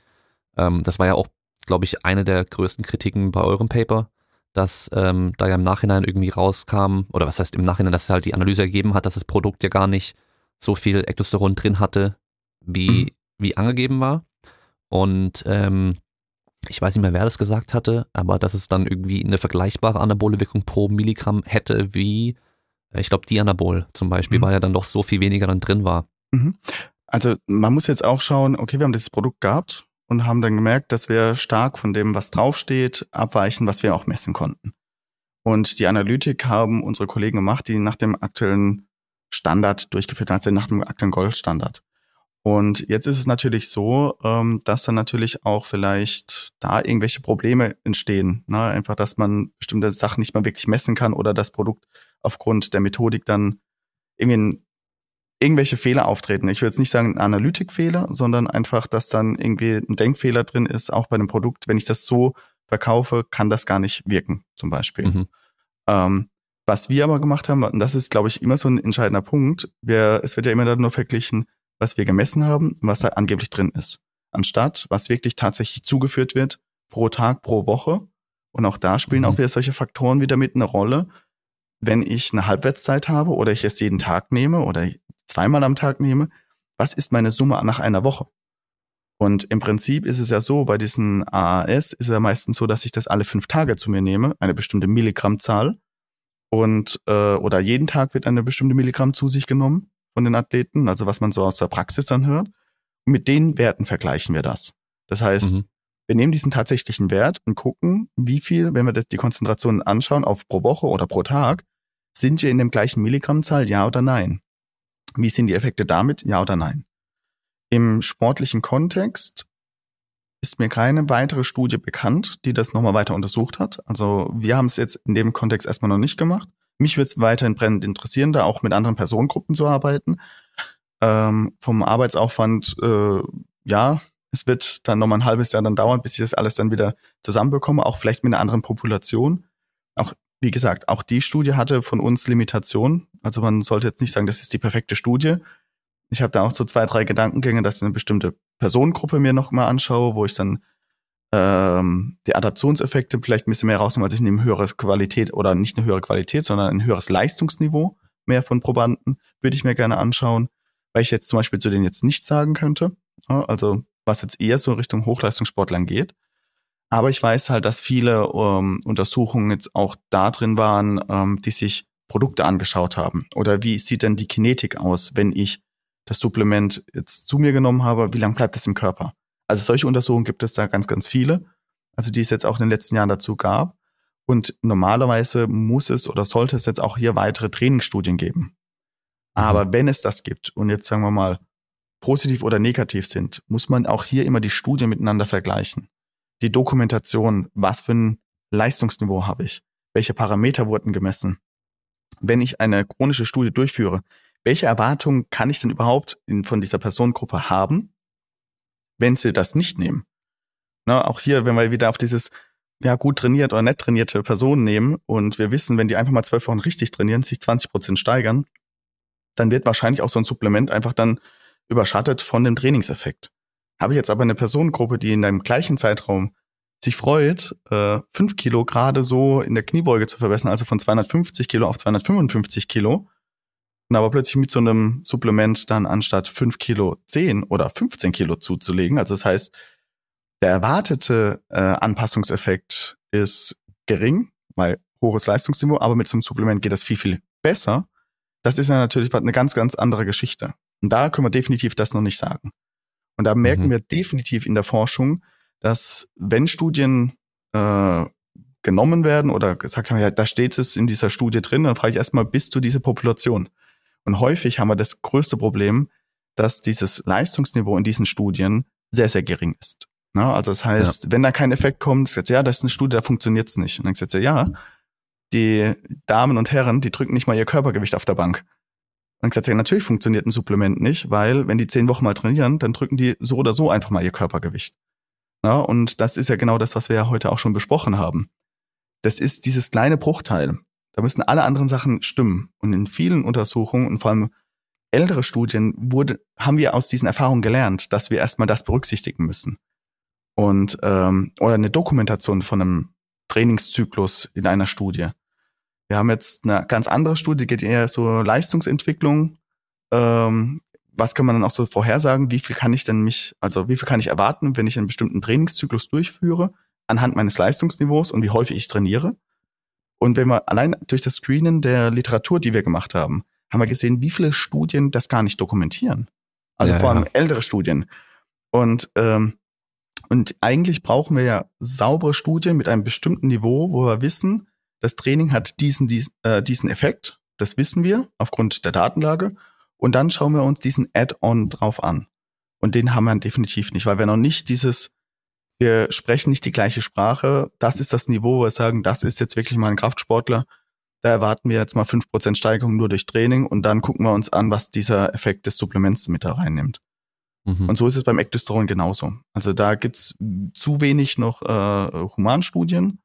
Ähm, das war ja auch, glaube ich, eine der größten Kritiken bei eurem Paper, dass ähm, da ja im Nachhinein irgendwie rauskam, oder was heißt im Nachhinein, dass halt die Analyse ergeben hat, dass das Produkt ja gar nicht so viel Ektosteron drin hatte, wie, mhm. wie angegeben war. Und ähm, ich weiß nicht mehr, wer das gesagt hatte, aber dass es dann irgendwie eine vergleichbare anabole Wirkung pro Milligramm hätte, wie, ich glaube, Dianabol zum Beispiel, mhm. weil ja dann doch so viel weniger dann drin war. Mhm. Also man muss jetzt auch schauen, okay, wir haben dieses Produkt gehabt, und haben dann gemerkt, dass wir stark von dem, was draufsteht, abweichen, was wir auch messen konnten. Und die Analytik haben unsere Kollegen gemacht, die nach dem aktuellen Standard durchgeführt haben, also nach dem aktuellen Goldstandard. Und jetzt ist es natürlich so, ähm, dass dann natürlich auch vielleicht da irgendwelche Probleme entstehen. Ne? Einfach, dass man bestimmte Sachen nicht mehr wirklich messen kann oder das Produkt aufgrund der Methodik dann irgendwie irgendwelche Fehler auftreten. Ich will jetzt nicht sagen ein Analytikfehler, sondern einfach, dass dann irgendwie ein Denkfehler drin ist, auch bei einem Produkt. Wenn ich das so verkaufe, kann das gar nicht wirken, zum Beispiel. Mhm. Ähm, was wir aber gemacht haben, und das ist, glaube ich, immer so ein entscheidender Punkt, wir, es wird ja immer nur verglichen, was wir gemessen haben, was da angeblich drin ist. Anstatt, was wirklich tatsächlich zugeführt wird, pro Tag, pro Woche. Und auch da spielen mhm. auch wieder solche Faktoren wieder mit eine Rolle. Wenn ich eine Halbwertszeit habe oder ich es jeden Tag nehme oder zweimal am Tag nehme, was ist meine Summe nach einer Woche? Und im Prinzip ist es ja so, bei diesen AAS ist es ja meistens so, dass ich das alle fünf Tage zu mir nehme, eine bestimmte Milligrammzahl. Und äh, oder jeden Tag wird eine bestimmte Milligramm zu sich genommen von den Athleten, also was man so aus der Praxis dann hört. Mit den Werten vergleichen wir das. Das heißt, mhm. wir nehmen diesen tatsächlichen Wert und gucken, wie viel, wenn wir das, die Konzentrationen anschauen, auf pro Woche oder pro Tag, sind wir in dem gleichen Milligrammzahl, ja oder nein? Wie sind die Effekte damit? Ja oder nein? Im sportlichen Kontext ist mir keine weitere Studie bekannt, die das nochmal weiter untersucht hat. Also wir haben es jetzt in dem Kontext erstmal noch nicht gemacht. Mich würde es weiterhin brennend interessieren, da auch mit anderen Personengruppen zu arbeiten. Ähm, vom Arbeitsaufwand, äh, ja, Es wird dann nochmal ein halbes Jahr dann dauern, bis ich das alles dann wieder zusammenbekomme, auch vielleicht mit einer anderen Population. Auch, wie gesagt, auch die Studie hatte von uns Limitationen. Also man sollte jetzt nicht sagen, das ist die perfekte Studie. Ich habe da auch so zwei, drei Gedankengänge, dass ich eine bestimmte Personengruppe mir nochmal anschaue, wo ich dann ähm, die Adaptionseffekte vielleicht ein bisschen mehr rausnehme, als ich nehme höhere Qualität oder nicht eine höhere Qualität, sondern ein höheres Leistungsniveau mehr von Probanden, würde ich mir gerne anschauen, weil ich jetzt zum Beispiel zu denen jetzt nicht sagen könnte. Also was jetzt eher so Richtung Hochleistungssportlern geht. Aber ich weiß halt, dass viele ähm, Untersuchungen jetzt auch da drin waren, ähm, die sich Produkte angeschaut haben. Oder wie sieht denn die Kinetik aus, wenn ich das Supplement jetzt zu mir genommen habe? Wie lange bleibt das im Körper? Also solche Untersuchungen gibt es da ganz, ganz viele. Also die es jetzt auch in den letzten Jahren dazu gab. Und normalerweise muss es oder sollte es jetzt auch hier weitere Trainingsstudien geben. Aber mhm. wenn es das gibt und jetzt sagen wir mal positiv oder negativ sind, muss man auch hier immer die Studien miteinander vergleichen. Die Dokumentation, was für ein Leistungsniveau habe ich? Welche Parameter wurden gemessen? Wenn ich eine chronische Studie durchführe, welche Erwartungen kann ich denn überhaupt in, von dieser Personengruppe haben, wenn sie das nicht nehmen? Na, auch hier, wenn wir wieder auf dieses ja gut trainiert oder nett trainierte Personen nehmen und wir wissen, wenn die einfach mal zwölf Wochen richtig trainieren, sich 20 Prozent steigern, dann wird wahrscheinlich auch so ein Supplement einfach dann überschattet von dem Trainingseffekt. Habe ich jetzt aber eine Personengruppe, die in einem gleichen Zeitraum sich freut, äh, 5 Kilo gerade so in der Kniebeuge zu verbessern, also von 250 Kilo auf 255 Kilo, und aber plötzlich mit so einem Supplement dann anstatt 5 Kilo 10 oder 15 Kilo zuzulegen. Also das heißt, der erwartete äh, Anpassungseffekt ist gering, weil hohes Leistungsniveau, aber mit so einem Supplement geht das viel, viel besser. Das ist ja natürlich eine ganz, ganz andere Geschichte. Und da können wir definitiv das noch nicht sagen. Und da merken mhm. wir definitiv in der Forschung, dass wenn Studien äh, genommen werden oder gesagt haben, ja, da steht es in dieser Studie drin, dann frage ich erstmal, bist du diese Population? Und häufig haben wir das größte Problem, dass dieses Leistungsniveau in diesen Studien sehr, sehr gering ist. Na, also das heißt, ja. wenn da kein Effekt kommt, sagt ja, das ist eine Studie, da funktioniert's nicht. Und dann sagt ja, die Damen und Herren, die drücken nicht mal ihr Körpergewicht auf der Bank. Und gesagt, ja, natürlich funktioniert ein Supplement nicht, weil wenn die zehn Wochen mal trainieren, dann drücken die so oder so einfach mal ihr Körpergewicht. Ja, und das ist ja genau das, was wir ja heute auch schon besprochen haben. Das ist dieses kleine Bruchteil. Da müssen alle anderen Sachen stimmen. Und in vielen Untersuchungen und vor allem ältere Studien wurde, haben wir aus diesen Erfahrungen gelernt, dass wir erstmal das berücksichtigen müssen. Und ähm, oder eine Dokumentation von einem Trainingszyklus in einer Studie. Wir haben jetzt eine ganz andere Studie, die geht eher so Leistungsentwicklung. Ähm, was kann man dann auch so vorhersagen? Wie viel kann ich denn mich, also wie viel kann ich erwarten, wenn ich einen bestimmten Trainingszyklus durchführe, anhand meines Leistungsniveaus und wie häufig ich trainiere? Und wenn wir allein durch das Screenen der Literatur, die wir gemacht haben, haben wir gesehen, wie viele Studien das gar nicht dokumentieren. Also ja, vor allem ja. ältere Studien. Und ähm, und eigentlich brauchen wir ja saubere Studien mit einem bestimmten Niveau, wo wir wissen, das Training hat diesen, diesen, äh, diesen Effekt, das wissen wir aufgrund der Datenlage. Und dann schauen wir uns diesen Add-on drauf an. Und den haben wir definitiv nicht, weil wir noch nicht dieses, wir sprechen nicht die gleiche Sprache. Das ist das Niveau, wo wir sagen, das ist jetzt wirklich mal ein Kraftsportler. Da erwarten wir jetzt mal fünf Prozent Steigerung nur durch Training und dann gucken wir uns an, was dieser Effekt des Supplements mit da reinnimmt. Mhm. Und so ist es beim Ectosteron genauso. Also da gibt's zu wenig noch äh, Humanstudien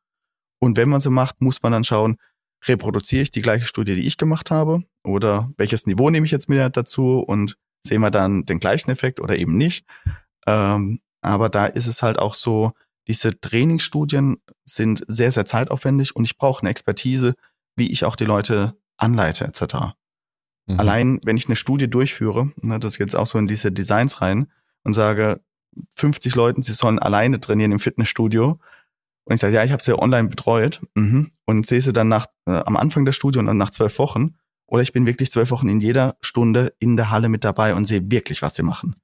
und wenn man sie macht, muss man dann schauen, reproduziere ich die gleiche Studie, die ich gemacht habe? Oder welches Niveau nehme ich jetzt mir dazu und sehen wir dann den gleichen Effekt oder eben nicht? Ähm, aber da ist es halt auch so, diese Trainingsstudien sind sehr, sehr zeitaufwendig und ich brauche eine Expertise, wie ich auch die Leute anleite etc. Mhm. Allein, wenn ich eine Studie durchführe, ne, das geht jetzt auch so in diese Designs rein und sage, 50 Leuten, sie sollen alleine trainieren im Fitnessstudio, und ich sage, ja, ich habe sie ja online betreut mhm. und sehe sie dann nach äh, am Anfang der Studie und dann nach zwölf Wochen. Oder ich bin wirklich zwölf Wochen in jeder Stunde in der Halle mit dabei und sehe wirklich, was sie machen.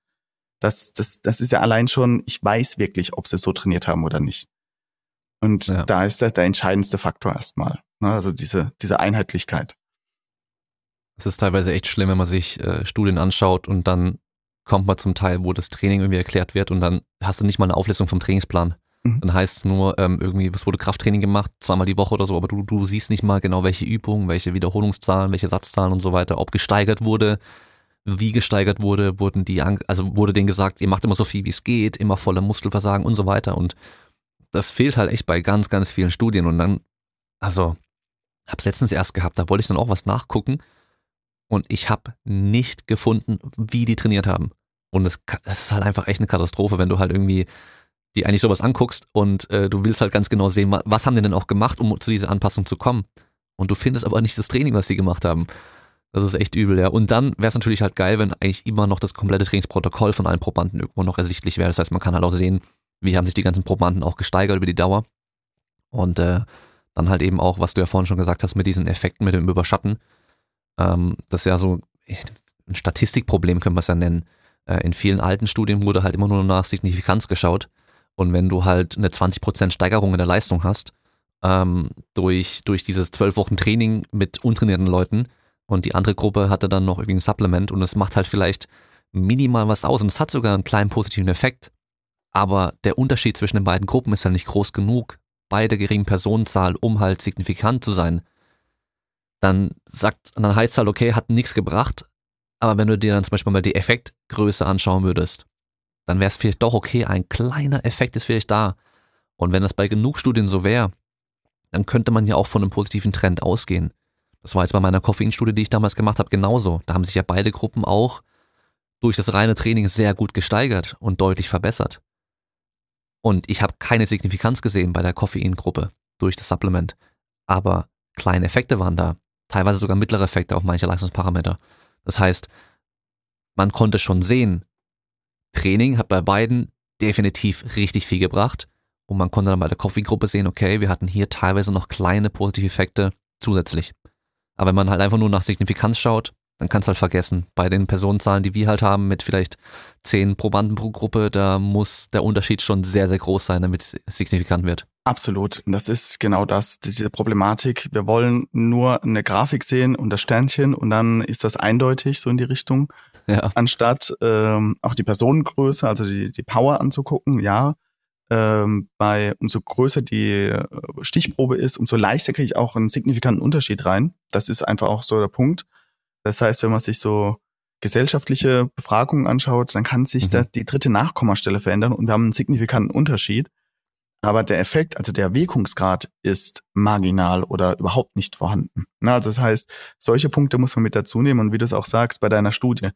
Das, das, das ist ja allein schon, ich weiß wirklich, ob sie so trainiert haben oder nicht. Und ja. da ist der, der entscheidendste Faktor erstmal. Ne? Also diese, diese Einheitlichkeit. Es ist teilweise echt schlimm, wenn man sich äh, Studien anschaut und dann kommt man zum Teil, wo das Training irgendwie erklärt wird und dann hast du nicht mal eine Auflistung vom Trainingsplan. Mhm. Dann heißt es nur, ähm, irgendwie, was wurde Krafttraining gemacht, zweimal die Woche oder so, aber du, du siehst nicht mal genau, welche Übungen, welche Wiederholungszahlen, welche Satzzahlen und so weiter, ob gesteigert wurde. wie gesteigert wurde, wurden die, also wurde denen gesagt, ihr macht immer so viel wie es geht, immer voller Muskelversagen und so weiter und das fehlt halt echt bei ganz, ganz vielen Studien und dann, also, hab's letztens erst gehabt, da wollte ich dann auch was nachgucken und ich habe nicht gefunden, wie die trainiert haben. Und es, es ist halt einfach echt eine Katastrophe, wenn du halt irgendwie die eigentlich sowas anguckst und äh, du willst halt ganz genau sehen, was haben die denn auch gemacht, um zu dieser Anpassung zu kommen. Und du findest aber nicht das Training, was sie gemacht haben. Das ist echt übel, ja. Und dann wäre es natürlich halt geil, wenn eigentlich immer noch das komplette Trainingsprotokoll von allen Probanden irgendwo noch ersichtlich wäre. Das heißt, man kann halt auch sehen, wie haben sich die ganzen Probanden auch gesteigert über die Dauer. Und äh, dann halt eben auch, was du ja vorhin schon gesagt hast, mit diesen Effekten, mit dem Überschatten. Ähm, das ist ja so ein Statistikproblem, können wir es ja nennen. Äh, in vielen alten Studien wurde halt immer nur nach Signifikanz geschaut. Und wenn du halt eine 20% Steigerung in der Leistung hast, ähm, durch, durch dieses zwölf Wochen Training mit untrainierten Leuten und die andere Gruppe hatte dann noch irgendwie ein Supplement und es macht halt vielleicht minimal was aus und es hat sogar einen kleinen positiven Effekt. Aber der Unterschied zwischen den beiden Gruppen ist halt nicht groß genug, bei der geringen Personenzahl, um halt signifikant zu sein. Dann sagt, dann heißt halt, okay, hat nichts gebracht, aber wenn du dir dann zum Beispiel mal die Effektgröße anschauen würdest, dann wäre es vielleicht doch okay, ein kleiner Effekt ist vielleicht da. Und wenn das bei genug Studien so wäre, dann könnte man ja auch von einem positiven Trend ausgehen. Das war jetzt bei meiner Koffeinstudie, die ich damals gemacht habe, genauso. Da haben sich ja beide Gruppen auch durch das reine Training sehr gut gesteigert und deutlich verbessert. Und ich habe keine Signifikanz gesehen bei der Koffeingruppe durch das Supplement. Aber kleine Effekte waren da. Teilweise sogar mittlere Effekte auf manche Leistungsparameter. Das heißt, man konnte schon sehen, Training hat bei beiden definitiv richtig viel gebracht. Und man konnte dann bei der Coffee-Gruppe sehen, okay, wir hatten hier teilweise noch kleine positive Effekte zusätzlich. Aber wenn man halt einfach nur nach Signifikanz schaut, dann kannst du halt vergessen. Bei den Personenzahlen, die wir halt haben, mit vielleicht zehn Probanden pro Gruppe, da muss der Unterschied schon sehr, sehr groß sein, damit es signifikant wird. Absolut. Und das ist genau das, diese Problematik. Wir wollen nur eine Grafik sehen und das Sternchen und dann ist das eindeutig so in die Richtung ja. anstatt ähm, auch die Personengröße, also die, die Power anzugucken, ja. Ähm, bei umso größer die äh, Stichprobe ist, umso leichter kriege ich auch einen signifikanten Unterschied rein. Das ist einfach auch so der Punkt. Das heißt, wenn man sich so gesellschaftliche Befragungen anschaut, dann kann sich mhm. das, die dritte Nachkommastelle verändern und wir haben einen signifikanten Unterschied. Aber der Effekt, also der Wirkungsgrad ist marginal oder überhaupt nicht vorhanden. Na, also das heißt, solche Punkte muss man mit dazu nehmen und wie du es auch sagst bei deiner Studie,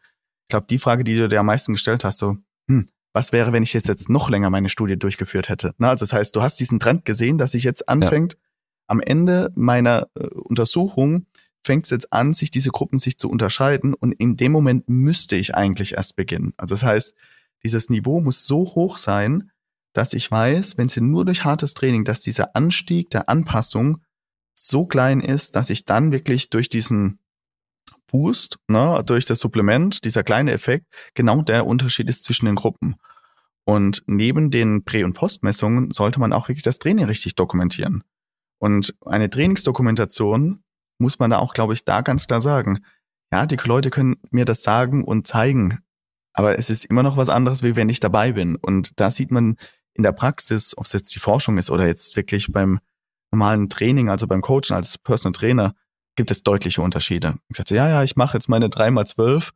glaube, die Frage, die du dir am meisten gestellt hast, so, hm, was wäre, wenn ich jetzt, jetzt noch länger meine Studie durchgeführt hätte? Na, also das heißt, du hast diesen Trend gesehen, dass sich jetzt anfängt, ja. am Ende meiner äh, Untersuchung fängt es jetzt an, sich diese Gruppen sich zu unterscheiden und in dem Moment müsste ich eigentlich erst beginnen. Also das heißt, dieses Niveau muss so hoch sein, dass ich weiß, wenn sie nur durch hartes Training, dass dieser Anstieg der Anpassung so klein ist, dass ich dann wirklich durch diesen Boost ne, durch das Supplement, dieser kleine Effekt, genau der Unterschied ist zwischen den Gruppen. Und neben den Prä- und Postmessungen sollte man auch wirklich das Training richtig dokumentieren. Und eine Trainingsdokumentation muss man da auch, glaube ich, da ganz klar sagen. Ja, die Leute können mir das sagen und zeigen, aber es ist immer noch was anderes, wie wenn ich dabei bin. Und da sieht man in der Praxis, ob es jetzt die Forschung ist oder jetzt wirklich beim normalen Training, also beim Coachen als Personal Trainer, gibt es deutliche Unterschiede. Ich sagte, ja, ja, ich mache jetzt meine 3x12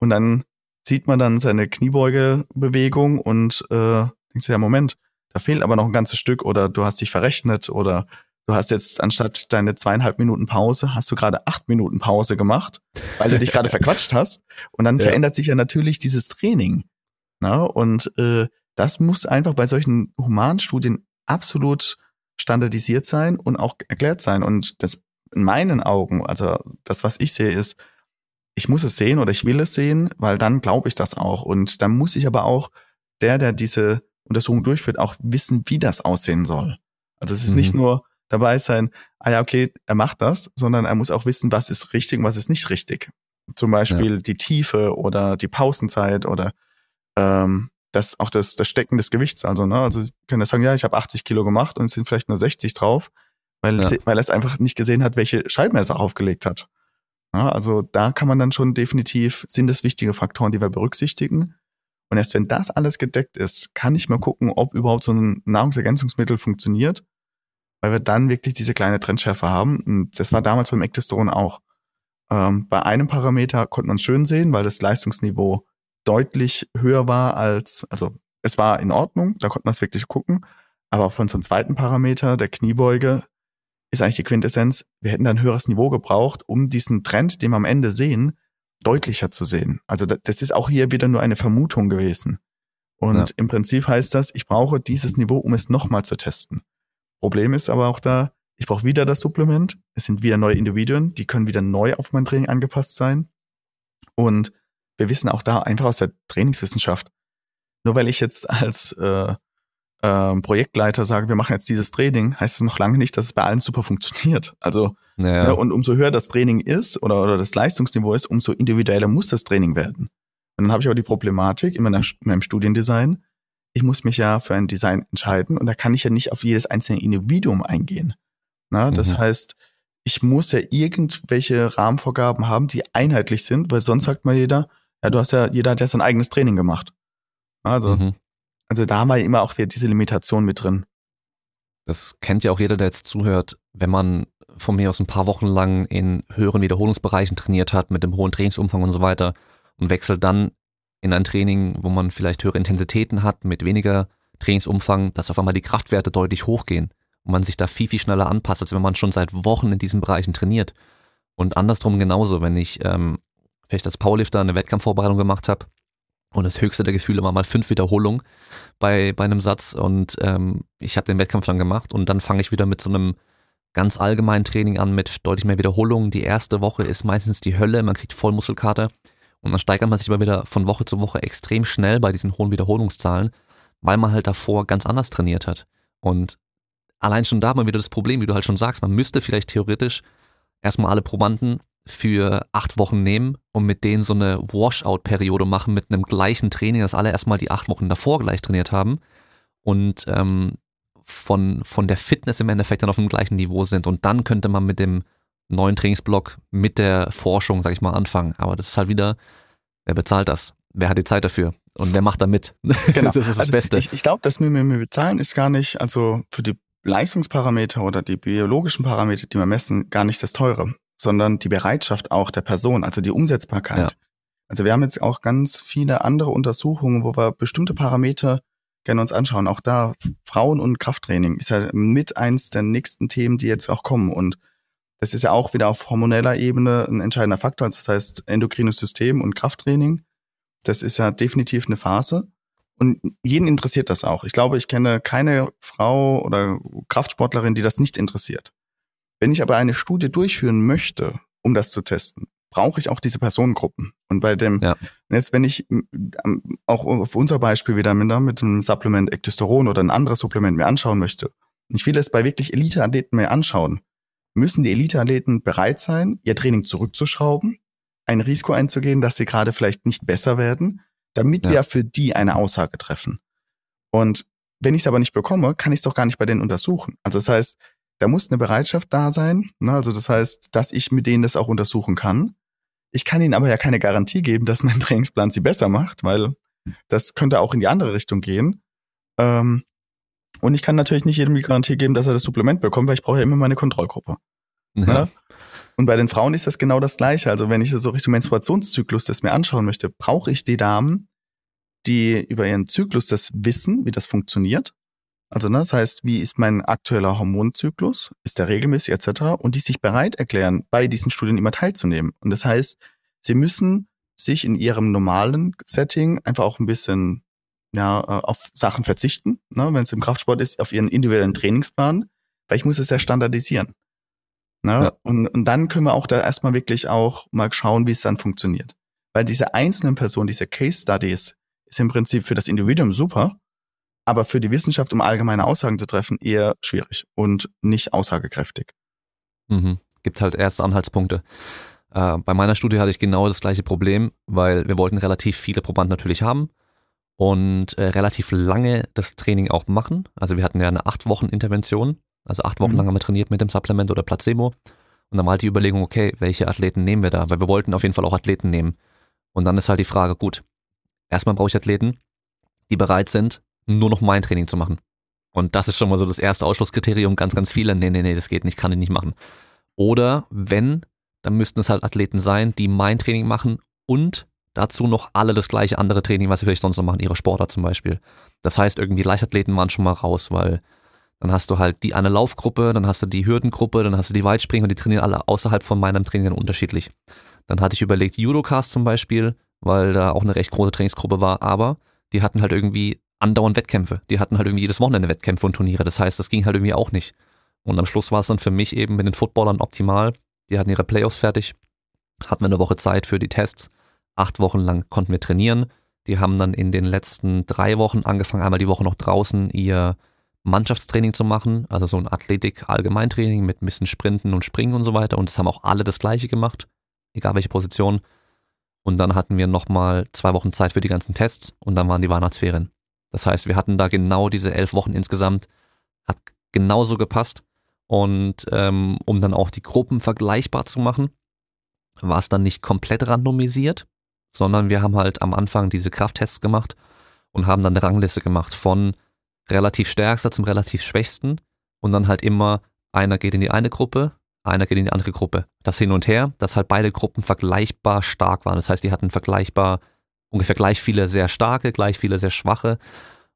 und dann sieht man dann seine Kniebeugebewegung und äh, denkst du, ja, Moment, da fehlt aber noch ein ganzes Stück oder du hast dich verrechnet oder du hast jetzt anstatt deine zweieinhalb Minuten Pause, hast du gerade acht Minuten Pause gemacht, weil du dich gerade verquatscht hast. Und dann ja. verändert sich ja natürlich dieses Training. Na? Und äh, das muss einfach bei solchen Humanstudien absolut standardisiert sein und auch erklärt sein. Und das in meinen Augen, also das, was ich sehe, ist, ich muss es sehen oder ich will es sehen, weil dann glaube ich das auch. Und dann muss ich aber auch der, der diese Untersuchung durchführt, auch wissen, wie das aussehen soll. Also es ist mhm. nicht nur dabei sein, ah ja, okay, er macht das, sondern er muss auch wissen, was ist richtig und was ist nicht richtig. Zum Beispiel ja. die Tiefe oder die Pausenzeit oder ähm, das auch das, das Stecken des Gewichts. Also, ne, also ich kann ja sagen, ja, ich habe 80 Kilo gemacht und es sind vielleicht nur 60 drauf weil, ja. weil er es einfach nicht gesehen hat, welche Scheiben er darauf gelegt hat. Ja, also da kann man dann schon definitiv, sind es wichtige Faktoren, die wir berücksichtigen. Und erst wenn das alles gedeckt ist, kann ich mal gucken, ob überhaupt so ein Nahrungsergänzungsmittel funktioniert, weil wir dann wirklich diese kleine Trendschärfe haben. Und das war damals beim Ektestosteron auch. Ähm, bei einem Parameter konnte man es schön sehen, weil das Leistungsniveau deutlich höher war als, also es war in Ordnung, da konnte man es wirklich gucken. Aber von so einem zweiten Parameter, der Kniebeuge, ist eigentlich die Quintessenz, wir hätten da ein höheres Niveau gebraucht, um diesen Trend, den wir am Ende sehen, deutlicher zu sehen. Also das ist auch hier wieder nur eine Vermutung gewesen. Und ja. im Prinzip heißt das, ich brauche dieses Niveau, um es nochmal zu testen. Problem ist aber auch da, ich brauche wieder das Supplement. Es sind wieder neue Individuen, die können wieder neu auf mein Training angepasst sein. Und wir wissen auch da einfach aus der Trainingswissenschaft, nur weil ich jetzt als äh, äh, Projektleiter sage, wir machen jetzt dieses Training, heißt es noch lange nicht, dass es bei allen super funktioniert. Also ja. Ja, und umso höher das Training ist oder, oder das Leistungsniveau ist, umso individueller muss das Training werden. Und dann habe ich aber die Problematik in, meiner, in meinem Studiendesign, ich muss mich ja für ein Design entscheiden und da kann ich ja nicht auf jedes einzelne Individuum eingehen. Na, das mhm. heißt, ich muss ja irgendwelche Rahmenvorgaben haben, die einheitlich sind, weil sonst sagt mal jeder, ja, du hast ja, jeder hat ja sein eigenes Training gemacht. Also, mhm. Also da haben wir immer auch wieder diese Limitation mit drin. Das kennt ja auch jeder, der jetzt zuhört, wenn man von mir aus ein paar Wochen lang in höheren Wiederholungsbereichen trainiert hat, mit dem hohen Trainingsumfang und so weiter und wechselt dann in ein Training, wo man vielleicht höhere Intensitäten hat, mit weniger Trainingsumfang, dass auf einmal die Kraftwerte deutlich hochgehen und man sich da viel, viel schneller anpasst, als wenn man schon seit Wochen in diesen Bereichen trainiert. Und andersrum genauso, wenn ich ähm, vielleicht als Powerlifter eine Wettkampfvorbereitung gemacht habe und das höchste der Gefühle war mal fünf Wiederholungen bei, bei einem Satz und ähm, ich habe den Wettkampf dann gemacht und dann fange ich wieder mit so einem ganz allgemeinen Training an mit deutlich mehr Wiederholungen. Die erste Woche ist meistens die Hölle, man kriegt Vollmuskelkater und dann steigert man sich aber wieder von Woche zu Woche extrem schnell bei diesen hohen Wiederholungszahlen, weil man halt davor ganz anders trainiert hat. Und allein schon da hat man wieder das Problem, wie du halt schon sagst, man müsste vielleicht theoretisch erstmal alle Probanden für acht Wochen nehmen und mit denen so eine Washout-Periode machen mit einem gleichen Training, dass alle erstmal die acht Wochen davor gleich trainiert haben und ähm, von, von der Fitness im Endeffekt dann auf dem gleichen Niveau sind. Und dann könnte man mit dem neuen Trainingsblock mit der Forschung, sag ich mal, anfangen. Aber das ist halt wieder, wer bezahlt das? Wer hat die Zeit dafür? Und wer macht da mit? Genau. das ist das also Beste. Ich, ich glaube, das mit mir bezahlen ist gar nicht, also für die Leistungsparameter oder die biologischen Parameter, die wir messen, gar nicht das Teure, sondern die Bereitschaft auch der Person, also die Umsetzbarkeit. Ja. Also wir haben jetzt auch ganz viele andere Untersuchungen, wo wir bestimmte Parameter gerne uns anschauen. Auch da Frauen- und Krafttraining ist ja mit eins der nächsten Themen, die jetzt auch kommen. Und das ist ja auch wieder auf hormoneller Ebene ein entscheidender Faktor. Also das heißt endokrines System und Krafttraining. Das ist ja definitiv eine Phase. Und jeden interessiert das auch. Ich glaube, ich kenne keine Frau oder Kraftsportlerin, die das nicht interessiert. Wenn ich aber eine Studie durchführen möchte, um das zu testen, brauche ich auch diese Personengruppen. Und bei dem, ja. jetzt wenn ich auch auf unser Beispiel wieder mit, ne, einem Supplement Ektosteron oder ein anderes Supplement mir anschauen möchte, ich will es bei wirklich Elite-Athleten mir anschauen, müssen die Elite-Athleten bereit sein, ihr Training zurückzuschrauben, ein Risiko einzugehen, dass sie gerade vielleicht nicht besser werden, damit ja. wir für die eine Aussage treffen. Und wenn ich es aber nicht bekomme, kann ich es doch gar nicht bei denen untersuchen. Also das heißt, da muss eine Bereitschaft da sein. Ne? Also das heißt, dass ich mit denen das auch untersuchen kann. Ich kann ihnen aber ja keine Garantie geben, dass mein Trainingsplan sie besser macht, weil das könnte auch in die andere Richtung gehen. Ähm, und ich kann natürlich nicht jedem die Garantie geben, dass er das Supplement bekommt, weil ich brauche ja immer meine Kontrollgruppe. Ja. Ne? Und bei den Frauen ist das genau das Gleiche. Also wenn ich so Richtung Menstruationszyklus das mir anschauen möchte, brauche ich die Damen, die über ihren Zyklus das wissen, wie das funktioniert. Also ne, das heißt, wie ist mein aktueller Hormonzyklus? Ist der regelmäßig etc. Und die sich bereit erklären, bei diesen Studien immer teilzunehmen. Und das heißt, sie müssen sich in ihrem normalen Setting einfach auch ein bisschen ja, äh, auf Sachen verzichten, ne, wenn es im Kraftsport ist, auf ihren individuellen Trainingsplan, weil ich muss es ja standardisieren. Ne? Ja. Und, und dann können wir auch da erstmal wirklich auch mal schauen, wie es dann funktioniert. Weil diese einzelnen Personen, diese Case Studies, ist im Prinzip für das Individuum super, aber für die Wissenschaft, um allgemeine Aussagen zu treffen, eher schwierig und nicht aussagekräftig. Mhm. Gibt halt erste Anhaltspunkte. Äh, bei meiner Studie hatte ich genau das gleiche Problem, weil wir wollten relativ viele Probanden natürlich haben und äh, relativ lange das Training auch machen. Also wir hatten ja eine acht Wochen Intervention also acht Wochen mhm. lang haben wir trainiert mit dem Supplement oder Placebo. Und dann war halt die Überlegung, okay, welche Athleten nehmen wir da? Weil wir wollten auf jeden Fall auch Athleten nehmen. Und dann ist halt die Frage, gut, erstmal brauche ich Athleten, die bereit sind, nur noch mein Training zu machen. Und das ist schon mal so das erste Ausschlusskriterium. Ganz, ganz viele, nee, nee, nee, das geht nicht, kann ich nicht machen. Oder wenn dann müssten es halt Athleten sein, die mein Training machen und dazu noch alle das gleiche andere Training, was sie vielleicht sonst noch machen, ihre Sportler zum Beispiel. Das heißt, irgendwie Leichtathleten waren schon mal raus, weil dann hast du halt die eine Laufgruppe, dann hast du die Hürdengruppe, dann hast du die Weitspringer, die trainieren alle außerhalb von meinem Training unterschiedlich. Dann hatte ich überlegt, Judocast zum Beispiel, weil da auch eine recht große Trainingsgruppe war, aber die hatten halt irgendwie andauernd Wettkämpfe. Die hatten halt irgendwie jedes Wochenende Wettkämpfe und Turniere. Das heißt, das ging halt irgendwie auch nicht. Und am Schluss war es dann für mich eben mit den Footballern optimal. Die hatten ihre Playoffs fertig, hatten wir eine Woche Zeit für die Tests. Acht Wochen lang konnten wir trainieren. Die haben dann in den letzten drei Wochen angefangen, einmal die Woche noch draußen ihr Mannschaftstraining zu machen, also so ein Athletik-Allgemeintraining mit ein bisschen Sprinten und Springen und so weiter. Und es haben auch alle das gleiche gemacht, egal welche Position. Und dann hatten wir nochmal zwei Wochen Zeit für die ganzen Tests und dann waren die Weihnachtsferien. Das heißt, wir hatten da genau diese elf Wochen insgesamt, hat genauso gepasst. Und ähm, um dann auch die Gruppen vergleichbar zu machen, war es dann nicht komplett randomisiert, sondern wir haben halt am Anfang diese Krafttests gemacht und haben dann eine Rangliste gemacht von relativ stärkster zum relativ schwächsten und dann halt immer einer geht in die eine Gruppe, einer geht in die andere Gruppe. Das hin und her, dass halt beide Gruppen vergleichbar stark waren. Das heißt, die hatten vergleichbar ungefähr gleich viele sehr starke, gleich viele sehr schwache.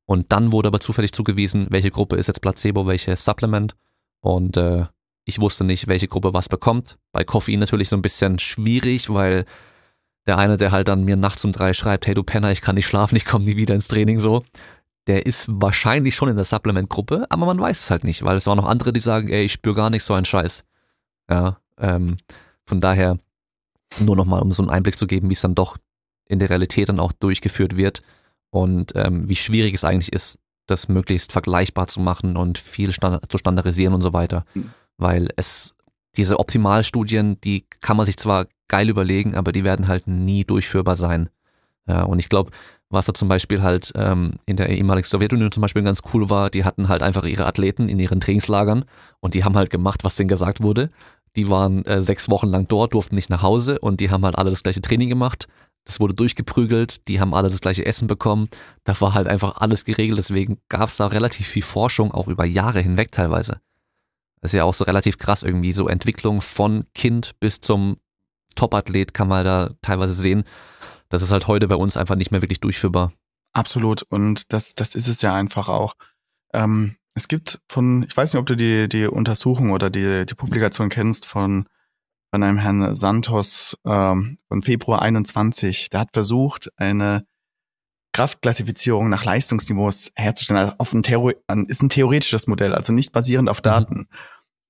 Und dann wurde aber zufällig zugewiesen, welche Gruppe ist jetzt Placebo, welche Supplement. Und äh, ich wusste nicht, welche Gruppe was bekommt. Bei Koffein natürlich so ein bisschen schwierig, weil der eine, der halt dann mir nachts um drei schreibt, hey du Penner, ich kann nicht schlafen, ich komme nie wieder ins Training so, der ist wahrscheinlich schon in der Supplement-Gruppe, aber man weiß es halt nicht, weil es waren noch andere, die sagen, ey, ich spüre gar nicht so einen Scheiß. Ja, ähm, von daher nur nochmal, um so einen Einblick zu geben, wie es dann doch in der Realität dann auch durchgeführt wird und ähm, wie schwierig es eigentlich ist, das möglichst vergleichbar zu machen und viel stand zu standardisieren und so weiter. Mhm. Weil es, diese Optimalstudien, die kann man sich zwar geil überlegen, aber die werden halt nie durchführbar sein. Ja, und ich glaube, was da zum Beispiel halt ähm, in der ehemaligen Sowjetunion zum Beispiel ganz cool war, die hatten halt einfach ihre Athleten in ihren Trainingslagern und die haben halt gemacht, was denen gesagt wurde. Die waren äh, sechs Wochen lang dort, durften nicht nach Hause und die haben halt alle das gleiche Training gemacht. Das wurde durchgeprügelt, die haben alle das gleiche Essen bekommen. Da war halt einfach alles geregelt, deswegen gab es da relativ viel Forschung, auch über Jahre hinweg teilweise. Das ist ja auch so relativ krass irgendwie, so Entwicklung von Kind bis zum Topathlet kann man da teilweise sehen das ist halt heute bei uns einfach nicht mehr wirklich durchführbar. Absolut. Und das, das ist es ja einfach auch. Ähm, es gibt von, ich weiß nicht, ob du die, die Untersuchung oder die, die Publikation kennst von, von einem Herrn Santos ähm, von Februar 21. Der hat versucht, eine Kraftklassifizierung nach Leistungsniveaus herzustellen. Also auf ein Theor ist ein theoretisches Modell, also nicht basierend auf mhm. Daten. Mhm.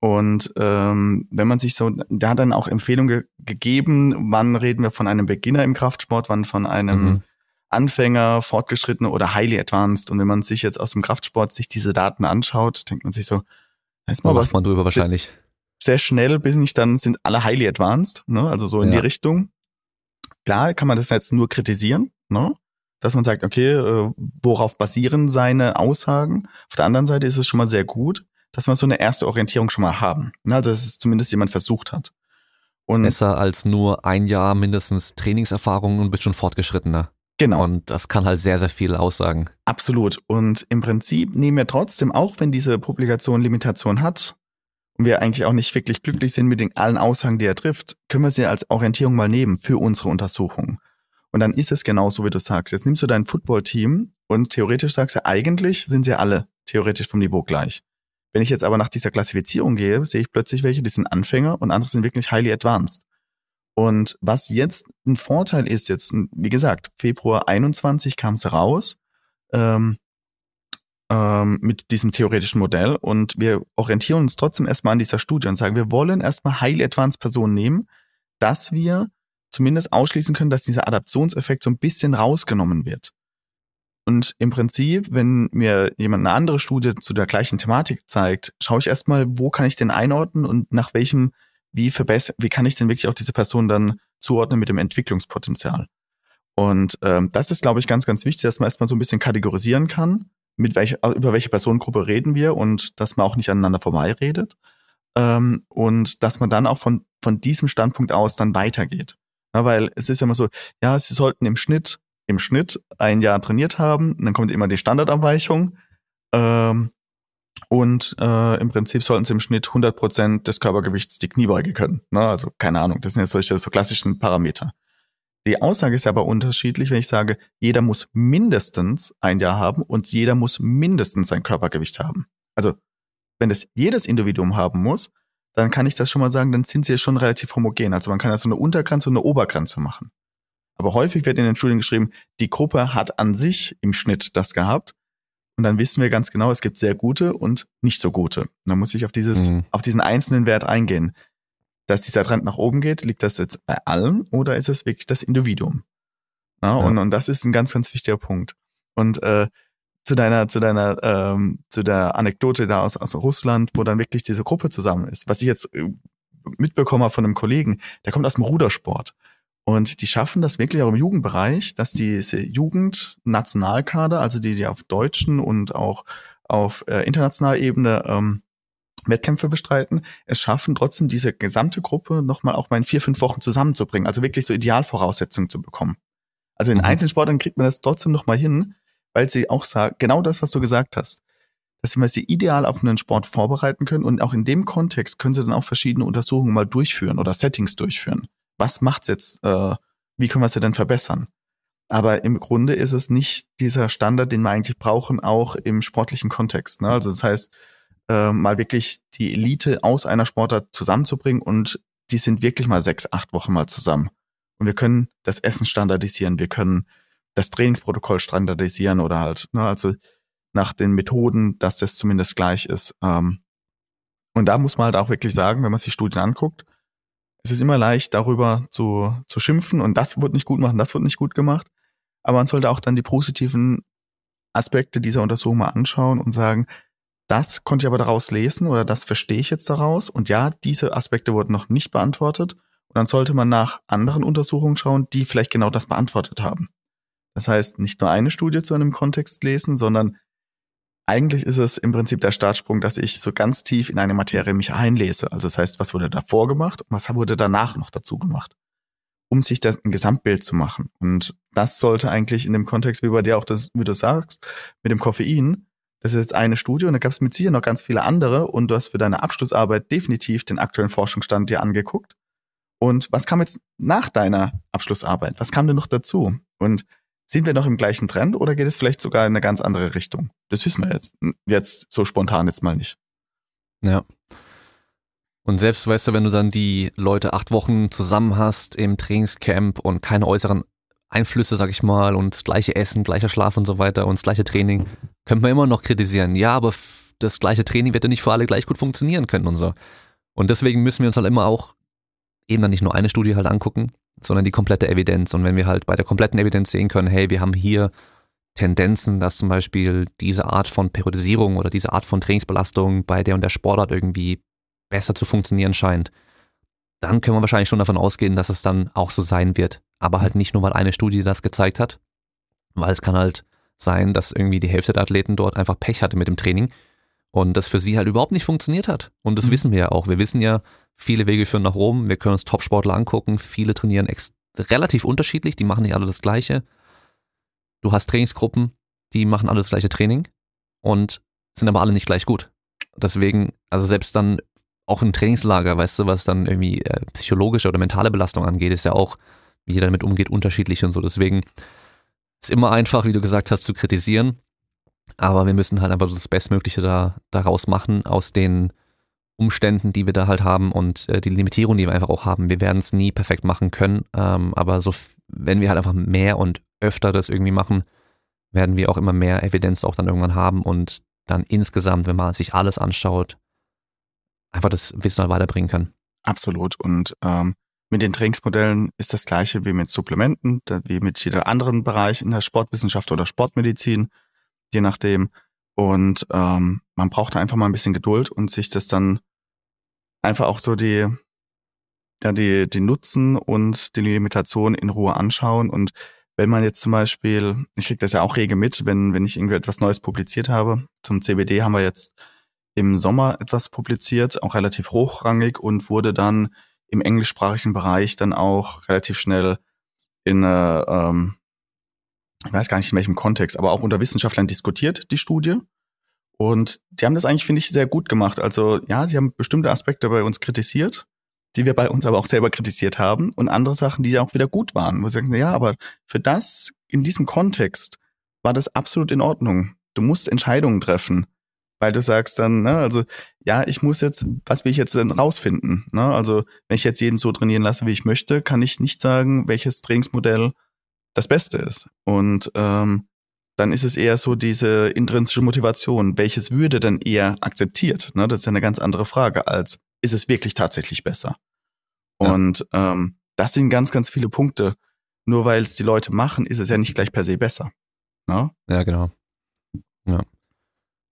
Und ähm, wenn man sich so, der hat dann auch Empfehlungen ge gegeben, wann reden wir von einem Beginner im Kraftsport, wann von einem mhm. Anfänger, Fortgeschrittene oder Highly Advanced. Und wenn man sich jetzt aus dem Kraftsport sich diese Daten anschaut, denkt man sich so, mal was. man drüber wahrscheinlich. Sehr schnell bin ich dann, sind alle Highly Advanced, ne? also so in ja. die Richtung. Klar kann man das jetzt nur kritisieren, ne? dass man sagt, okay, äh, worauf basieren seine Aussagen? Auf der anderen Seite ist es schon mal sehr gut, dass wir so eine erste Orientierung schon mal haben. Ne? Also, dass es zumindest jemand versucht hat. Und Besser als nur ein Jahr mindestens Trainingserfahrung und bist schon fortgeschrittener. Genau. Und das kann halt sehr, sehr viel aussagen. Absolut. Und im Prinzip nehmen wir trotzdem, auch wenn diese Publikation Limitation hat und wir eigentlich auch nicht wirklich glücklich sind mit den allen Aussagen, die er trifft, können wir sie als Orientierung mal nehmen für unsere Untersuchung. Und dann ist es genauso, wie du sagst. Jetzt nimmst du dein Football-Team und theoretisch sagst du, eigentlich sind sie alle theoretisch vom Niveau gleich. Wenn ich jetzt aber nach dieser Klassifizierung gehe, sehe ich plötzlich welche, die sind Anfänger und andere sind wirklich highly advanced. Und was jetzt ein Vorteil ist, jetzt, wie gesagt, Februar 21 kam es raus ähm, ähm, mit diesem theoretischen Modell und wir orientieren uns trotzdem erstmal an dieser Studie und sagen, wir wollen erstmal highly advanced Personen nehmen, dass wir zumindest ausschließen können, dass dieser Adaptionseffekt so ein bisschen rausgenommen wird. Und im Prinzip, wenn mir jemand eine andere Studie zu der gleichen Thematik zeigt, schaue ich erstmal, wo kann ich den einordnen und nach welchem, wie verbessern, wie kann ich denn wirklich auch diese Person dann zuordnen mit dem Entwicklungspotenzial. Und ähm, das ist, glaube ich, ganz, ganz wichtig, dass man erstmal so ein bisschen kategorisieren kann, mit welcher, über welche Personengruppe reden wir und dass man auch nicht aneinander vorbeiredet. Ähm, und dass man dann auch von, von diesem Standpunkt aus dann weitergeht. Ja, weil es ist ja immer so, ja, sie sollten im Schnitt im Schnitt ein Jahr trainiert haben. Dann kommt immer die Standardabweichung. Ähm, Und äh, im Prinzip sollten sie im Schnitt 100 Prozent des Körpergewichts die Kniebeuge können. Ne? Also keine Ahnung, das sind ja solche so klassischen Parameter. Die Aussage ist aber unterschiedlich, wenn ich sage, jeder muss mindestens ein Jahr haben und jeder muss mindestens sein Körpergewicht haben. Also wenn das jedes Individuum haben muss, dann kann ich das schon mal sagen, dann sind sie ja schon relativ homogen. Also man kann ja so eine Untergrenze und eine Obergrenze machen. Aber häufig wird in den Studien geschrieben, die Gruppe hat an sich im Schnitt das gehabt. Und dann wissen wir ganz genau, es gibt sehr gute und nicht so gute. Und dann muss ich auf dieses, mhm. auf diesen einzelnen Wert eingehen. Dass dieser Trend nach oben geht, liegt das jetzt bei allen oder ist es wirklich das Individuum? Ja, ja. Und, und das ist ein ganz, ganz wichtiger Punkt. Und äh, zu deiner, zu deiner, ähm, zu der Anekdote da aus, aus Russland, wo dann wirklich diese Gruppe zusammen ist. Was ich jetzt äh, mitbekommen habe von einem Kollegen, der kommt aus dem Rudersport. Und die schaffen das wirklich auch im Jugendbereich, dass diese Jugendnationalkader, also die, die auf deutschen und auch auf äh, internationaler Ebene ähm, Wettkämpfe bestreiten, es schaffen trotzdem diese gesamte Gruppe nochmal auch mal in vier, fünf Wochen zusammenzubringen, also wirklich so Idealvoraussetzungen zu bekommen. Also in mhm. Einzelsportern kriegt man das trotzdem nochmal hin, weil sie auch sagen, genau das, was du gesagt hast, dass sie mal sie ideal auf einen Sport vorbereiten können und auch in dem Kontext können sie dann auch verschiedene Untersuchungen mal durchführen oder Settings durchführen. Was macht's jetzt? Äh, wie können wir sie denn verbessern? Aber im Grunde ist es nicht dieser Standard, den wir eigentlich brauchen, auch im sportlichen Kontext. Ne? Also das heißt, äh, mal wirklich die Elite aus einer Sportart zusammenzubringen und die sind wirklich mal sechs, acht Wochen mal zusammen. Und wir können das Essen standardisieren, wir können das Trainingsprotokoll standardisieren oder halt, ne, also nach den Methoden, dass das zumindest gleich ist. Ähm, und da muss man halt auch wirklich sagen, wenn man sich Studien anguckt, es ist immer leicht, darüber zu, zu schimpfen und das wird nicht gut machen, das wird nicht gut gemacht. Aber man sollte auch dann die positiven Aspekte dieser Untersuchung mal anschauen und sagen, das konnte ich aber daraus lesen oder das verstehe ich jetzt daraus. Und ja, diese Aspekte wurden noch nicht beantwortet. Und dann sollte man nach anderen Untersuchungen schauen, die vielleicht genau das beantwortet haben. Das heißt, nicht nur eine Studie zu einem Kontext lesen, sondern eigentlich ist es im Prinzip der Startsprung, dass ich so ganz tief in eine Materie mich einlese. Also das heißt, was wurde davor gemacht und was wurde danach noch dazu gemacht, um sich das ein Gesamtbild zu machen. Und das sollte eigentlich in dem Kontext, wie bei dir auch das, wie du sagst, mit dem Koffein, das ist jetzt eine Studie und da gab es mit sicher noch ganz viele andere und du hast für deine Abschlussarbeit definitiv den aktuellen Forschungsstand dir angeguckt. Und was kam jetzt nach deiner Abschlussarbeit? Was kam denn noch dazu? Und sind wir noch im gleichen Trend oder geht es vielleicht sogar in eine ganz andere Richtung? Das wissen wir jetzt, jetzt so spontan jetzt mal nicht. Ja. Und selbst, weißt du, wenn du dann die Leute acht Wochen zusammen hast im Trainingscamp und keine äußeren Einflüsse, sag ich mal, und das gleiche Essen, gleicher Schlaf und so weiter und das gleiche Training, könnte man immer noch kritisieren. Ja, aber das gleiche Training wird ja nicht für alle gleich gut funktionieren können und so. Und deswegen müssen wir uns halt immer auch eben dann nicht nur eine Studie halt angucken, sondern die komplette Evidenz. Und wenn wir halt bei der kompletten Evidenz sehen können, hey, wir haben hier Tendenzen, dass zum Beispiel diese Art von Periodisierung oder diese Art von Trainingsbelastung bei der und der Sportart irgendwie besser zu funktionieren scheint, dann können wir wahrscheinlich schon davon ausgehen, dass es dann auch so sein wird. Aber halt nicht nur, weil eine Studie das gezeigt hat, weil es kann halt sein, dass irgendwie die Hälfte der Athleten dort einfach Pech hatte mit dem Training und das für sie halt überhaupt nicht funktioniert hat. Und das mhm. wissen wir ja auch. Wir wissen ja, Viele Wege führen nach Rom. Wir können uns Topsportler angucken. Viele trainieren relativ unterschiedlich. Die machen nicht alle das Gleiche. Du hast Trainingsgruppen, die machen alle das gleiche Training und sind aber alle nicht gleich gut. Deswegen, also selbst dann auch im Trainingslager, weißt du, was dann irgendwie äh, psychologische oder mentale Belastung angeht, ist ja auch, wie jeder damit umgeht, unterschiedlich und so. Deswegen ist immer einfach, wie du gesagt hast, zu kritisieren. Aber wir müssen halt einfach das Bestmögliche da daraus machen aus den Umständen, die wir da halt haben und äh, die Limitierung, die wir einfach auch haben. Wir werden es nie perfekt machen können, ähm, aber so, wenn wir halt einfach mehr und öfter das irgendwie machen, werden wir auch immer mehr Evidenz auch dann irgendwann haben und dann insgesamt, wenn man sich alles anschaut, einfach das Wissen halt weiterbringen können. Absolut. Und ähm, mit den Trainingsmodellen ist das gleiche wie mit Supplementen, wie mit jeder anderen Bereich in der Sportwissenschaft oder Sportmedizin, je nachdem. Und ähm, man braucht einfach mal ein bisschen Geduld und sich das dann einfach auch so die, ja, die, die Nutzen und die Limitation in Ruhe anschauen. Und wenn man jetzt zum Beispiel, ich kriege das ja auch rege mit, wenn, wenn ich irgendwie etwas Neues publiziert habe. Zum CBD haben wir jetzt im Sommer etwas publiziert, auch relativ hochrangig und wurde dann im englischsprachigen Bereich dann auch relativ schnell in äh, ähm, ich weiß gar nicht in welchem Kontext, aber auch unter Wissenschaftlern diskutiert, die Studie. Und die haben das eigentlich, finde ich, sehr gut gemacht. Also ja, sie haben bestimmte Aspekte bei uns kritisiert, die wir bei uns aber auch selber kritisiert haben und andere Sachen, die ja auch wieder gut waren. Wo sie sagen, ja, aber für das, in diesem Kontext, war das absolut in Ordnung. Du musst Entscheidungen treffen, weil du sagst dann, ne, also ja, ich muss jetzt, was will ich jetzt denn rausfinden? Ne? Also wenn ich jetzt jeden so trainieren lasse, wie ich möchte, kann ich nicht sagen, welches Trainingsmodell das Beste ist. Und ähm, dann ist es eher so diese intrinsische Motivation. Welches würde dann eher akzeptiert? Ne? Das ist ja eine ganz andere Frage als, ist es wirklich tatsächlich besser? Ja. Und ähm, das sind ganz, ganz viele Punkte. Nur weil es die Leute machen, ist es ja nicht gleich per se besser. Ne? Ja, genau. Ja.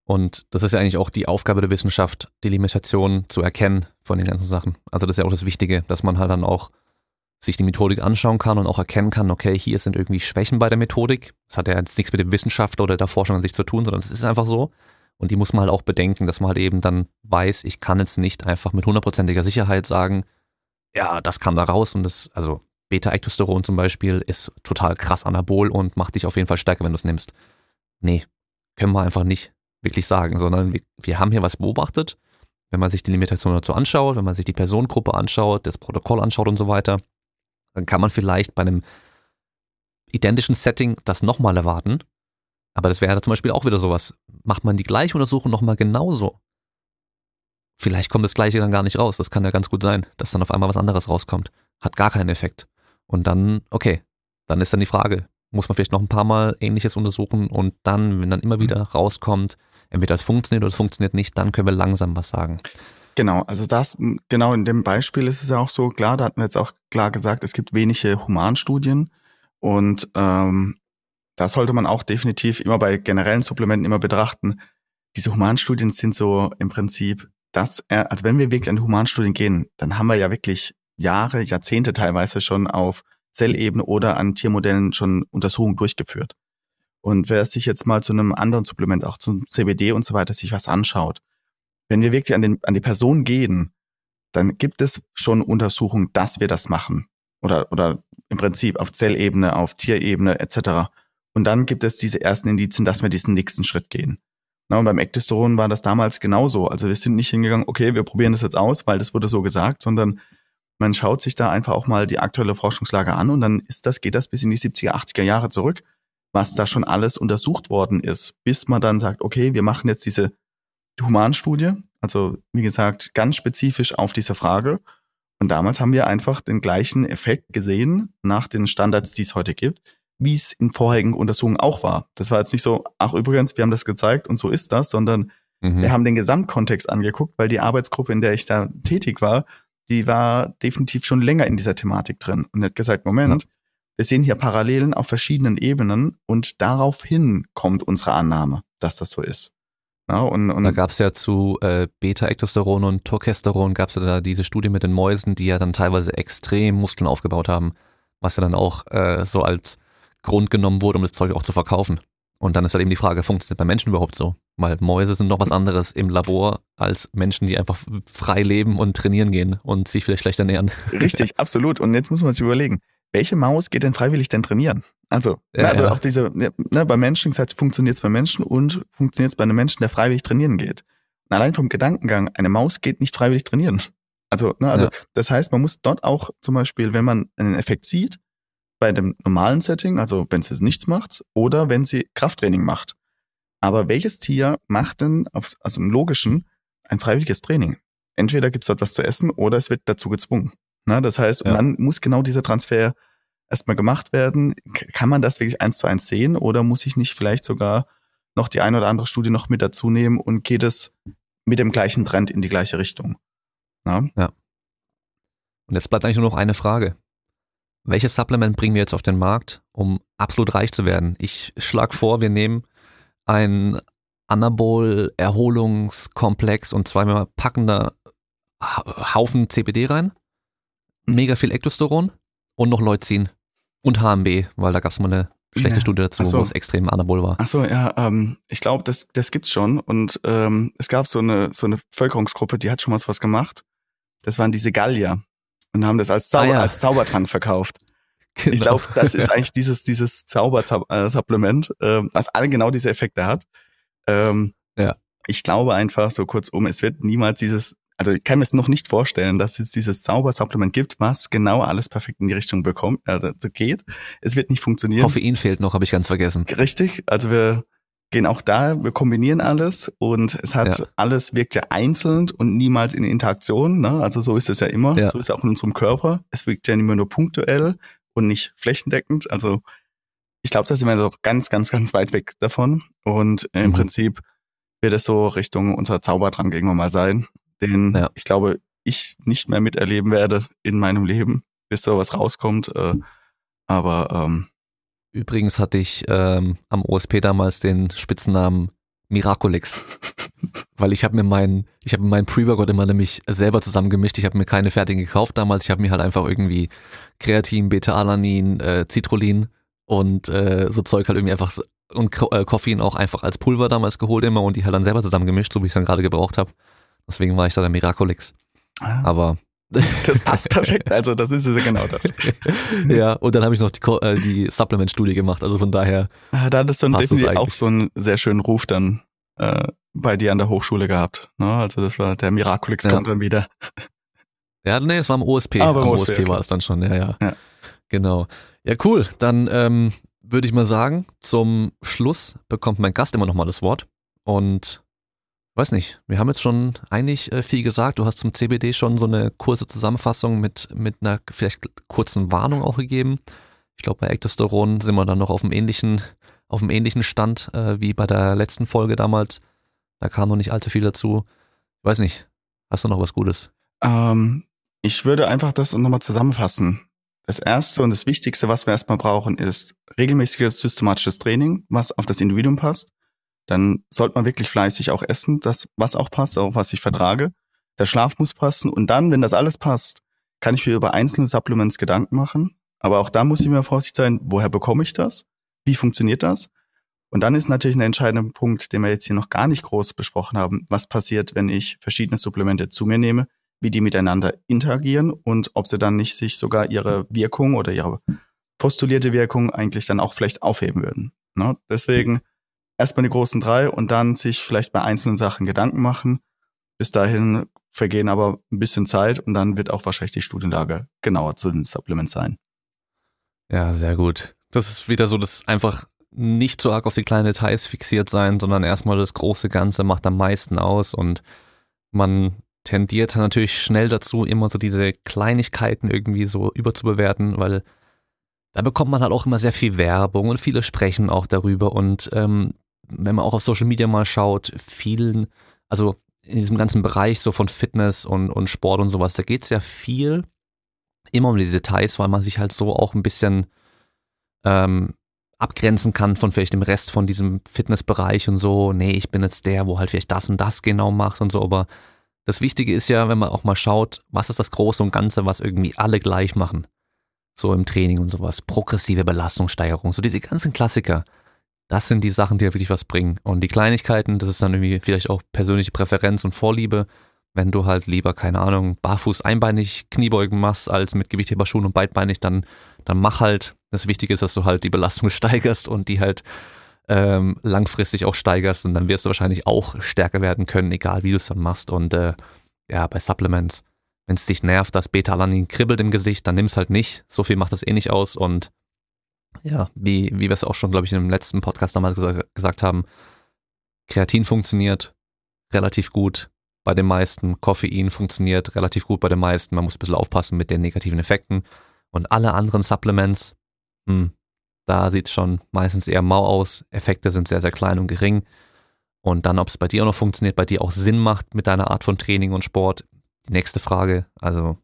Und das ist ja eigentlich auch die Aufgabe der Wissenschaft, die Limitation zu erkennen von den ganzen Sachen. Also das ist ja auch das Wichtige, dass man halt dann auch sich die Methodik anschauen kann und auch erkennen kann, okay, hier sind irgendwie Schwächen bei der Methodik. Das hat ja jetzt nichts mit dem Wissenschaftler oder der Forschung an sich zu tun, sondern es ist einfach so. Und die muss man halt auch bedenken, dass man halt eben dann weiß, ich kann jetzt nicht einfach mit hundertprozentiger Sicherheit sagen, ja, das kam da raus und das, also Beta-Ectosteron zum Beispiel ist total krass anabol und macht dich auf jeden Fall stärker, wenn du es nimmst. Nee, können wir einfach nicht wirklich sagen, sondern wir, wir haben hier was beobachtet. Wenn man sich die Limitation dazu anschaut, wenn man sich die Personengruppe anschaut, das Protokoll anschaut und so weiter, dann kann man vielleicht bei einem identischen Setting das nochmal erwarten. Aber das wäre zum Beispiel auch wieder sowas. Macht man die gleiche Untersuchung nochmal genauso? Vielleicht kommt das gleiche dann gar nicht raus. Das kann ja ganz gut sein, dass dann auf einmal was anderes rauskommt. Hat gar keinen Effekt. Und dann, okay, dann ist dann die Frage, muss man vielleicht noch ein paar Mal ähnliches untersuchen und dann, wenn dann immer wieder rauskommt, entweder es funktioniert oder es funktioniert nicht, dann können wir langsam was sagen. Genau, also das, genau in dem Beispiel ist es ja auch so, klar, da hatten wir jetzt auch klar gesagt, es gibt wenige Humanstudien und ähm, da sollte man auch definitiv immer bei generellen Supplementen immer betrachten, diese Humanstudien sind so im Prinzip das, also wenn wir wirklich an die Humanstudien gehen, dann haben wir ja wirklich Jahre, Jahrzehnte teilweise schon auf Zellebene oder an Tiermodellen schon Untersuchungen durchgeführt. Und wer sich jetzt mal zu einem anderen Supplement, auch zum CBD und so weiter, sich was anschaut, wenn wir wirklich an, den, an die Person gehen, dann gibt es schon Untersuchungen, dass wir das machen. Oder, oder im Prinzip auf Zellebene, auf Tierebene etc. Und dann gibt es diese ersten Indizien, dass wir diesen nächsten Schritt gehen. Na, und beim Ectosteron war das damals genauso. Also wir sind nicht hingegangen, okay, wir probieren das jetzt aus, weil das wurde so gesagt, sondern man schaut sich da einfach auch mal die aktuelle Forschungslage an und dann ist das, geht das bis in die 70er, 80er Jahre zurück was da schon alles untersucht worden ist, bis man dann sagt, okay, wir machen jetzt diese Humanstudie, also wie gesagt, ganz spezifisch auf diese Frage. Und damals haben wir einfach den gleichen Effekt gesehen nach den Standards, die es heute gibt, wie es in vorherigen Untersuchungen auch war. Das war jetzt nicht so, ach übrigens, wir haben das gezeigt und so ist das, sondern mhm. wir haben den Gesamtkontext angeguckt, weil die Arbeitsgruppe, in der ich da tätig war, die war definitiv schon länger in dieser Thematik drin und hat gesagt, Moment, ja wir sehen hier Parallelen auf verschiedenen Ebenen und daraufhin kommt unsere Annahme, dass das so ist. Ja, und, und da gab es ja zu äh, Beta-Ektosteron und Torkesteron gab es ja da diese Studie mit den Mäusen, die ja dann teilweise extrem Muskeln aufgebaut haben, was ja dann auch äh, so als Grund genommen wurde, um das Zeug auch zu verkaufen. Und dann ist halt eben die Frage, funktioniert bei Menschen überhaupt so? Weil Mäuse sind noch was anderes im Labor als Menschen, die einfach frei leben und trainieren gehen und sich vielleicht schlecht ernähren. Richtig, absolut. Und jetzt muss man sich überlegen, welche Maus geht denn freiwillig denn trainieren? Also, ja, also ja. auch diese, ne, bei Menschen, das heißt, funktioniert es bei Menschen und funktioniert es bei einem Menschen, der freiwillig trainieren geht. Und allein vom Gedankengang, eine Maus geht nicht freiwillig trainieren. Also, ne, also ja. das heißt, man muss dort auch zum Beispiel, wenn man einen Effekt sieht, bei dem normalen Setting, also wenn sie nichts macht, oder wenn sie Krafttraining macht. Aber welches Tier macht denn, auf, also im Logischen, ein freiwilliges Training? Entweder gibt es dort was zu essen oder es wird dazu gezwungen. Ne? Das heißt, ja. dann muss genau dieser Transfer erstmal gemacht werden. Kann man das wirklich eins zu eins sehen oder muss ich nicht vielleicht sogar noch die eine oder andere Studie noch mit dazu nehmen und geht es mit dem gleichen Trend in die gleiche Richtung? Na? Ja. Und jetzt bleibt eigentlich nur noch eine Frage. Welches Supplement bringen wir jetzt auf den Markt, um absolut reich zu werden? Ich schlage vor, wir nehmen ein Anabol-Erholungskomplex und zweimal packender Haufen CBD rein mega viel Ektosteron und noch Leucin und HMB, weil da gab es mal eine schlechte ja. Studie dazu, so. wo es extrem anabol war. Ach so, ja, ähm, ich glaube, das, das gibt's schon. Und ähm, es gab so eine, so eine Bevölkerungsgruppe, die hat schon mal was gemacht. Das waren diese Gallier und haben das als, Zauber, ah, ja. als Zaubertrank verkauft. Genau. Ich glaube, das ist eigentlich dieses, dieses Zaubersupplement, äh, was alle genau diese Effekte hat. Ähm, ja. ich glaube einfach, so kurzum, es wird niemals dieses, also ich kann mir es noch nicht vorstellen, dass es dieses Zaubersupplement gibt, was genau alles perfekt in die Richtung bekommt, also geht. Es wird nicht funktionieren. Koffein fehlt noch, habe ich ganz vergessen. Richtig, also wir gehen auch da, wir kombinieren alles und es hat ja. alles wirkt ja einzeln und niemals in Interaktion. Ne? Also so ist es ja immer, ja. so ist es auch in unserem Körper. Es wirkt ja immer nur punktuell und nicht flächendeckend. Also ich glaube, da sind wir doch ganz, ganz, ganz weit weg davon. Und im mhm. Prinzip wird es so Richtung unser Zaubertrank irgendwann mal sein, den ja. ich glaube, ich nicht mehr miterleben werde in meinem Leben, bis sowas rauskommt. Äh, aber ähm, übrigens hatte ich ähm, am OSP damals den Spitzennamen Miraculix. Weil ich habe mir meinen, ich habe meinen Pre-Workout immer nämlich selber zusammengemischt. Ich habe mir keine fertigen gekauft damals. Ich habe mir halt einfach irgendwie Kreatin, Beta-Alanin, äh, Citrullin und äh, so Zeug halt irgendwie einfach und äh, Koffein auch einfach als Pulver damals geholt immer und die halt dann selber zusammengemischt, so wie ich es dann gerade gebraucht habe. Deswegen war ich da der Miraculix. Ah. Aber das passt perfekt, also das ist ja genau das. ja, und dann habe ich noch die, äh, die Supplement-Studie gemacht, also von daher. Ah, da hattest du definitiv auch so einen sehr schönen Ruf dann äh, bei dir an der Hochschule gehabt. Ne? Also das war der Miraculix ja. kommt dann wieder. Ja, nee, es war am OSP. Ah, am OSP, OSP war es dann schon, ja, ja, ja. Genau. Ja, cool. Dann ähm, würde ich mal sagen, zum Schluss bekommt mein Gast immer noch mal das Wort. Und weiß nicht, wir haben jetzt schon eigentlich äh, viel gesagt. Du hast zum CBD schon so eine kurze Zusammenfassung mit, mit einer vielleicht kurzen Warnung auch gegeben. Ich glaube, bei Ektosteron sind wir dann noch auf dem ähnlichen, auf dem ähnlichen Stand äh, wie bei der letzten Folge damals. Da kam noch nicht allzu viel dazu. Weiß nicht, hast du noch was Gutes? Ähm, ich würde einfach das nochmal zusammenfassen. Das erste und das Wichtigste, was wir erstmal brauchen, ist regelmäßiges systematisches Training, was auf das Individuum passt. Dann sollte man wirklich fleißig auch essen, das, was auch passt, auch was ich vertrage. Der Schlaf muss passen. Und dann, wenn das alles passt, kann ich mir über einzelne Supplements Gedanken machen. Aber auch da muss ich mir vorsichtig sein, woher bekomme ich das? Wie funktioniert das? Und dann ist natürlich ein entscheidender Punkt, den wir jetzt hier noch gar nicht groß besprochen haben, was passiert, wenn ich verschiedene Supplemente zu mir nehme, wie die miteinander interagieren und ob sie dann nicht sich sogar ihre Wirkung oder ihre postulierte Wirkung eigentlich dann auch vielleicht aufheben würden. Ne? Deswegen erstmal die großen drei und dann sich vielleicht bei einzelnen Sachen Gedanken machen. Bis dahin vergehen aber ein bisschen Zeit und dann wird auch wahrscheinlich die Studienlage genauer zu den Supplements sein. Ja, sehr gut. Das ist wieder so, dass einfach nicht so arg auf die kleinen Details fixiert sein, sondern erstmal das große Ganze macht am meisten aus und man tendiert natürlich schnell dazu, immer so diese Kleinigkeiten irgendwie so überzubewerten, weil da bekommt man halt auch immer sehr viel Werbung und viele sprechen auch darüber und ähm, wenn man auch auf Social Media mal schaut, vielen, also in diesem ganzen Bereich so von Fitness und, und Sport und sowas, da geht's ja viel immer um die Details, weil man sich halt so auch ein bisschen ähm, abgrenzen kann von vielleicht dem Rest von diesem Fitnessbereich und so, nee, ich bin jetzt der, wo halt vielleicht das und das genau macht und so, aber das Wichtige ist ja, wenn man auch mal schaut, was ist das Große und Ganze, was irgendwie alle gleich machen. So im Training und sowas. Progressive Belastungssteigerung, so diese ganzen Klassiker. Das sind die Sachen, die ja wirklich was bringen. Und die Kleinigkeiten, das ist dann irgendwie vielleicht auch persönliche Präferenz und Vorliebe. Wenn du halt lieber, keine Ahnung, barfuß einbeinig Kniebeugen machst, als mit Gewichtheberschuhen und beidbeinig, dann, dann mach halt. Das Wichtige ist, dass du halt die Belastung steigerst und die halt ähm, langfristig auch steigerst und dann wirst du wahrscheinlich auch stärker werden können, egal wie du es dann machst. Und äh, ja, bei Supplements, wenn es dich nervt, dass Beta-Alanin kribbelt im Gesicht, dann nimm's halt nicht. So viel macht das eh nicht aus. Und ja, wie, wie wir es auch schon, glaube ich, im letzten Podcast damals gesagt, gesagt haben, Kreatin funktioniert relativ gut bei den meisten, Koffein funktioniert relativ gut bei den meisten. Man muss ein bisschen aufpassen mit den negativen Effekten. Und alle anderen Supplements, hm, da sieht es schon meistens eher mau aus. Effekte sind sehr, sehr klein und gering. Und dann, ob es bei dir auch noch funktioniert, bei dir auch Sinn macht mit deiner Art von Training und Sport. Die nächste Frage, also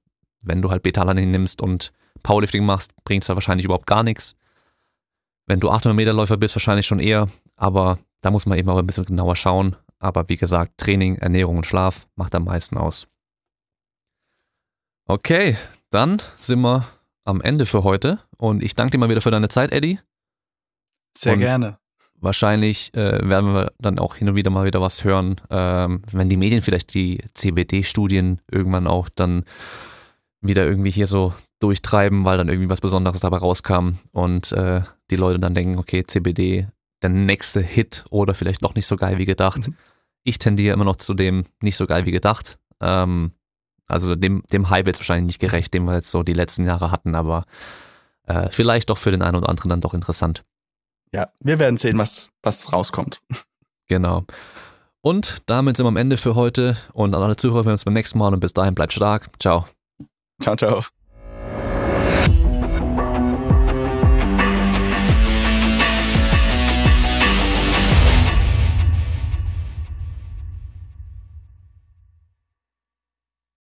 wenn du halt Beta-Alanin nimmst und Powerlifting machst, bringt es wahrscheinlich überhaupt gar nichts. Wenn du 800 Meter Läufer bist, wahrscheinlich schon eher, aber da muss man eben auch ein bisschen genauer schauen. Aber wie gesagt, Training, Ernährung und Schlaf macht am meisten aus. Okay, dann sind wir am Ende für heute. Und ich danke dir mal wieder für deine Zeit, Eddie. Sehr und gerne. Wahrscheinlich äh, werden wir dann auch hin und wieder mal wieder was hören, ähm, wenn die Medien vielleicht die CBD-Studien irgendwann auch dann wieder irgendwie hier so durchtreiben, weil dann irgendwie was Besonderes dabei rauskam und äh, die Leute dann denken, okay, CBD, der nächste Hit oder vielleicht noch nicht so geil wie gedacht. Mhm. Ich tendiere immer noch zu dem nicht so geil wie gedacht. Ähm, also dem, dem Hype jetzt wahrscheinlich nicht gerecht, den wir jetzt so die letzten Jahre hatten, aber äh, vielleicht doch für den einen oder anderen dann doch interessant. Ja, wir werden sehen, was, was rauskommt. Genau. Und damit sind wir am Ende für heute und an alle Zuhörer, wir sehen uns beim nächsten Mal und bis dahin bleibt stark. Ciao. Ciao, ciao.